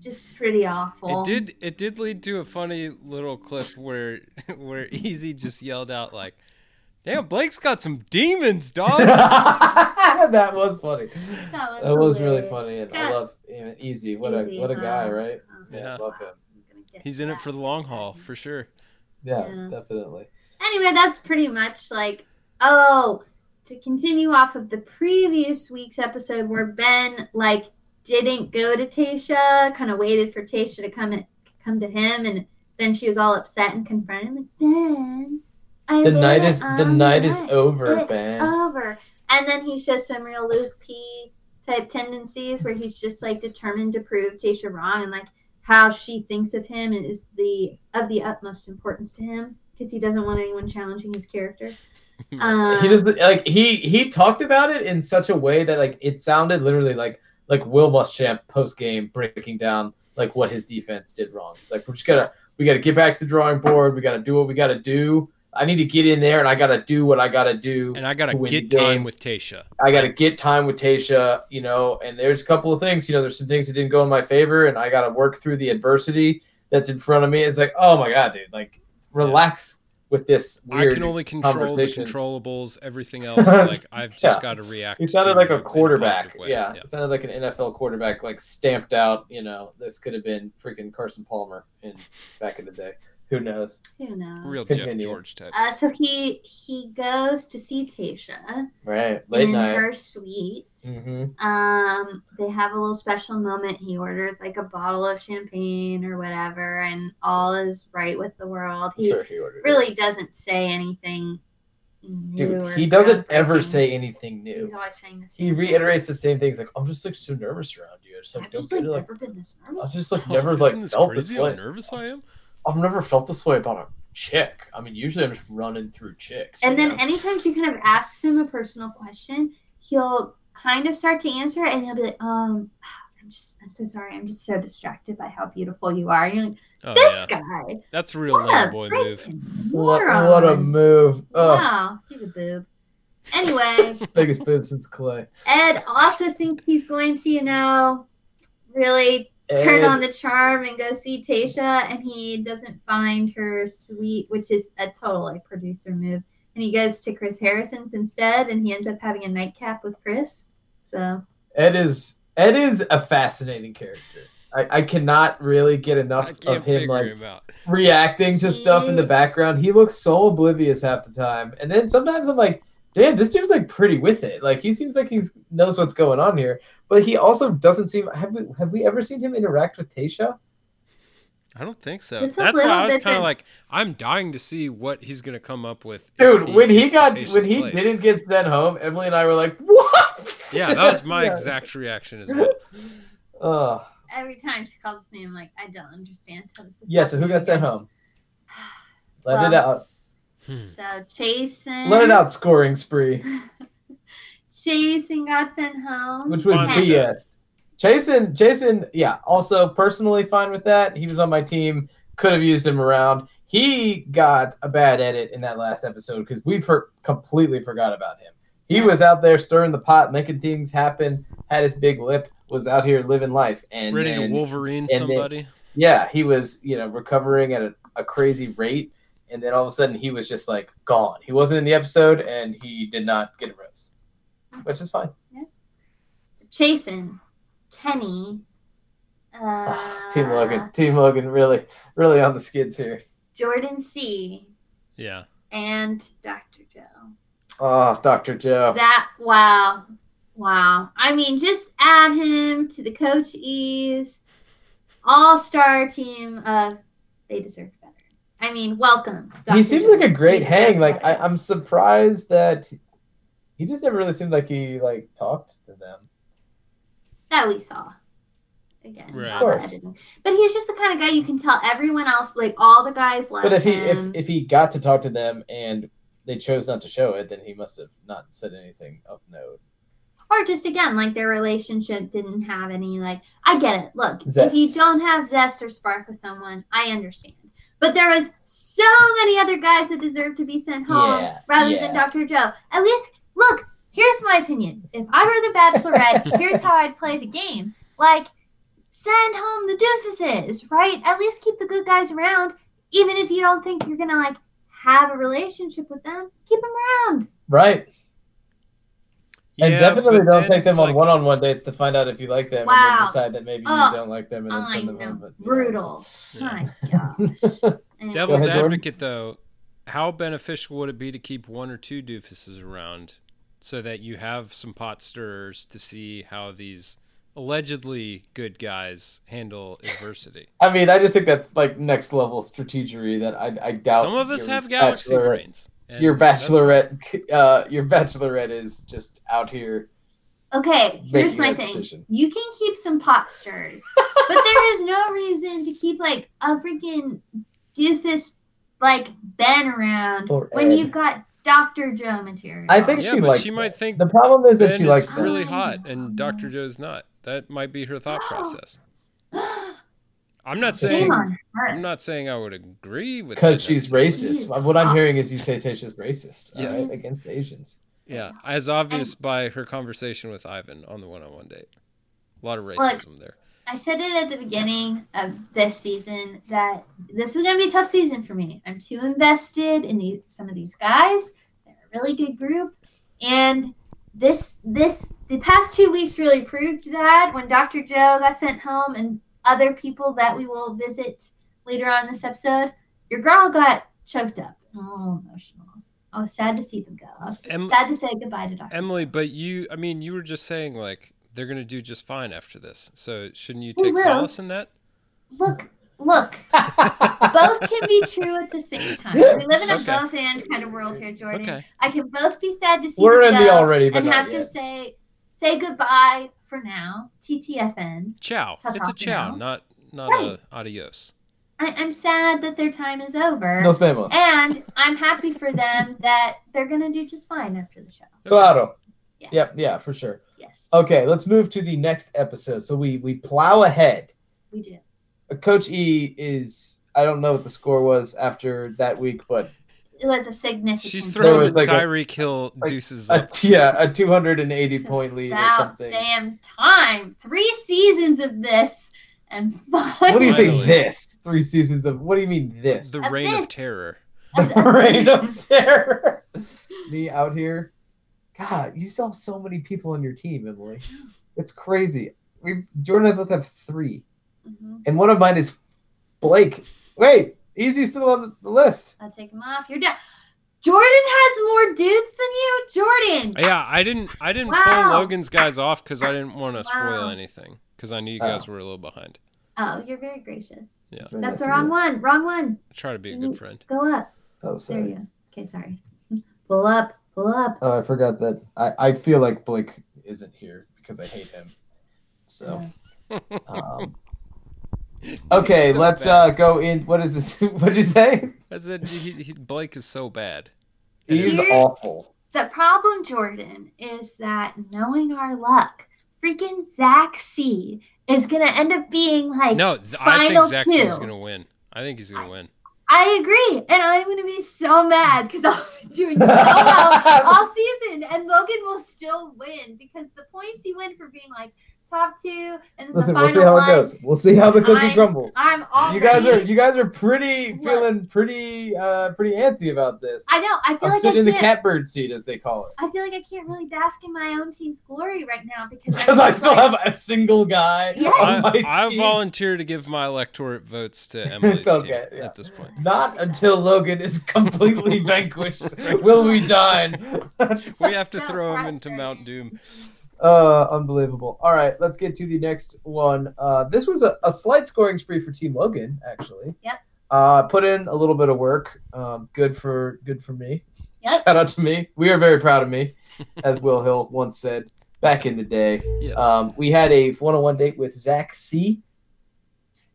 Just pretty awful. It did. It did lead to a funny little clip where where Easy just yelled out like, "Damn, Blake's got some demons, dog." that was funny. That was, That was really funny, and I love yeah, Easy. What a what a guy, huh? right? Yeah, Yeah. love him. I'm gonna get He's in it for the long haul for sure. Yeah, Yeah. definitely. Anyway, that's pretty much like oh, to continue off of the previous week's episode where Ben like didn't go to Tayshia, kind of waited for Tayshia to come at, come to him, and then she was all upset and confronted him like Ben. I The night it is the on night is over, It's Ben. over. And then he shows some real Luke P type tendencies where he's just like determined to prove Tayshia wrong and like how she thinks of him is the of the utmost importance to him because he doesn't want anyone challenging his character. Um, he just like he he talked about it in such a way that like it sounded literally like like Will Muschamp post game breaking down like what his defense did wrong. It's like we're just gotta we gotta get back to the drawing board. We gotta do what we gotta do. I need to get in there and I gotta do what I gotta do. and I gotta to get time with Tayshia. I got to get time with Tayshia, you know, and there's a couple of things, you know, there's some things that didn't go in my favor, and I got to work through the adversity that's in front of me. It's like, oh my god, dude, like relax with this I can only control the controllables. Everything else, like I've just Yeah. got to react. He sounded like a quarterback. way. Yeah, it sounded like an NFL quarterback, like stamped out. You know, this could have been freaking Carson Palmer in back in the day. Who knows? Who knows? real Jeff George type. Uh, so he he goes to see Tayshia Right, late in night. her suite. Mm-hmm. Um, they have a little special moment. He orders like a bottle of champagne or whatever, and all is right with the world. He Sure, he ordered. it. really doesn't say anything dude, he doesn't ever say anything new. He's always saying the same. He thing. reiterates the same things, like I'm just like so nervous around you. It's like I've don't just get like it, like never been this nervous. I've just like Oh, never like this felt crazy this way. how nervous I am? I've never felt this way about a chick. I mean, usually I'm just running through chicks. and then know? anytime she kind of asks him a personal question, he'll kind of start to answer it, and he'll be like, "Um, I'm just, I'm so sorry. I'm just so distracted by how beautiful you are." You're like, Oh this yeah, guy, that's a real lame a boy move. what, what a move! Oh, Wow, he's a boob. Anyway, biggest boob since Clay. Ed also thinks he's going to, you know, really turn on the charm and go see Tayshia, and he doesn't find her sweet, which is a total like producer move. And he goes to Chris Harrison's instead, and he ends up having a nightcap with Chris. So Ed is Ed is a fascinating character. I, I cannot really get enough of him like him reacting to stuff in the background. He looks so oblivious half the time, and then sometimes I'm like, "Damn, this dude's like pretty with it." Like he seems like he knows what's going on here, but he also doesn't seem. Have we have we ever seen him interact with Tayshia? I don't think so. Just That's why I was kind of like, I'm dying to see what he's gonna come up with. if Dude, when he got Tayshia's when he place. didn't get sent home, Emily and I were like, "What?" Yeah, that was my Yeah. exact reaction as well. Ugh. every time she calls his name, like, I don't understand how this is. yeah. So who got sent home? Let it out. Hmm. So Jason. Let it out. Scoring spree, Jason got sent home. which was Fine. BS. Jason, Jason, yeah. Also, personally fine with that. He was on my team. Could have used him around. He got a bad edit in that last episode because we for- completely forgot about him. He Yeah. was out there stirring the pot, making things happen. Had his big lip. Was out here living life. And Ready then- to Wolverine then- somebody? yeah, he was, you know, recovering at a, a crazy rate. And then all of a sudden he was just like gone. He wasn't in the episode and he did not get a rose, which is fine. Yeah, Jason, Kenny, uh, Team Logan, Team Logan really, really on the skids here. Jordan C, Yeah. and Dr. Joe. Oh, Dr. Joe. That wow, wow. I mean, just add him to the Coach E's all-star team of they deserve better. I mean, welcome. he seems Joe. like a great You hang. Like I, I'm surprised that he just never really seemed like he like talked to them. that we saw. Again, Right. Of course. but he's just the kind of guy you can tell everyone else, like all the guys, like But if he him. if if he got to talk to them and they chose not to show it, then he must have not said anything of note. or just again like their relationship didn't have any like i get it look if you don't have zest or spark with someone i understand but there was so many other guys that deserve to be sent home Yeah, rather yeah. than dr joe at least look here's my opinion. If I were the Bachelorette, here's how I'd play the game. Like, send home the doofuses, right? At least keep the good guys around, even if you don't think you're gonna like have a relationship with them. Keep them around. Right. And Yeah, definitely don't take them on one-on-one dates to find out if you like them, and Wow. then decide that maybe Oh, you don't like them, and then I send them know. home. But, you know. Brutal. Yeah. My gosh. Devil's ahead, Jordan. advocate, though, how beneficial would it be to keep one or two doofuses around so that you have some pot stirrers to see how these allegedly good guys handle adversity? I mean, I just think that's like next level strategery that I, I doubt. Some of us have galaxy bachelorette- brains. And Your bachelorette, uh, your bachelorette is just out here. Okay, here's my thing. decision. You can keep some pot stirs, but there is no reason to keep like a freaking doofus like Ben around Or when Ed. you've got Dr. Joe material. I think Yeah, she likes. she that. might think the problem is that she is likes. really that. hot and Dr. Joe's not. That might be her thought process. I'm not saying Shame on. I'm not saying I would agree with because she's racist. Jeez. What I'm hearing is you say Tayshia's racist Yes. right, against Asians. Yeah, as obvious by her conversation with Ivan on the one-on-one date. A lot of Look, racism there. I said it at the beginning of this season that this is going to be a tough season for me. I'm too invested in these, some of these guys. They're a really good group, and this this the past two weeks really proved that when Dr. Joe got sent home and other people that we will visit later on this episode, your girl got choked up and a little emotional. I was sad to see them go. I was Em- sad to say goodbye to Dr. Emily, but you, I mean, you were just saying like they're gonna do just fine after this. So shouldn't you take will. solace in that? Look, look. both can be true at the same time. We live in a Okay. both and kind of world here, Jordan. Okay. I can both be sad to see We're them in the already, but and not have to say say goodbye for now. TTFN. Ciao. Ta-ta It's a for ciao, now. not not Right. a adios. I, I'm sad that their time is over. No spamos. and I'm happy for them that they're gonna do just fine after the show. Claro. Yeah. Yep. Yeah, for sure. Yes, Okay, let's move to the next episode. So we we plow ahead. we do. Coach E is I don't know what the score was after that week, but It was a significant. She's throwing the like a- Tyreek Hill like deuces a, up. yeah, a 280 It's point lead or something. damn time. Three seasons of this, and five. What do you say? This three seasons of what do you mean this? The Of reign this. of terror. The reign of terror. Me out here. God, you still have so many people on your team, Emily. It's crazy. We Jordan and I both have three, Mhm. and one of mine is Blake. Wait, Easy's still on the list. I'll take them off. You're done. Jordan has more dudes than you. Jordan. Yeah, I didn't I didn't Wow. pull Logan's guys off because I didn't want to spoil Wow. anything because I knew you Oh. guys were a little behind. Oh, you're very gracious. Yeah. very That's nice the wrong you. one. Wrong one. I try to be a good friend. Go up. Oh, There sorry. you go. Okay, sorry. Pull up. Pull up. Oh, I forgot that. I, I feel like Blake isn't here because I hate him. So, um, okay, So let's bad. uh, go in. What is this? What'd you say? I said he, he, Blake is so bad. He's Here- awful. The problem, Jordan, is that knowing our luck, freaking Zach C is gonna end up being like No, Z- I final think Zach two. is gonna win. I think he's gonna win. I agree, and I'm gonna be so mad because I'll be doing so well all season, and Logan will still win because the points you win for being like top two and Listen, the we'll see how one, it goes. We'll see how the cookie I'm- crumbles. I'm all You guys are you guys are pretty Look. feeling pretty uh pretty antsy about this. I know. I feel I'm like I sitting in the can't. catbird seat as they call it. I feel like I can't really bask in my own team's glory right now because Because I just still like- have a single guy Yes. on my I, I volunteer to give my electorate votes to Emily's Okay, team yeah. at this point. Not until Logan is completely vanquished will we dine. We have to So throw him into. Mount Doom. Uh, unbelievable. All right, let's get to the next one. Uh, this was a, a slight scoring spree for Team Logan, actually. Yep. Uh, put in a little bit of work. Um, good for good for me. Yep. Shout out to me. We are very proud of me, as Will Hill once said back in the day. Yes. Um, we had a one-on-one date with Zach C.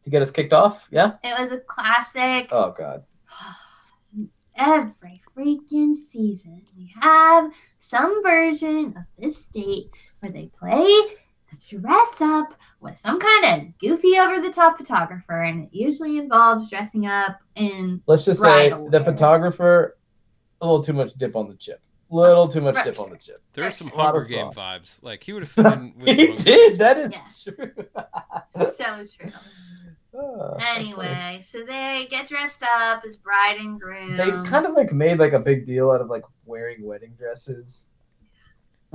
To get us kicked off. Yeah. It was a classic. Oh God. Every freaking season, we have some version of this state where they play dress up with some kind of goofy over the top photographer, and it usually involves dressing up in Let's just say Bridal the photographer, a little too much dip on the chip. Little too much Right. dip on the chip. There are some A Hunger Game vibes. Like he would have fit in with he did. That is Yes. true. So true. Ah, that's funny. Anyway, so they get dressed up as bride and groom. they kind of like made like a big deal out of like wearing wedding dresses,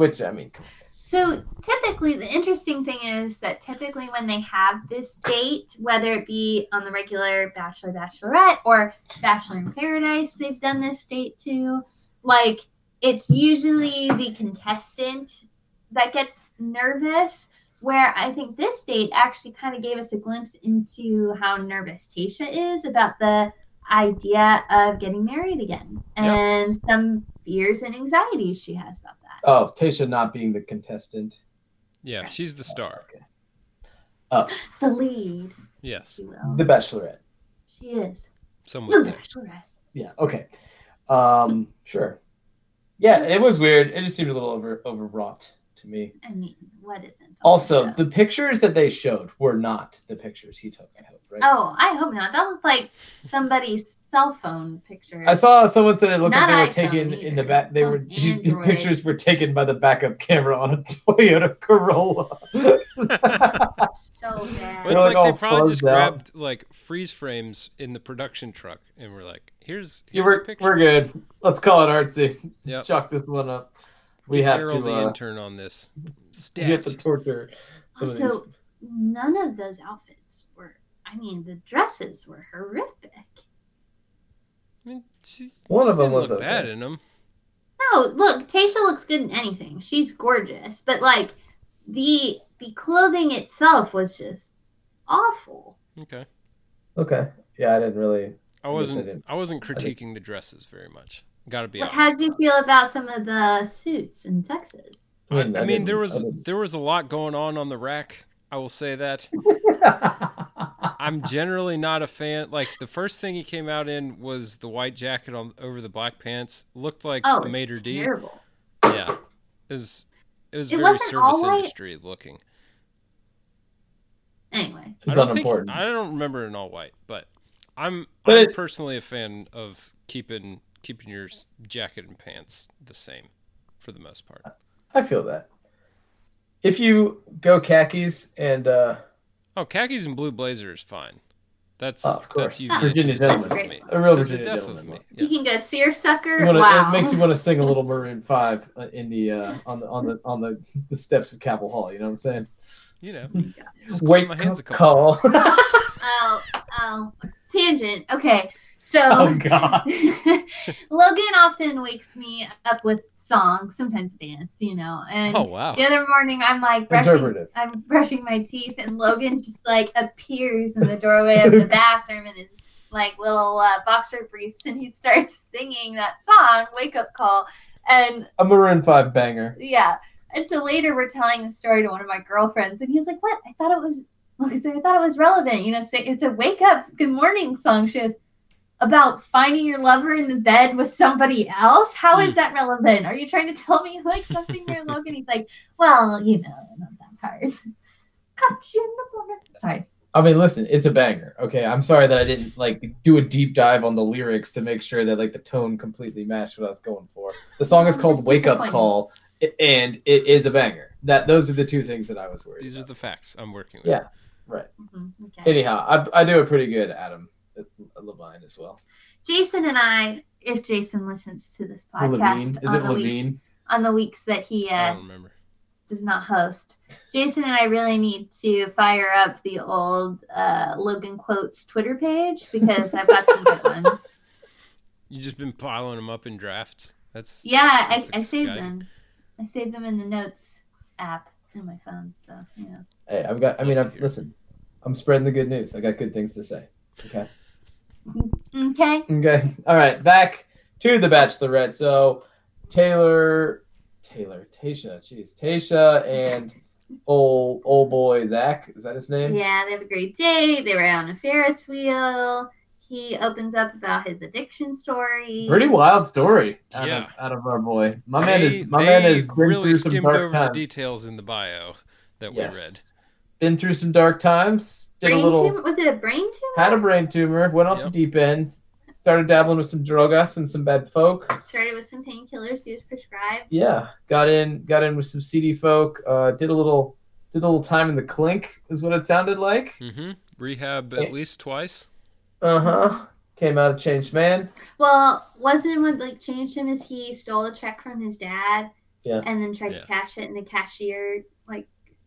which I mean. So typically, the interesting thing is that typically when they have this date, whether it be on the regular Bachelor Bachelorette or Bachelor in Paradise, they've done this date too. Like it's usually the contestant that gets nervous. Where I think this date actually kind of gave us a glimpse into how nervous Tayshia is about the idea of getting married again and some fears and anxieties she has about that. oh, Tayshia not being the contestant. Yeah, she's the star. Okay. The lead. Yes. The Bachelorette. She is. some The would. Bachelorette. Yeah. Okay. Um. Sure. Yeah, it was weird. It just seemed a little over overwrought to me. I mean, what isn't? Also, the the pictures that they showed were not the pictures he took. I hope, right? Oh, I hope not. That looked like somebody's cell phone picture. I saw someone said it looked Not like they were iPhone taken in the back. They Oh, were these, the pictures were taken by the backup camera on a Toyota Corolla. so bad. They're, it's like, like, all they probably just fuzzed out. grabbed like freeze frames in the production truck and we're like, "Here's, Yeah, here's a we're, picture." we're good. Let's call it artsy. Yep. Chalk this one up. We have Carol to the uh, intern on this. we have to torture some of these. Also, none of those outfits were. I mean, the dresses were horrific. I mean, she's, One she of them was okay. bad in them. No, look, Tayshia looks good in anything. She's gorgeous, but like the the clothing itself was just awful. Okay. Okay. Yeah, I didn't really. I wasn't. didn't- I wasn't I didn't- critiquing the dresses very much. Got to be What, honest. how did you feel about some of the suits in Texas? I, I I mean, didn't- there was there was a lot going on on the rack. I will say that. I'm generally not a fan. Like the first thing he came out in was the white jacket on over the black pants. Looked like Oh, the it's maître d'. terrible. Yeah, it was. It was It very service all white? industry looking. Anyway, it's I don't unimportant. Think, I don't remember in all white, but I'm But I'm it- personally a fan of keeping keeping your jacket and pants the same for the most part. I feel that. If you go khakis and uh, Oh, khakis and blue blazer is fine. That's Oh, of course. That's easy Virginia to gentleman. A real To Virginia death gentleman. me. you can go seersucker. you wanna, wow. it makes you want to sing a little Maroon Five uh, in the uh, on the on the on the, the steps of Capitol Hall. You know what I'm saying? You know, just Wake my hands a call. Oh, oh, tangent. Okay, so oh God. Logan often wakes me up with songs, sometimes dance, you know. And Oh wow. the other morning, I'm like brushing, I'm brushing my teeth, and Logan just like appears in the doorway of the bathroom in his like little uh, boxer briefs, and he starts singing that song, "Wake Up Call," and A Maroon Five banger. yeah. And so later we're telling the story to one of my girlfriends, and he was like, "What? I thought it was, I thought it was relevant. You know, say, it's a wake up, good morning song." She goes about finding your lover in the bed with somebody else. How is that relevant? Are you trying to tell me like something where Logan? He's like, "Well, you know, not that part." Got you in the morning. Sorry. I mean, listen, it's a banger. Okay, I'm sorry that I didn't like do a deep dive on the lyrics to make sure that like the tone completely matched what I was going for. The song is I'm called "Wake Up. Call," and it is a banger. That those are the two things that I was worried. These are the facts I'm working with. Yeah. Right. Mhm, Okay. Anyhow, I, I do it pretty good, Adam Levine as well. Jason and I, if Jason listens to this podcast is on it the weeks Levine? on the weeks that he I uh, don't remember. does not host. Jason and I really need to fire up the old uh, Logan Quotes Twitter page because I've got some good ones. You just been piling them up in drafts. That's Yeah, I, That's I saved them. I saved them in the notes app in my phone. So yeah. Hey, I've got. I mean, I've, hear. listen. I'm spreading the good news. I got good things to say. Okay. Okay. Okay. All right. Back to the Bachelorette. So Taylor, Taylor, Tayshia, jeez, Tayshia and old old boy Zach. Is that his name? Yeah, they have a great date. They were on a Ferris wheel. He opens up about his addiction story. Pretty wild story out Yeah. of out of our boy. My man is my man is been really through some skimmed dark over times. the details in the bio that we read. yes. Been through some dark times. Did brain a little tumor? Was it a brain tumor? had a brain tumor, went off the deep end, started dabbling with some drogas and some bad folk. Started with some painkillers he was prescribed. Yeah, got in, got in with some seedy folk. Uh, did a little, did a little time in the clink, is what it sounded like. Mm-hmm. Rehab Yeah. at least twice. Uh huh. Came out a changed man. Well, wasn't what like changed him is he stole a check from his dad, Yeah. and then tried Yeah. to cash it, and the cashier like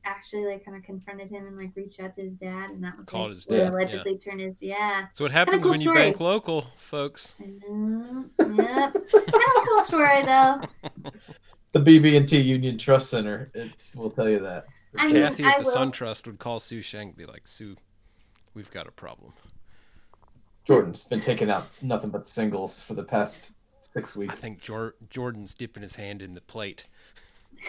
actually like kind of confronted him and like reached out to his dad, and that was Called like, his dad, allegedly turned his yeah. So what happens cool when you bank local, folks. I know. Yep. kind of a cool story though. The BB and T Union Trust Center. It's we'll tell you that. I mean, Kathy I at the will- SunTrust would call Sue Shank and be like, Sue, we've got a problem. Jordan's been taking out nothing but singles for the past six weeks. I think Jor- Jordan's dipping his hand in the plate.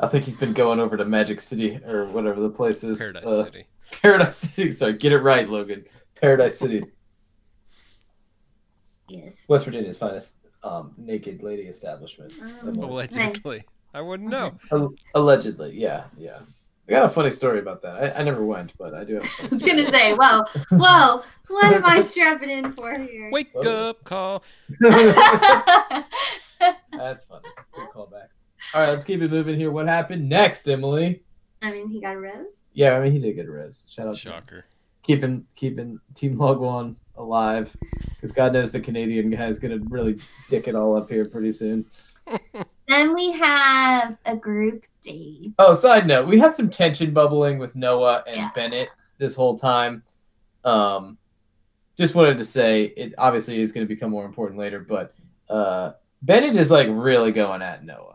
I think he's been going over to Magic City or whatever the place is. Paradise uh, City. Paradise City. Sorry, get it right, Logan. Paradise City, Yes. West Virginia's finest um, naked lady establishment. Um, Allegedly. I wouldn't know. Al- Allegedly, yeah, yeah. I got a funny story about that. I, I never went, but I do have. A I funny was gonna say, whoa, whoa, what am I strapping in for here? Wake Oh. up call. That's funny. Good callback. All right, let's keep it moving here. What happened next, Emily? I mean, he got a rose. Yeah, I mean he did get a rose. Shout out to. Shocker. keeping keeping Team Log One alive because God knows the Canadian guy is gonna really dick it all up here pretty soon. Then we have a group date. Oh, side note, we have some tension bubbling with Noah and Yeah. Bennett this whole time. Um, just wanted to say it obviously is going to become more important later, but uh, Bennett is like really going at Noah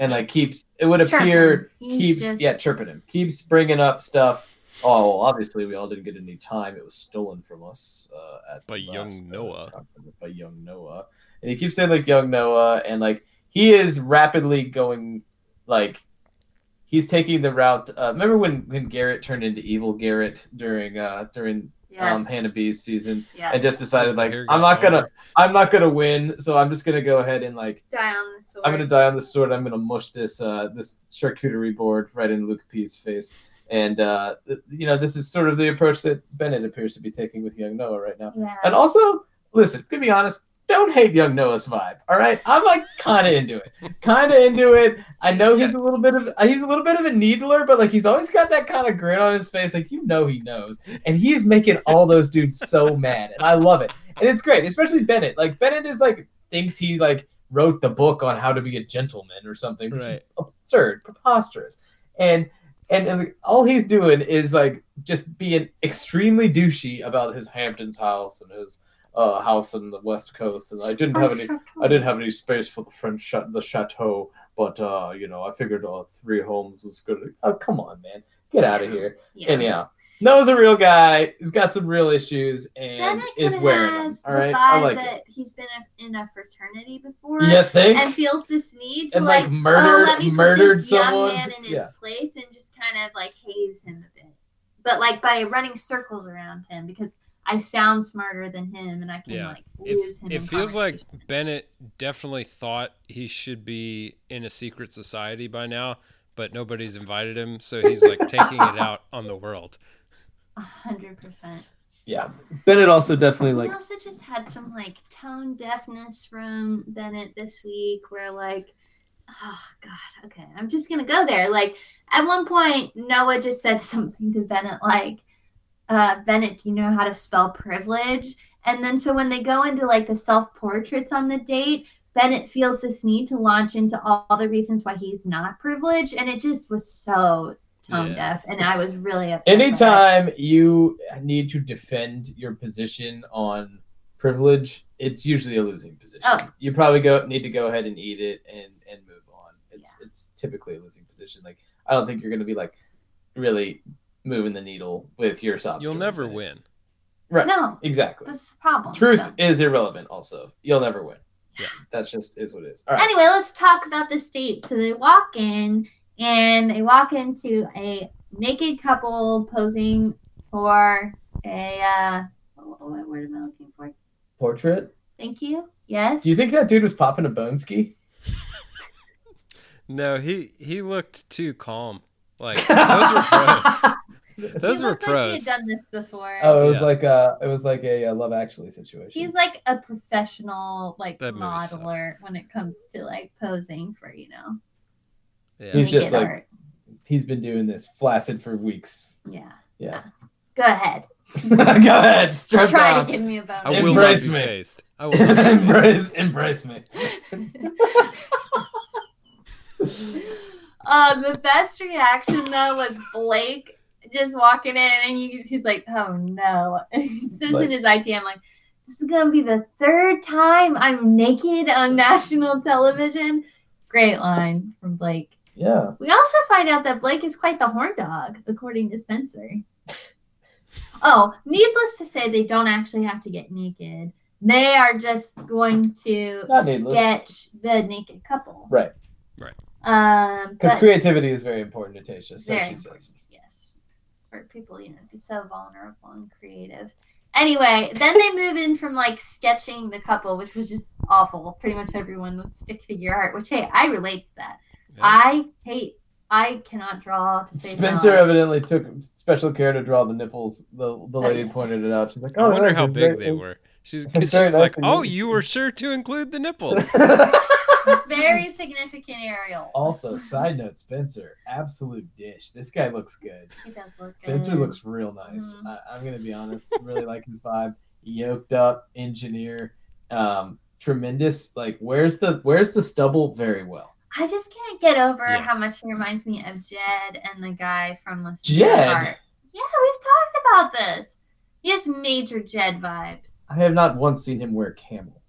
and like keeps it would appear He's keeps just- yeah chirping him keeps bringing up stuff. Oh, well, obviously we all didn't get any time. It was stolen from us uh, at By the young last, uh, Noah. conference, by young Noah, and he keeps saying like young Noah, and like he is rapidly going like he's taking the route. Uh, remember when when Garrett turned into evil Garrett during uh during um, Hannah B's season, yeah. and just decided Just like I'm got not gonna longer. I'm not gonna win, so I'm just gonna go ahead and like die on the sword. I'm gonna die on the sword. I'm gonna mush this uh, this charcuterie board right in Luke P's face. And uh, you know, this is sort of the approach that Bennett appears to be taking with young Noah right now. Yeah. And also, listen, to be honest, don't hate young Noah's vibe. All right, I'm like kind of into it, kind of into it. I know he's a little bit of he's a little bit of a needler, but like he's always got that kind of grin on his face, like you know he knows, and he's making all those dudes so mad, and I love it, and it's great, especially Bennett. Like Bennett is like thinks he like wrote the book on how to be a gentleman or something, which is absurd, preposterous, and. And, and like, all he's doing is like just being extremely douchey about his Hamptons house and his uh, house in the west coast, and I didn't have any. I didn't have any space for the French cha- the chateau, but uh, you know, I figured uh, three homes was good. Oh, come on, man, get out of here. Yeah. Anyhow, Noah's a real guy. He's got some real issues and is kinda wearing them. has All the vibe I like it. he's been a, in a fraternity before. You think? and feels this need to And, like, like, murdered- oh, let put murdered this young someone? man in his Yeah. place and just kind of like haze him a bit, but like by running circles around him because I sound smarter than him and I can Yeah. like It, lose him. it in feels like. Bennett definitely thought he should be in a secret society by now, but nobody's invited him, so he's like taking it out on the world. a hundred percent. yeah, Bennett also definitely We like also just had some like tone deafness from Bennett this week, where like, oh god, okay, I'm just gonna go there. Like at one point, Noah just said something to Bennett like, uh, "Bennett, do you know how to spell privilege?" And then so when they go into like the self portraits on the date. Bennett feels this need to launch into all, all the reasons why he's not privileged, and it just was so tone Yeah. deaf, and I was really upset. anytime you need to defend your position on privilege, it's usually a losing position. Oh. You probably go need to go ahead and eat it and and move on. It's it's typically a losing position. Like I don't think you're going to be like really moving the needle with your sob You'll story, never Bennett. win. Right. No, Exactly. that's the problem. Truth so. is irrelevant. Also, you'll never win. Yeah. That's just is what it is. All right. Anyway, let's talk about this date. So they walk in and they walk into a naked couple posing for a uh what, what word am I looking for? Portrait. Thank you. Yes. Do you think that dude was popping a bone ski? No, he he looked too calm. Like those were gross. Those he were looked like he had done this before. Oh, it was Yeah. like a it was like a, uh Love Actually situation. He's like a professional like That modeler when it comes to like posing for you know. Yeah. He's just like- art. He's been doing this flaccid for weeks. yeah. Yeah. Go ahead. Go ahead, Try down. to give me a bone. I will Embrace me. phased. I will not be phased. embrace, embrace me. uh, the best reaction though was Blake just walking in and you, he's like, "Oh no!" And he sends Like- in his ITM like, "This is gonna be the third time I'm naked on national television." Great line from Blake. Yeah. We also find out that Blake is quite the horn dog, according to Spencer. oh, needless to say, they don't actually have to get naked. They are just going to sketch the naked couple. Right. Right. Um, Because but creativity is very important to Tayshia, so Very she says. Yes, for people, you know, be so vulnerable and creative. Anyway, then they move in from like sketching the couple, which was just awful. Pretty much everyone with stick figure art, which hey, I relate to that. Yeah. I hate. I cannot draw to save Spencer life. evidently took special care to draw the nipples. The the oh, lady pointed it out. She's like, oh, I "Oh, wonder look, how big they it's- were. She's, it's 'cause she very was nice like, "Oh, you were sure to include the nipples." Very significant aerial. also, side note, Spencer, absolute dish. This guy looks good. he does look Spencer good. looks real nice. Mhm. I, I'm gonna be honest. Really like his vibe. Yoked up engineer, um, tremendous. Like, where's the where's the stubble? Very well. I just can't get over Yeah. how much he reminds me of Jed and the guy from Listen Jed? Heart. Yeah, we've talked about this. He has major Jed vibes. I have not once seen him wear camel.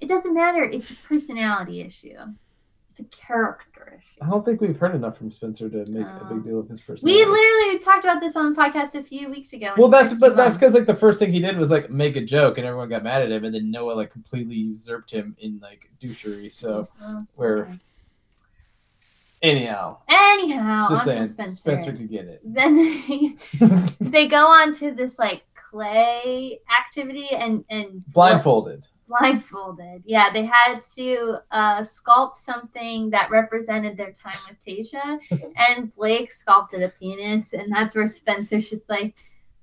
It doesn't matter. It's a personality issue. It's a character issue. I don't think we've heard enough from Spencer to make a big oh. deal of his personality. We literally talked about this on the podcast a few weeks ago. Well, that's but that's because like the first thing he did was like make a joke, and everyone got mad at him, and then Noah like completely usurped him in like douchery. So Oh, we're okay. anyhow, anyhow, just on saying, Spencer. Spencer. could get it. Then they, they go on to this like clay activity and and Blindfolded. Blindfolded. Yeah, they had to uh, sculpt something that represented their time with Tayshia, and Blake sculpted a penis, and that's where Spencer's just like,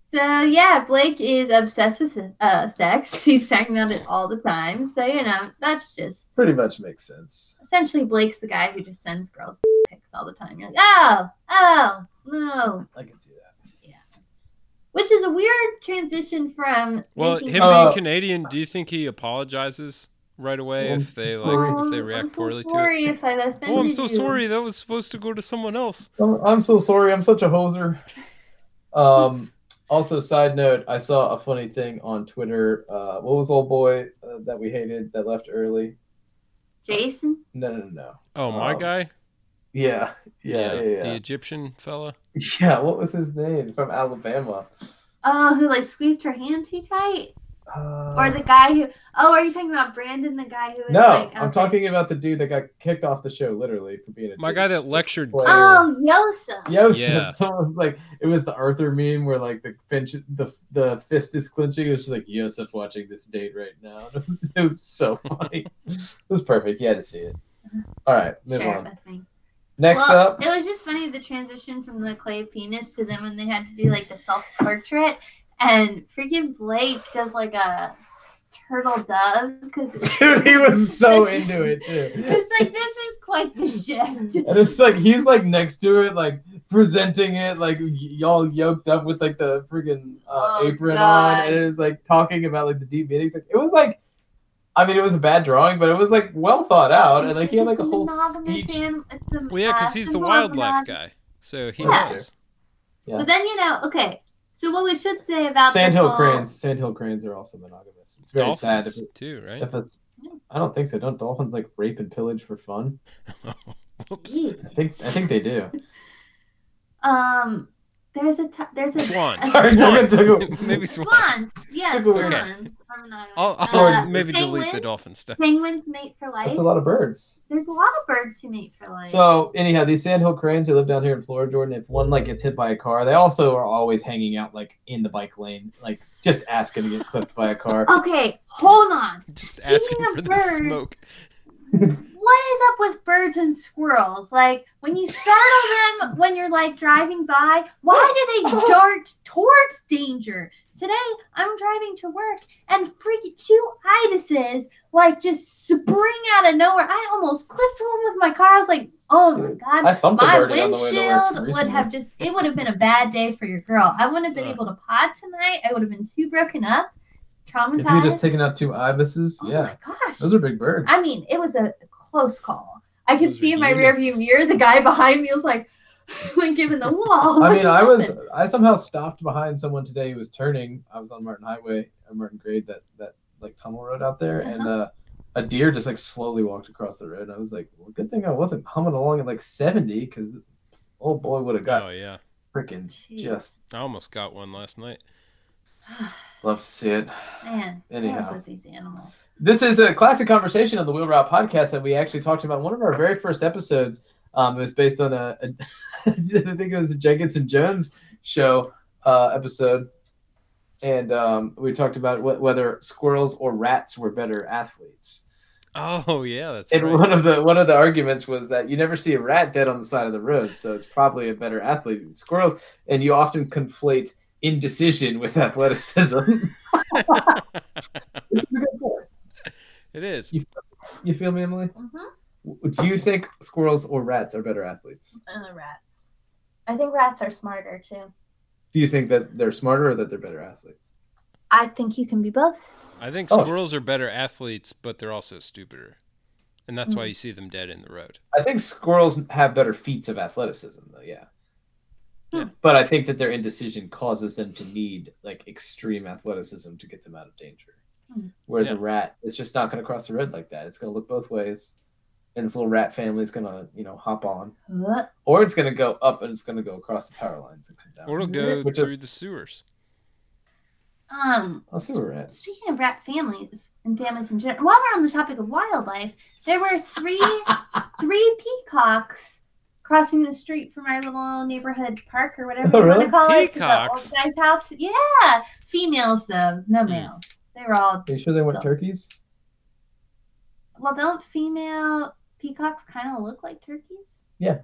so yeah, Blake is obsessed with uh, sex. He's talking about it all the time. So you know, that's just Pretty much makes sense. essentially Blake's the guy who just sends girls pics all the time. You're like, oh, oh, no, I can see that. Which is a weird transition from well, making him Uh, being Canadian, do you think he apologizes right away if they like sorry. if they Um, react I'm so poorly to it? if I've offended Oh, I'm so you. sorry. That was supposed to go to someone else. I'm so sorry. I'm such a hoser. Um. Also, side note, I saw a funny thing on Twitter. Uh, what was old boy uh, that we hated that left early? Jason. No, no, no, no. Oh, my Um, guy. Yeah, yeah, yeah, yeah. The Egyptian fella. Yeah, what was his name from Alabama? Oh, who like squeezed her hand too tight? Uh, Or the guy who? Oh, are you talking about Brandon, the guy who was no, like? I'm talking about the dude that got kicked off the show, literally for being a My guy that douche. lectured. Player. Oh, Yosa. Yosef. Yeah. Someone's like, it was the Arthur meme where like the finch, the the fist is clenching. It was just like Yosef watching this date right now. It was, it was so funny. it was perfect. You had to see it. All right, move Share it on. Next well, up, it was just funny the transition from the clay penis to them when they had to do like the self portrait, and freaking Blake does like a turtle dove because dude, he was so into it too. It's like this is quite the shift. And it's like he's like next to it, like presenting it, like y'all yoked up with like the freaking uh, Oh, apron God. on, and it was like talking about like the deep meanings. Like it was like, I mean, it was a bad drawing, but it was like well thought out, and like he had like a whole speech. anim- it's the, Well, yeah, because uh, he's the wildlife monog- guy, so he Yeah. knows. Yeah. But then you know, okay. So what we should say about Sandhill this whole, cranes, sandhill cranes are also monogamous. It's very sad. If, it, too, right? if it's, I don't think so. Don't dolphins like rape and pillage for fun? I think I think they do. Um, there's a t- there's a Swans. Sorry, Swans. took a- Maybe swans. swans. Yes, Took a- swans. I'm not. I'll, uh, I'll maybe delete the dolphin stuff. Penguins mate for life. That's a lot of birds. There's a lot of birds who mate for life. So anyhow, these sandhill cranes they live down here in Florida, Jordan. If one like gets hit by a car, they also are always hanging out like in the bike lane, like just asking to get clipped by a car. okay, hold on. Just Speaking asking of for the birds, smoke. What is up with birds and squirrels? Like when you startle them when you're like driving by, why do they dart towards danger? Today I'm driving to work and freaking two ibises like just spring out of nowhere. I almost clipped one with my car. I was like, oh my god. I thumped My on the way to work windshield would have just it would have been a bad day for your girl. I wouldn't have been Uh. able to pod tonight. I would have been too broken up, traumatized. If you just taken out two ibises, oh yeah, my gosh. those are big birds. I mean, it was a close call. I could Those see in my units. rearview mirror the guy behind me was like, like giving the wall. I mean, just I was happened? I somehow stopped behind someone today who was turning. I was on Martin Highway or Martin Grade, that that like tunnel road out there, and Uh-huh. uh, a deer just like slowly walked across the road. And I was like, well, good thing I wasn't humming along at like seventy, because oh boy, would have got Oh yeah, freaking Jeez. just I almost got one last night. love to see it. Man, what's Anyhow. with these animals? This is a classic conversation on the Wheel Route podcast that we actually talked about in one of our very first episodes. Um, it was based on a, a I think it was a Jenkins and Jones show uh, episode, and um, we talked about wh- whether squirrels or rats were better athletes. Oh yeah, that's And right. one of the one of the arguments was that you never see a rat dead on the side of the road, so it's probably a better athlete than squirrels. And you often conflate indecision with athleticism. Which is a good point. It is. You feel me, Emily? Mm-hmm. Do you think squirrels or rats are better athletes? And the rats. I think rats are smarter too. Do you think that they're smarter or that they're better athletes? I think you can be both. I think Oh. squirrels are better athletes, but they're also stupider, and that's Hmm. why you see them dead in the road. I think squirrels have better feats of athleticism, though. Yeah. Yeah. But I think that their indecision causes them to need like extreme athleticism to get them out of danger. Hmm. Whereas Yeah. a rat is just not going to cross the road like that. It's going to look both ways, and this little rat family is going to, you know, hop on, What? or it's going to go up and it's going to go across the power lines and come down. Or it'll go Which are- through the sewers. Um, I'll see. Speaking of rat families and families in general, while we're on the topic of wildlife, there were three three peacocks crossing the street from our little neighborhood park or whatever Oh, you want to call it. to the old guy's house. Yeah, females though, no Hmm. males. They were all Are you sure they weren't turkeys? well. Don't female peacocks kind of look like turkeys? Yeah.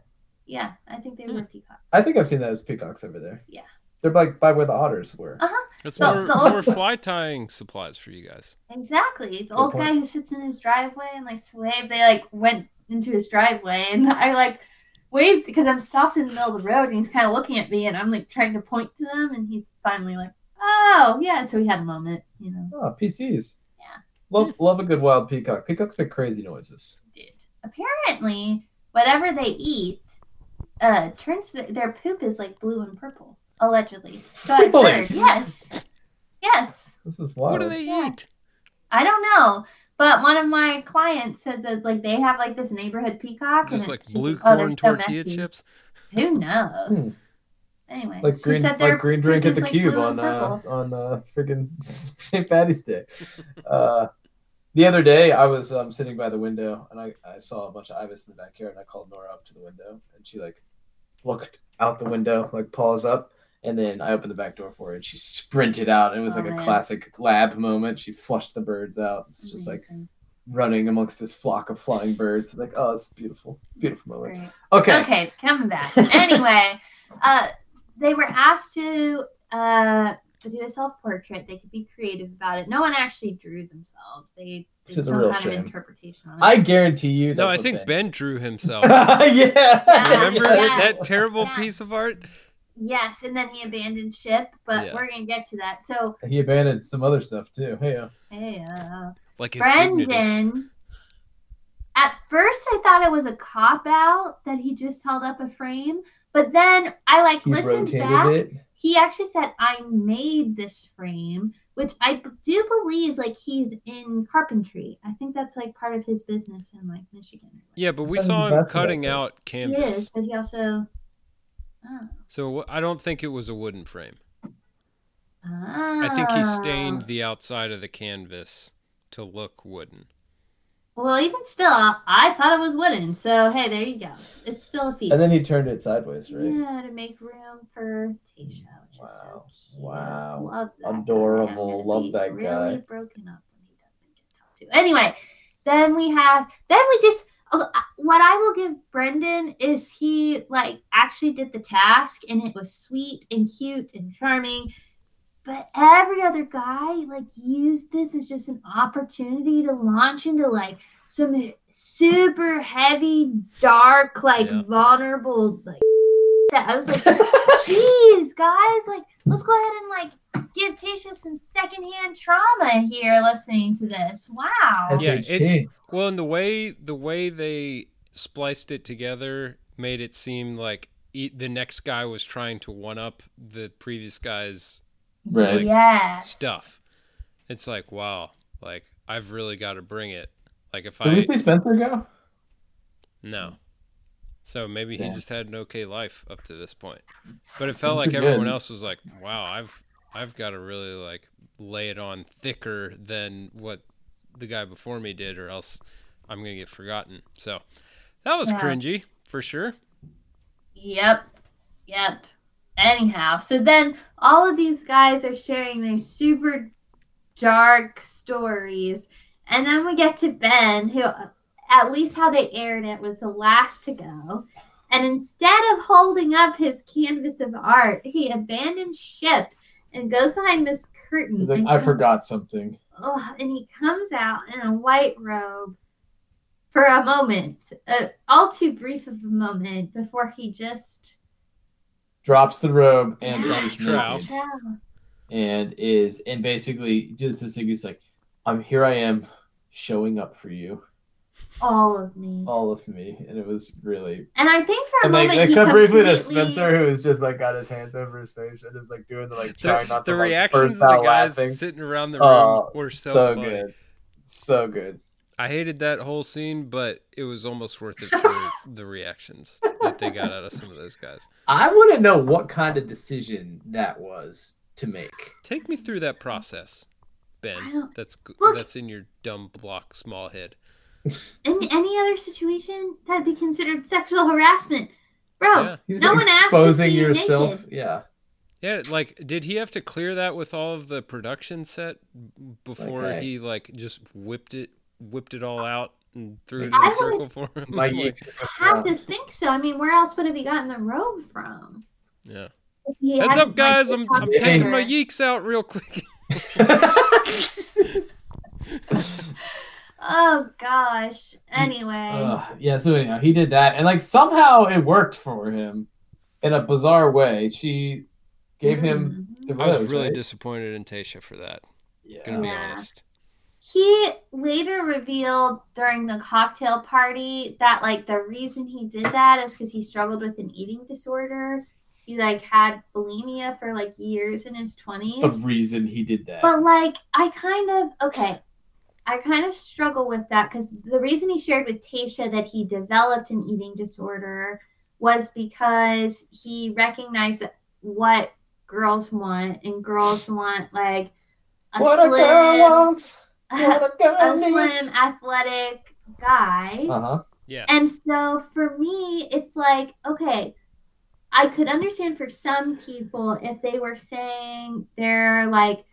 Yeah, I think they Hmm. were peacocks. I think I've seen those peacocks over there. Yeah. They're like by where the otters were. Uh, That's The- more, the more fly tying supplies for you guys. Exactly. The Good old point. guy who sits in his driveway and likes to wave, they like went into his driveway and I like waved because I'm stopped in the middle of the road and he's kind of looking at me and I'm like trying to point to them and he's finally like, oh, yeah. So we had a moment, you know. Oh, PCs. Yeah. Love love a good wild peacock. Peacocks make crazy noises. Did. Apparently, whatever they eat uh turns th- their poop is like blue and purple, allegedly. So I've heard. Yes. Yes. This is wild. What do they Yeah. eat? I don't know. But one of my clients says that like they have like this neighborhood peacock. Just and like it's- blue oh, they're corn so tortilla messy. chips? Who knows? Anyway, Hmm. Like she green, said like green drink at the like, cube on uh, on uh, friggin' St. Patty's Day. Uh, the other day, I was um, sitting by the window and I, I saw a bunch of ibis in the backyard. And I called Nora up to the window and she like looked out the window, like paws up, and then I opened the back door for her and she sprinted out. It was Oh, like a man. classic lab moment. She flushed the birds out. It's just like running amongst this flock of flying birds. Like, oh, it's beautiful, beautiful moment. Great. Okay. Okay, coming back. anyway, uh, they were asked to uh do a self portrait. They could be creative about it. No one actually drew themselves. They This did is a some real kind shame. of interpretation on it. I guarantee you. No, I think they- Ben drew himself. yeah. Remember Yeah. that terrible Yeah. piece of art? Yes, and then he abandoned ship, but Yeah. we're gonna get to that. So, He abandoned some other stuff too. Hey, uh, hey, uh, Like his dignity. Brendan. At first, I thought it was a cop out that he just held up a frame, but then I like he listened back. it. He actually said, "I made this frame," which I do believe like he's in carpentry. I think that's like part of his business in like Michigan. Or. Yeah, but we saw him cutting that, though. out he is, but he also. Oh. So I don't think it was a wooden frame. Ah. I think he stained the outside of the canvas to look wooden. Well, even still, I thought it was wooden. So hey, there you go. It's still a feat. And then he turned it sideways, right? Yeah, to make room for Tayshia, which is so Wow. cute. Wow. Love that guy. Adorable. I'm Love be that really guy. broken up when he doesn't get talked to. Anyway, then we have then we just what I will give Brendan is he like actually did the task and it was sweet and cute and charming. But every other guy like used this as just an opportunity to launch into like some super heavy, dark, like Yeah. vulnerable like that. I was like, Jeez, guys, like, let's go ahead and like give Tayshia some secondhand trauma here listening to this. Wow. Yeah, SHT. Well, and the way the way they spliced it together made it seem like e- the next guy was trying to one up the previous guy's Right. yes. stuff. It's like, wow, like I've really got to bring it. Like if Did I we see Spencer go? no, so maybe he Yeah. just had an okay life up to this point. But it felt like everyone good. else was like, wow, I've I've got to really like lay it on thicker than what the guy before me did, or else I'm gonna get forgotten. So that was Yeah. cringy for sure. Yep. Yep. Anyhow, so then all of these guys are sharing their super dark stories. And then we get to Ben, who, at least how they aired it, was the last to go. And instead of holding up his canvas of art, he abandons ship and goes behind this curtain. He's like, I comes- forgot something. Oh, and he comes out in a white robe for a moment, uh, all too brief of a moment, before he just Drops the robe and Yeah, is Trout. and is and basically just this thing. He's like, I'm here. I am showing up for you, all of me. all of me, and it was really. And I think for a And they, moment they he cut briefly to completely- Spencer, who is just like got his hands over his face and is like doing the like trying The, not the to like, reactions burst of the guys laughing. sitting around the room Oh, were so, so funny. good, so good. I hated that whole scene, but it was almost worth it for the reactions that they got out of some of those guys. I want to know what kind of decision that was to make. Take me through that process, Ben. That's g- Look- that's in your dumb block small head. In any other situation, that'd be considered sexual harassment. Bro, Yeah. He's no one asked to exposing see you yourself. naked. Yeah, Yeah, like did he have to clear that with all of the production set before hey. he like just whipped it whipped it all out and threw it in I a would- circle for him? my Like, geeks. have to think so. I mean, where else would have he gotten the robe from? yeah. If he Heads up, guys! like, I'm I'm taking my yeeks out real quick. Oh gosh. Anyway, Ugh, yeah, so anyhow, he did that, and like somehow it worked for him in a bizarre way. She gave him Mhm. the I was really right? disappointed in Tayshia for that. yeah. Gonna be Yeah. honest. He later revealed during the cocktail party that like the reason he did that is because he struggled with an eating disorder. He like had bulimia for like years in his twenties. the reason he did that. But like I kind of okay. I kind of struggle with that because the reason he shared with Tayshia that he developed an eating disorder was because he recognized that what girls want and girls want like a what a girl slim wants, what a girl a needs. slim athletic guy. Uh huh. Yeah. And so for me, it's like, okay, I could understand for some people if they were saying they're like,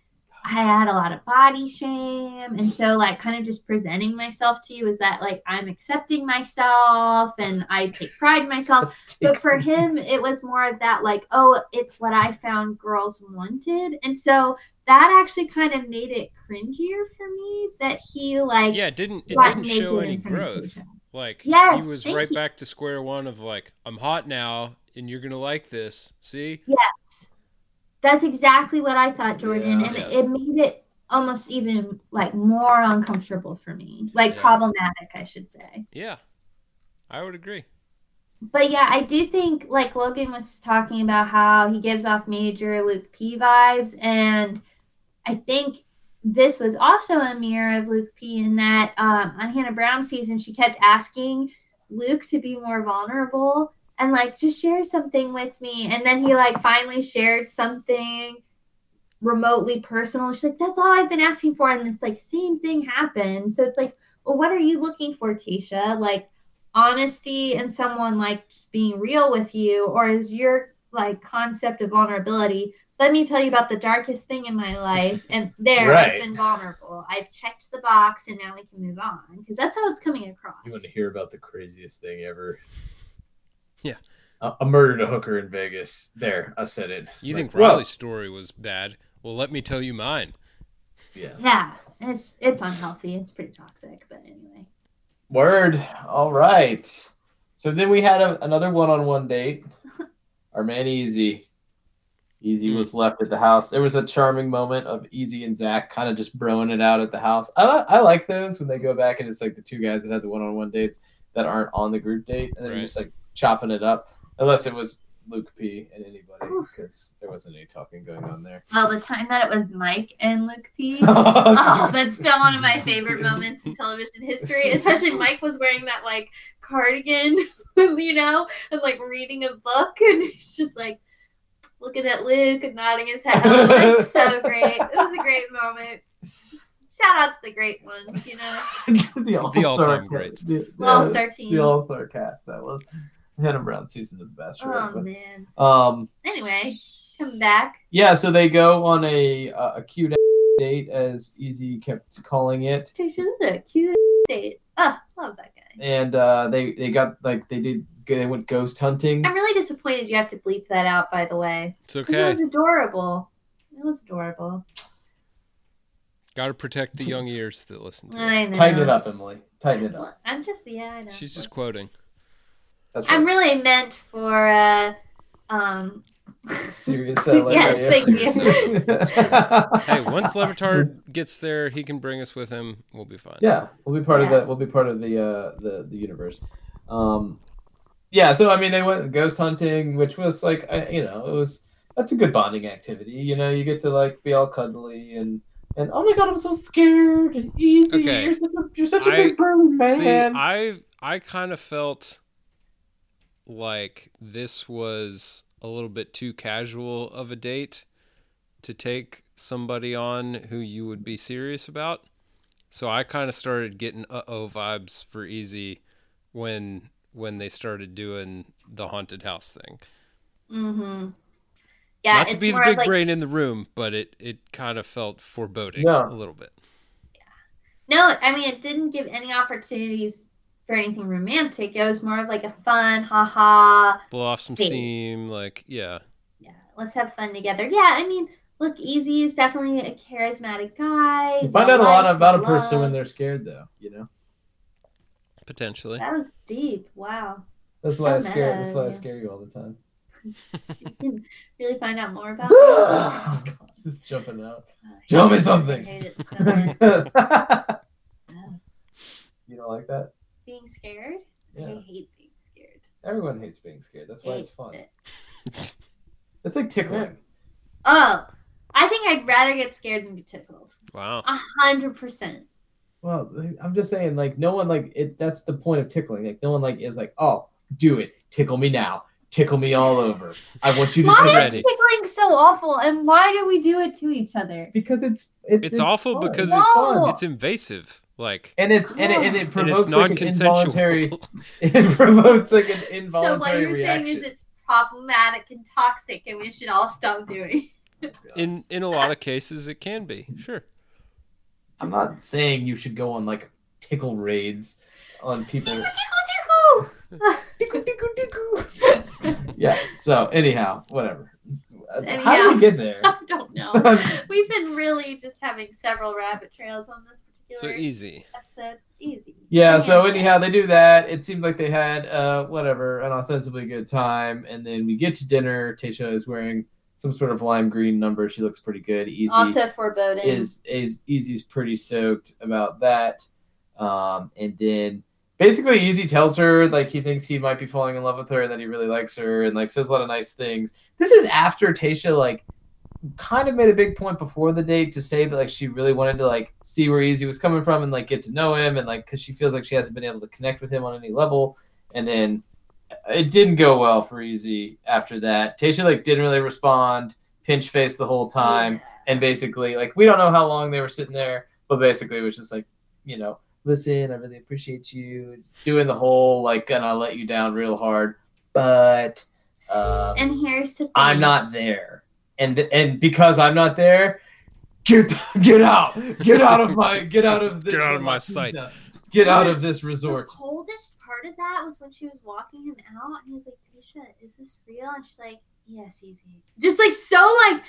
I had a lot of body shame. And so, like, kind of just presenting myself to you is that, like, I'm accepting myself and I take pride in myself. But for him, it was more of that, like, oh, it's what I found girls wanted. And so that actually kind of made it cringier for me that he, like, Yeah, it didn't it didn't show any growth. Like Yes, he was right you. back to square one of like, I'm hot now and you're gonna like this. See? Yes. That's exactly what I thought, Jordan. Yeah. and Yeah. it made it almost even like more uncomfortable for me. Like Yeah. problematic, I should say. Yeah. I would agree. But yeah, I do think like Logan was talking about how he gives off major Luke P vibes, and I think this was also a mirror of Luke P in that um, on Hannah Brown season, she kept asking Luke to be more vulnerable and like just share something with me, and then he like finally shared something remotely personal. She's like, "That's all I've been asking for," and this like same thing happened. So it's like, well, what are you looking for, Tayshia? Like honesty and someone like just being real with you or is your like concept of vulnerability let me tell you about the darkest thing in my life. And there, Right. I've been vulnerable. I've checked the box, and now we can move on because that's how it's coming across. You want to hear about the craziest thing ever? Yeah. I, I murdered a hooker in Vegas. There, I said it. You Like, think whoa. Riley's story was bad? Well, let me tell you mine. Yeah. Yeah, it's it's unhealthy. It's pretty toxic, but anyway. Word. All right. So then we had a, another one-on-one date. Our man Easy. Easy Hmm. was left at the house. There was a charming moment of Easy and Zach kind of just broing it out at the house. I, I like those when they go back and it's like the two guys that had the one-on-one dates that aren't on the group date and they're Right. just like chopping it up. Unless it was Luke P and anybody because there wasn't any talking going on there. Well, the time that it was Mike and Luke P. Oh, that's still one of my favorite moments in television history. Especially Mike was wearing that like cardigan, you know, and like reading a book, and he's just like looking at Luke and nodding his head. Oh, it was so great. It was a great moment. Shout out to the great ones, you know, the all-star all-time cast. greats. The, all-star team. the all-star cast that was Hannah Brown season of the Bachelor. Oh but- man. Um, Anyway, come back. yeah, so they go on a uh, a cute date, as Easy kept calling it, This is a cute date. Oh, love that guy. and uh, they they got like they did they went ghost hunting. I'm really disappointed you have to bleep that out, by the way. It's 'Cause okay. It was adorable. It was adorable. Got to protect the young ears that listen to I it. know. Tighten it up, Emily. Tighten it up. I'm just yeah, I know. She's just quoting. That's I'm really meant for uh um serious. LA Yes, thank you. Hey, once Le Batard gets there, he can bring us with him. We'll be fine. Yeah, we'll be part of Yeah. the we'll be part of the uh the the universe. Um yeah, so I mean they went ghost hunting, which was like I, you know, it was that's a good bonding activity. You know, you get to like be all cuddly and and oh my god, I'm so scared. Easy. Okay. You're such a you're such a I- big burly See, man. I I kind of felt like this was a little bit too casual of a date to take somebody on who you would be serious about. So I kind of started getting uh-oh vibes for Easy when when they started doing the haunted house thing. mm-hmm. Yeah, Not to it's be the big like brain in the room, but it it kind of felt foreboding Yeah. a little bit. Yeah. no, I mean it didn't give any opportunities for anything romantic. It was more of like a fun, haha. Blow off some Date. steam, like yeah. Yeah, let's have fun together. Yeah, I mean, look, Easy is definitely a charismatic guy. you find out a lot about a person when they're scared though, you know? Potentially. That was deep. Wow. That's So why I scare that's why I scare you all the time. you can really find out more about. Just jumping out. Uh, Tell me I something. hate it so much. you don't like that? Being scared? I hate being scared. Everyone hates being scared. That's why Hate it's fun. it. It's like tickling. Oh, I think I'd rather get scared than be tickled. Wow. A hundred percent. Well, I'm just saying, like, no one like it. That's the point of tickling. Like, no one like is like, oh, do it, tickle me now, tickle me all over. I want you to Why tickle ready. is tickling so awful, and why do we do it to each other? because it's it, It's awful fun. because No. it's it's invasive. Like and it's and it, and it and provokes it's like an non-consensual. involuntary. It provokes like an involuntary. So what you're reaction. saying is it's problematic and toxic, and we should all stop doing. in in a lot of cases, it can be. Sure. I'm not saying you should go on like tickle raids on people. Tickle, tickle, Tickle, tickle, tickle. yeah. So anyhow, whatever. Uh, How Anyhow. did we get there? I don't know. We've been really just having several rabbit trails on this So particular easy. episode. Easy. Yeah, so Hands anyhow, they do that. It seemed like they had uh whatever, an ostensibly good time, and then we get to dinner. Tayshia is wearing some sort of lime green number. She looks pretty good. Easy Also foreboding. is is Easy's pretty stoked about that. Um and then basically Easy tells her like he thinks he might be falling in love with her and that he really likes her and like says a lot of nice things. This is after Tayshia like kind of made a big point before the date to say that like she really wanted to like see where Easy was coming from and like get to know him and like because she feels like she hasn't been able to connect with him on any level and then it didn't go well for Easy after that. Tayshia like didn't really respond, pinch face the whole time, and basically like we don't know how long they were sitting there, but basically it was just like you know listen, I really appreciate you doing the whole like gonna let you down real hard, but uh, And here's the thing. I'm not there. And and because I'm not there, get get out, get out of my, get out of the, Get out of my La sight. Quinta. Get out of this resort. The coldest part of that was when she was walking him out, and he was like, "Tayshia, is this real?" And she's like, "Yes, easy." Just like so, like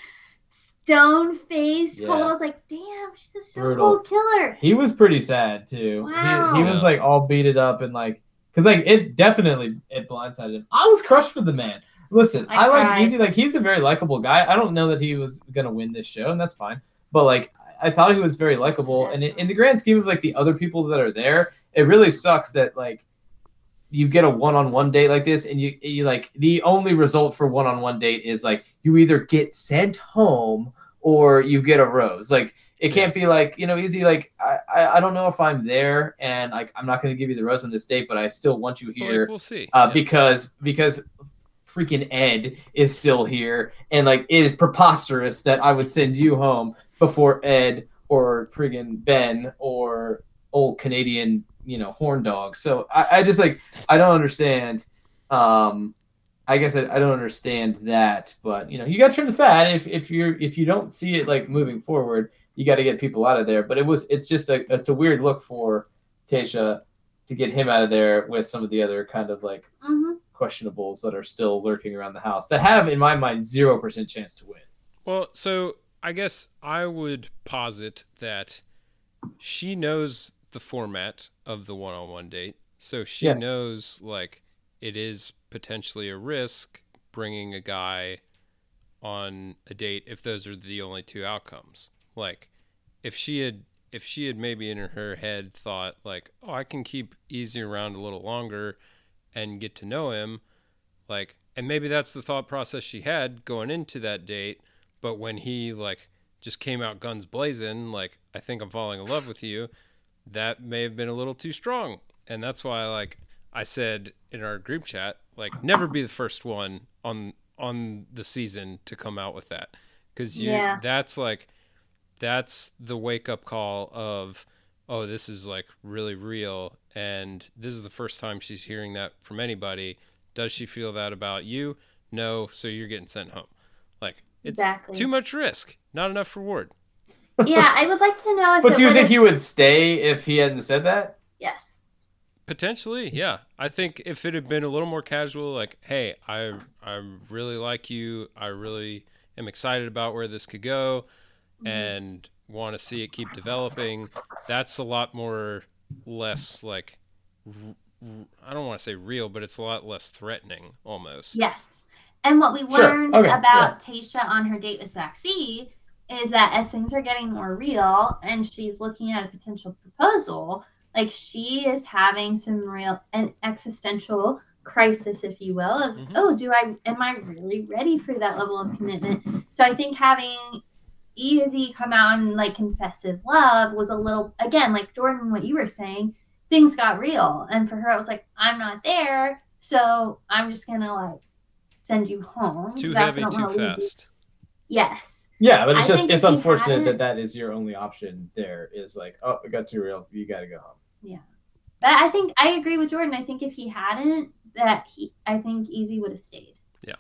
stone faced, cold. I was like, "Damn, she's a stone Brutal. cold killer." He was pretty sad too. Wow. He, he was like all beated up and like, cause like it definitely it blindsided him. I was crushed for the man. Listen, I I, like. Easy. Like he's a very likable guy. I don't know that he was gonna win this show, and that's fine. But like, I thought he was very likable. And in, in the grand scheme of like the other people that are there, it really sucks that like you get a one-on-one date like this, and you you like the only result for one-on-one date is like you either get sent home or you get a rose. Like it can't be like you know easy like I, I I don't know if I'm there and like I'm not going to give you the rose on this date, but I still want you But, here like, we'll see. uh, Yeah. because because freaking Ed is still here, and like it is preposterous that I would send you home before Ed or friggin' Ben or old Canadian, you know, horn dog. So I, I just like I don't understand. Um, I guess I, I don't understand that, but you know, you got to trim the fat. If if you're if you don't see it like moving forward, you got to get people out of there. But it was it's just a it's a weird look for Tayshia to get him out of there with some of the other kind of like hmm questionables that are still lurking around the house that have, in my mind, zero percent chance to win. Well, so I guess I would posit that she knows the format of the one-on-one date, so she Yeah. knows like it is potentially a risk bringing a guy on a date if those are the only two outcomes. Like if she had if she had maybe in her head thought like, "Oh, I can keep Easy around a little longer and get to know him," like and maybe that's the thought process she had going into that date, but when he like just came out guns blazing, like I think I'm falling in love with you, that may have been a little too strong. And that's why like I said in our group chat, like never be the first one on on the season to come out with that. Cuz you Yeah. that's like that's the wake up call of oh this is like really real and this is the first time she's hearing that from anybody. Does she feel that about you? No, so you're getting sent home. Like it's Exactly. too much risk, not enough reward. yeah, I would like to know if. But do you think would've- he would stay if he hadn't said that? Yes. Potentially, yeah. I think if it had been a little more casual, like, "Hey, I I really like you. I really am excited about where this could go, mm-hmm. and want to see it keep developing." That's a lot more less like r- r- I don't want to say real, but it's a lot less threatening almost. Yes. And what we Sure. learned Okay. about Tayshia on her date with Zach C is that as things are getting more real and she's looking at a potential proposal, like she is having some real an existential crisis, if you will, of Mhm. oh, do I am I really ready for that level of commitment? So I think having Easy come out and like confess his love was a little again, like Jordan, what you were saying, things got real. And for her it was like, I'm not there, so I'm just gonna like send you home. Too 'cause that's heavy, too gonna lead you- fast. Yes. Yeah, but I it's just it's unfortunate that that is your only option. There is like, oh, it got too real. You got to go home. Yeah but I think I agree with Jordan. I think if he hadn't, that he I think Easy would have stayed. Yeah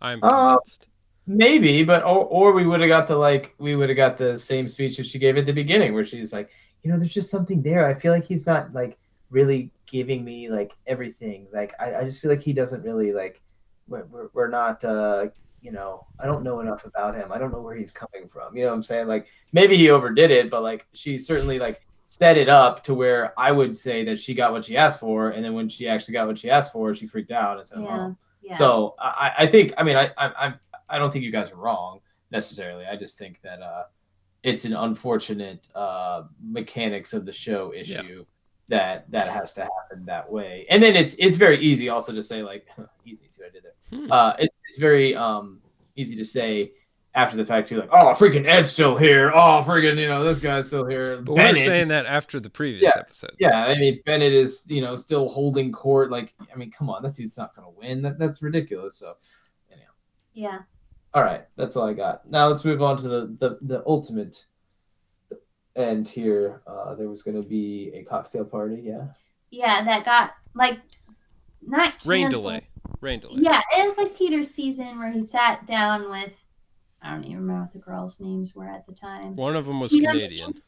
i'm Uh, convinced. Maybe, but or, or we would have got the like we would have got the same speech that she gave at the beginning, where she's like, you know, there's just something there. I feel like he's not like really giving me like everything. Like I, I just feel like he doesn't really like. We're, we're, we're not. uh you know, I don't know enough about him. I don't know where he's coming from. You know what I'm saying? Like maybe he overdid it, but like she certainly like set it up to where I would say that she got what she asked for, and then when she actually got what she asked for, she freaked out and said, Yeah. "Oh, Yeah. so I, I think I mean I, I I I don't think you guys are wrong necessarily. I just think that uh, it's an unfortunate uh, mechanics of the show issue that that has to happen that way. And then it's it's very easy also to say like easy. See what I did there? Hmm. Uh, it, it's very um, easy to say after the fact too, like oh freaking Ed's still here. Oh freaking you know this guy's still here. But we're saying that after the previous Yeah. episode. yeah, I mean Bennett is you know still holding court. Like I mean, come on, that dude's not gonna win. That that's ridiculous. So anyhow, yeah. All right, that's all I got. Now let's move on to the the, the ultimate end here. Uh, there was gonna be a cocktail party. Yeah, Yeah, that got like not Rain canceled. delay. Rain delay. Yeah, it was like Peter's season where he sat down with I don't even remember what the girls' names were at the time. One of them was Tina- Canadian.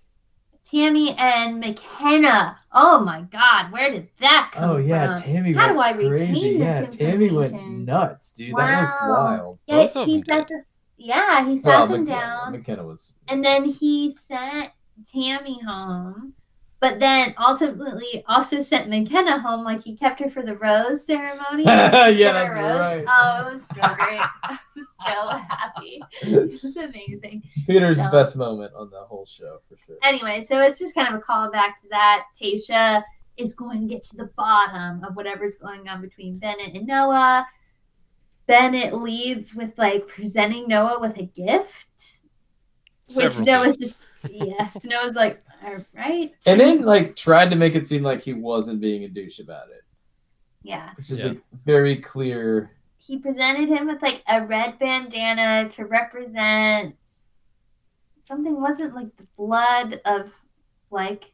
Tammy and McKenna. Oh my God, where did that oh, come from? Oh yeah, from? Tammy How went do I retain crazy. this Yeah, Tammy went nuts, dude. That was wild. Yeah, he sat. The, yeah, he sat Well, them McKenna, down, McKenna was. and then he sent Tammy home. But then ultimately also sent McKenna home, like he kept her for the rose ceremony. yeah, that's rose. right. Oh, it was so great. I was so happy. It was amazing. Peter's So- best moment on the whole show for sure. Anyway, so it's just kind of a callback to that. Tayshia is going to get to the bottom of whatever's going on between Bennett and Noah. Bennett leads with like presenting Noah with a gift, which Several Noah's just yes, Noah's like, all right, And then like tried to make it seem like he wasn't being a douche about it, yeah, which is Yeah. like very clear. he presented him with like a red bandana to represent something. Wasn't like the blood of like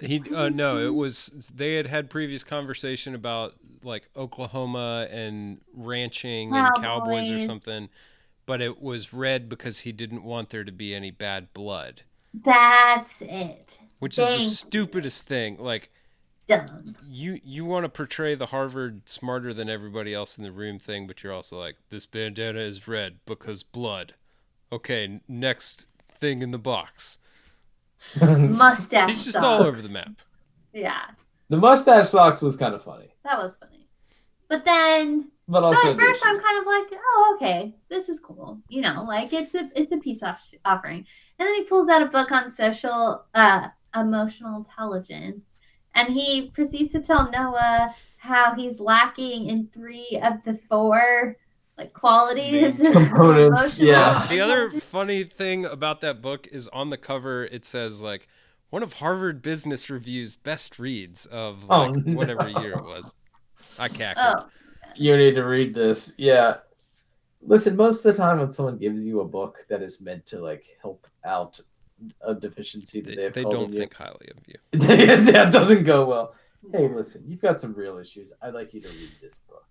He uh, no, it was they had had previous conversation about like Oklahoma and ranching and cowboys or something, but it was red because he didn't want there to be any bad blood, that's it. which is Thank the you. stupidest thing. Like Dumb. you you want to portray the Harvard smarter than everybody else in the room thing, but you're also like this bandana is red because blood. Okay, next thing in the box. Mustache. He's just all over the map. Yeah, The mustache socks was kind of funny, that was funny. But then, but also so at first. I'm kind of like, oh, okay, this is cool. You know, like it's a it's a peace off- offering. And then he pulls out a book on social uh, emotional intelligence, and he proceeds to tell Noah how he's lacking in three of the four like qualities, Main components, yeah. The other funny thing about that book is on the cover it says like one of Harvard Business Review's best reads of Oh, no. whatever year it was. I cackled. Oh, You need to read this. Yeah. Listen, most of the time when someone gives you a book that is meant to like help out a deficiency that they, They, have they don't in you- think highly of you. that doesn't go well. Hey, listen, you've got some real issues. I'd like you to read this book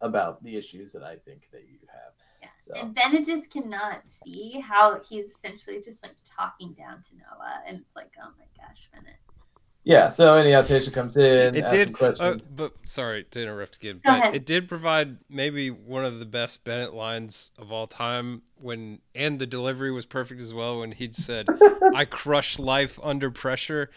about the issues that I think that you have. Yeah. So And Bennett just cannot see how he's essentially just like talking down to Noah, and it's like, oh my gosh, Bennett. Yeah, so any Tayshia comes in, It asks some did, uh, but sorry to interrupt again, Go but ahead. it did provide maybe one of the best Bennett lines of all time. When and the delivery was perfect as well. When he'd said, "I crush life under pressure."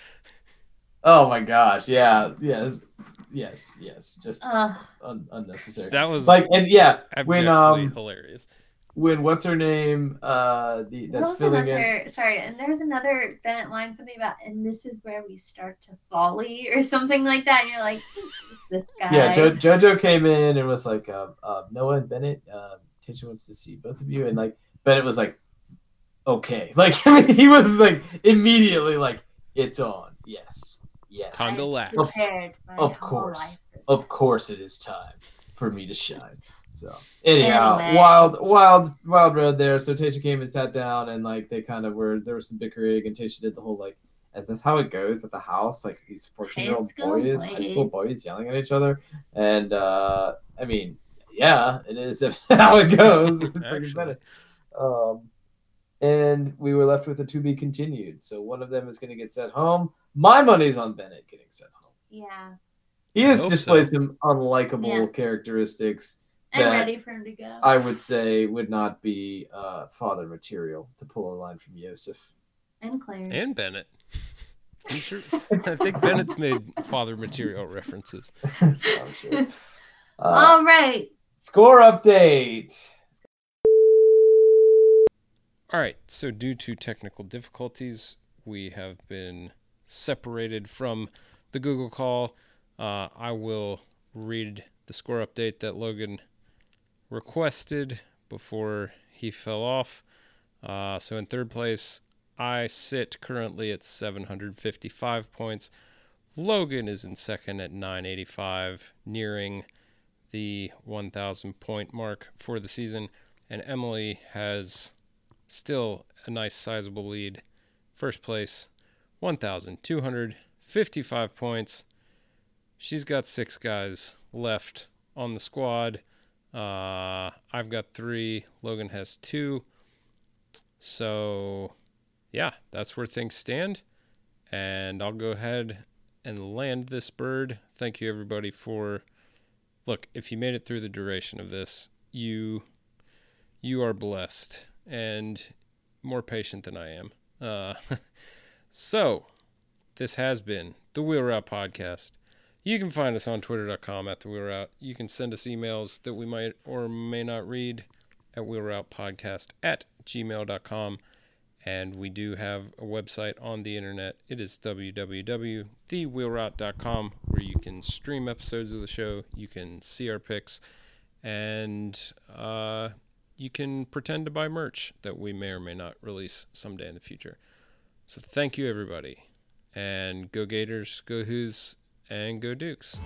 oh my gosh, yeah, yes, yes, yes, just Uh, un- unnecessary. That was like, and yeah, when abjectly um, hilarious. When what's her name, uh, the that's was filling in. Sorry, and there was another Bennett line, something about, and this is where we start to folly or something like that. And you're like, this guy. Yeah, jo- JoJo came in and was like, uh, uh, Noah and Bennett, uh, Tayshia wants to see both of you. And like, Bennett was like, okay. Like, I mean, he was like, immediately like, it's on. Yes. Yes. Time to laugh. Of- of course. Of course it is time for me to shine. So anyhow, Anyway. wild, wild, wild road there. So Tayshia came and sat down and like they kind of were there was some bickering and Tayshia did the whole like is this how it goes at the house? Like these 14 year old High school boys, high school boys. boys yelling at each other. And uh I mean, yeah, it is how it goes. Actually. Um and we were left with a to be continued. So one of them is gonna get sent home. My money's on Bennett getting sent home. Yeah, He has displayed so. some unlikable Yeah. characteristics I'm ready for him to go. I would say would not be uh, father material to pull a line from Yosef. and Claire. and Bennett. I'm sure. I think Bennett's made father material references. Sure. Uh, All right. score update. All right. So, due to technical difficulties, we have been separated from the Google call. Uh, I will read the score update that Logan requested before he fell off. Uh, so, in third place, I sit currently at 755 points. Logan is in second at 985, nearing the 1,000 point mark for the season. And Emily has still a nice sizable lead. First place, 1,255 points. She's got six guys left on the squad. Uh, I've got three. Logan has two. So, yeah, that's where things stand. And I'll go ahead and land this bird. Thank you, everybody, for. Look, if you made it through the duration of this, you you are blessed and more patient than I am. Uh, so, this has been the Wheel Route Podcast. You can find us on twitter.com at the Wheel Route. You can send us emails that we might or may not read at wheelroutepodcast at gmail.com. And we do have a website on the internet. It is www.thewheelroute.com where you can stream episodes of the show, you can see our picks, and uh, you can pretend to buy merch that we may or may not release someday in the future. So thank you, everybody. And go Gators, go Hoos, and go Dukes.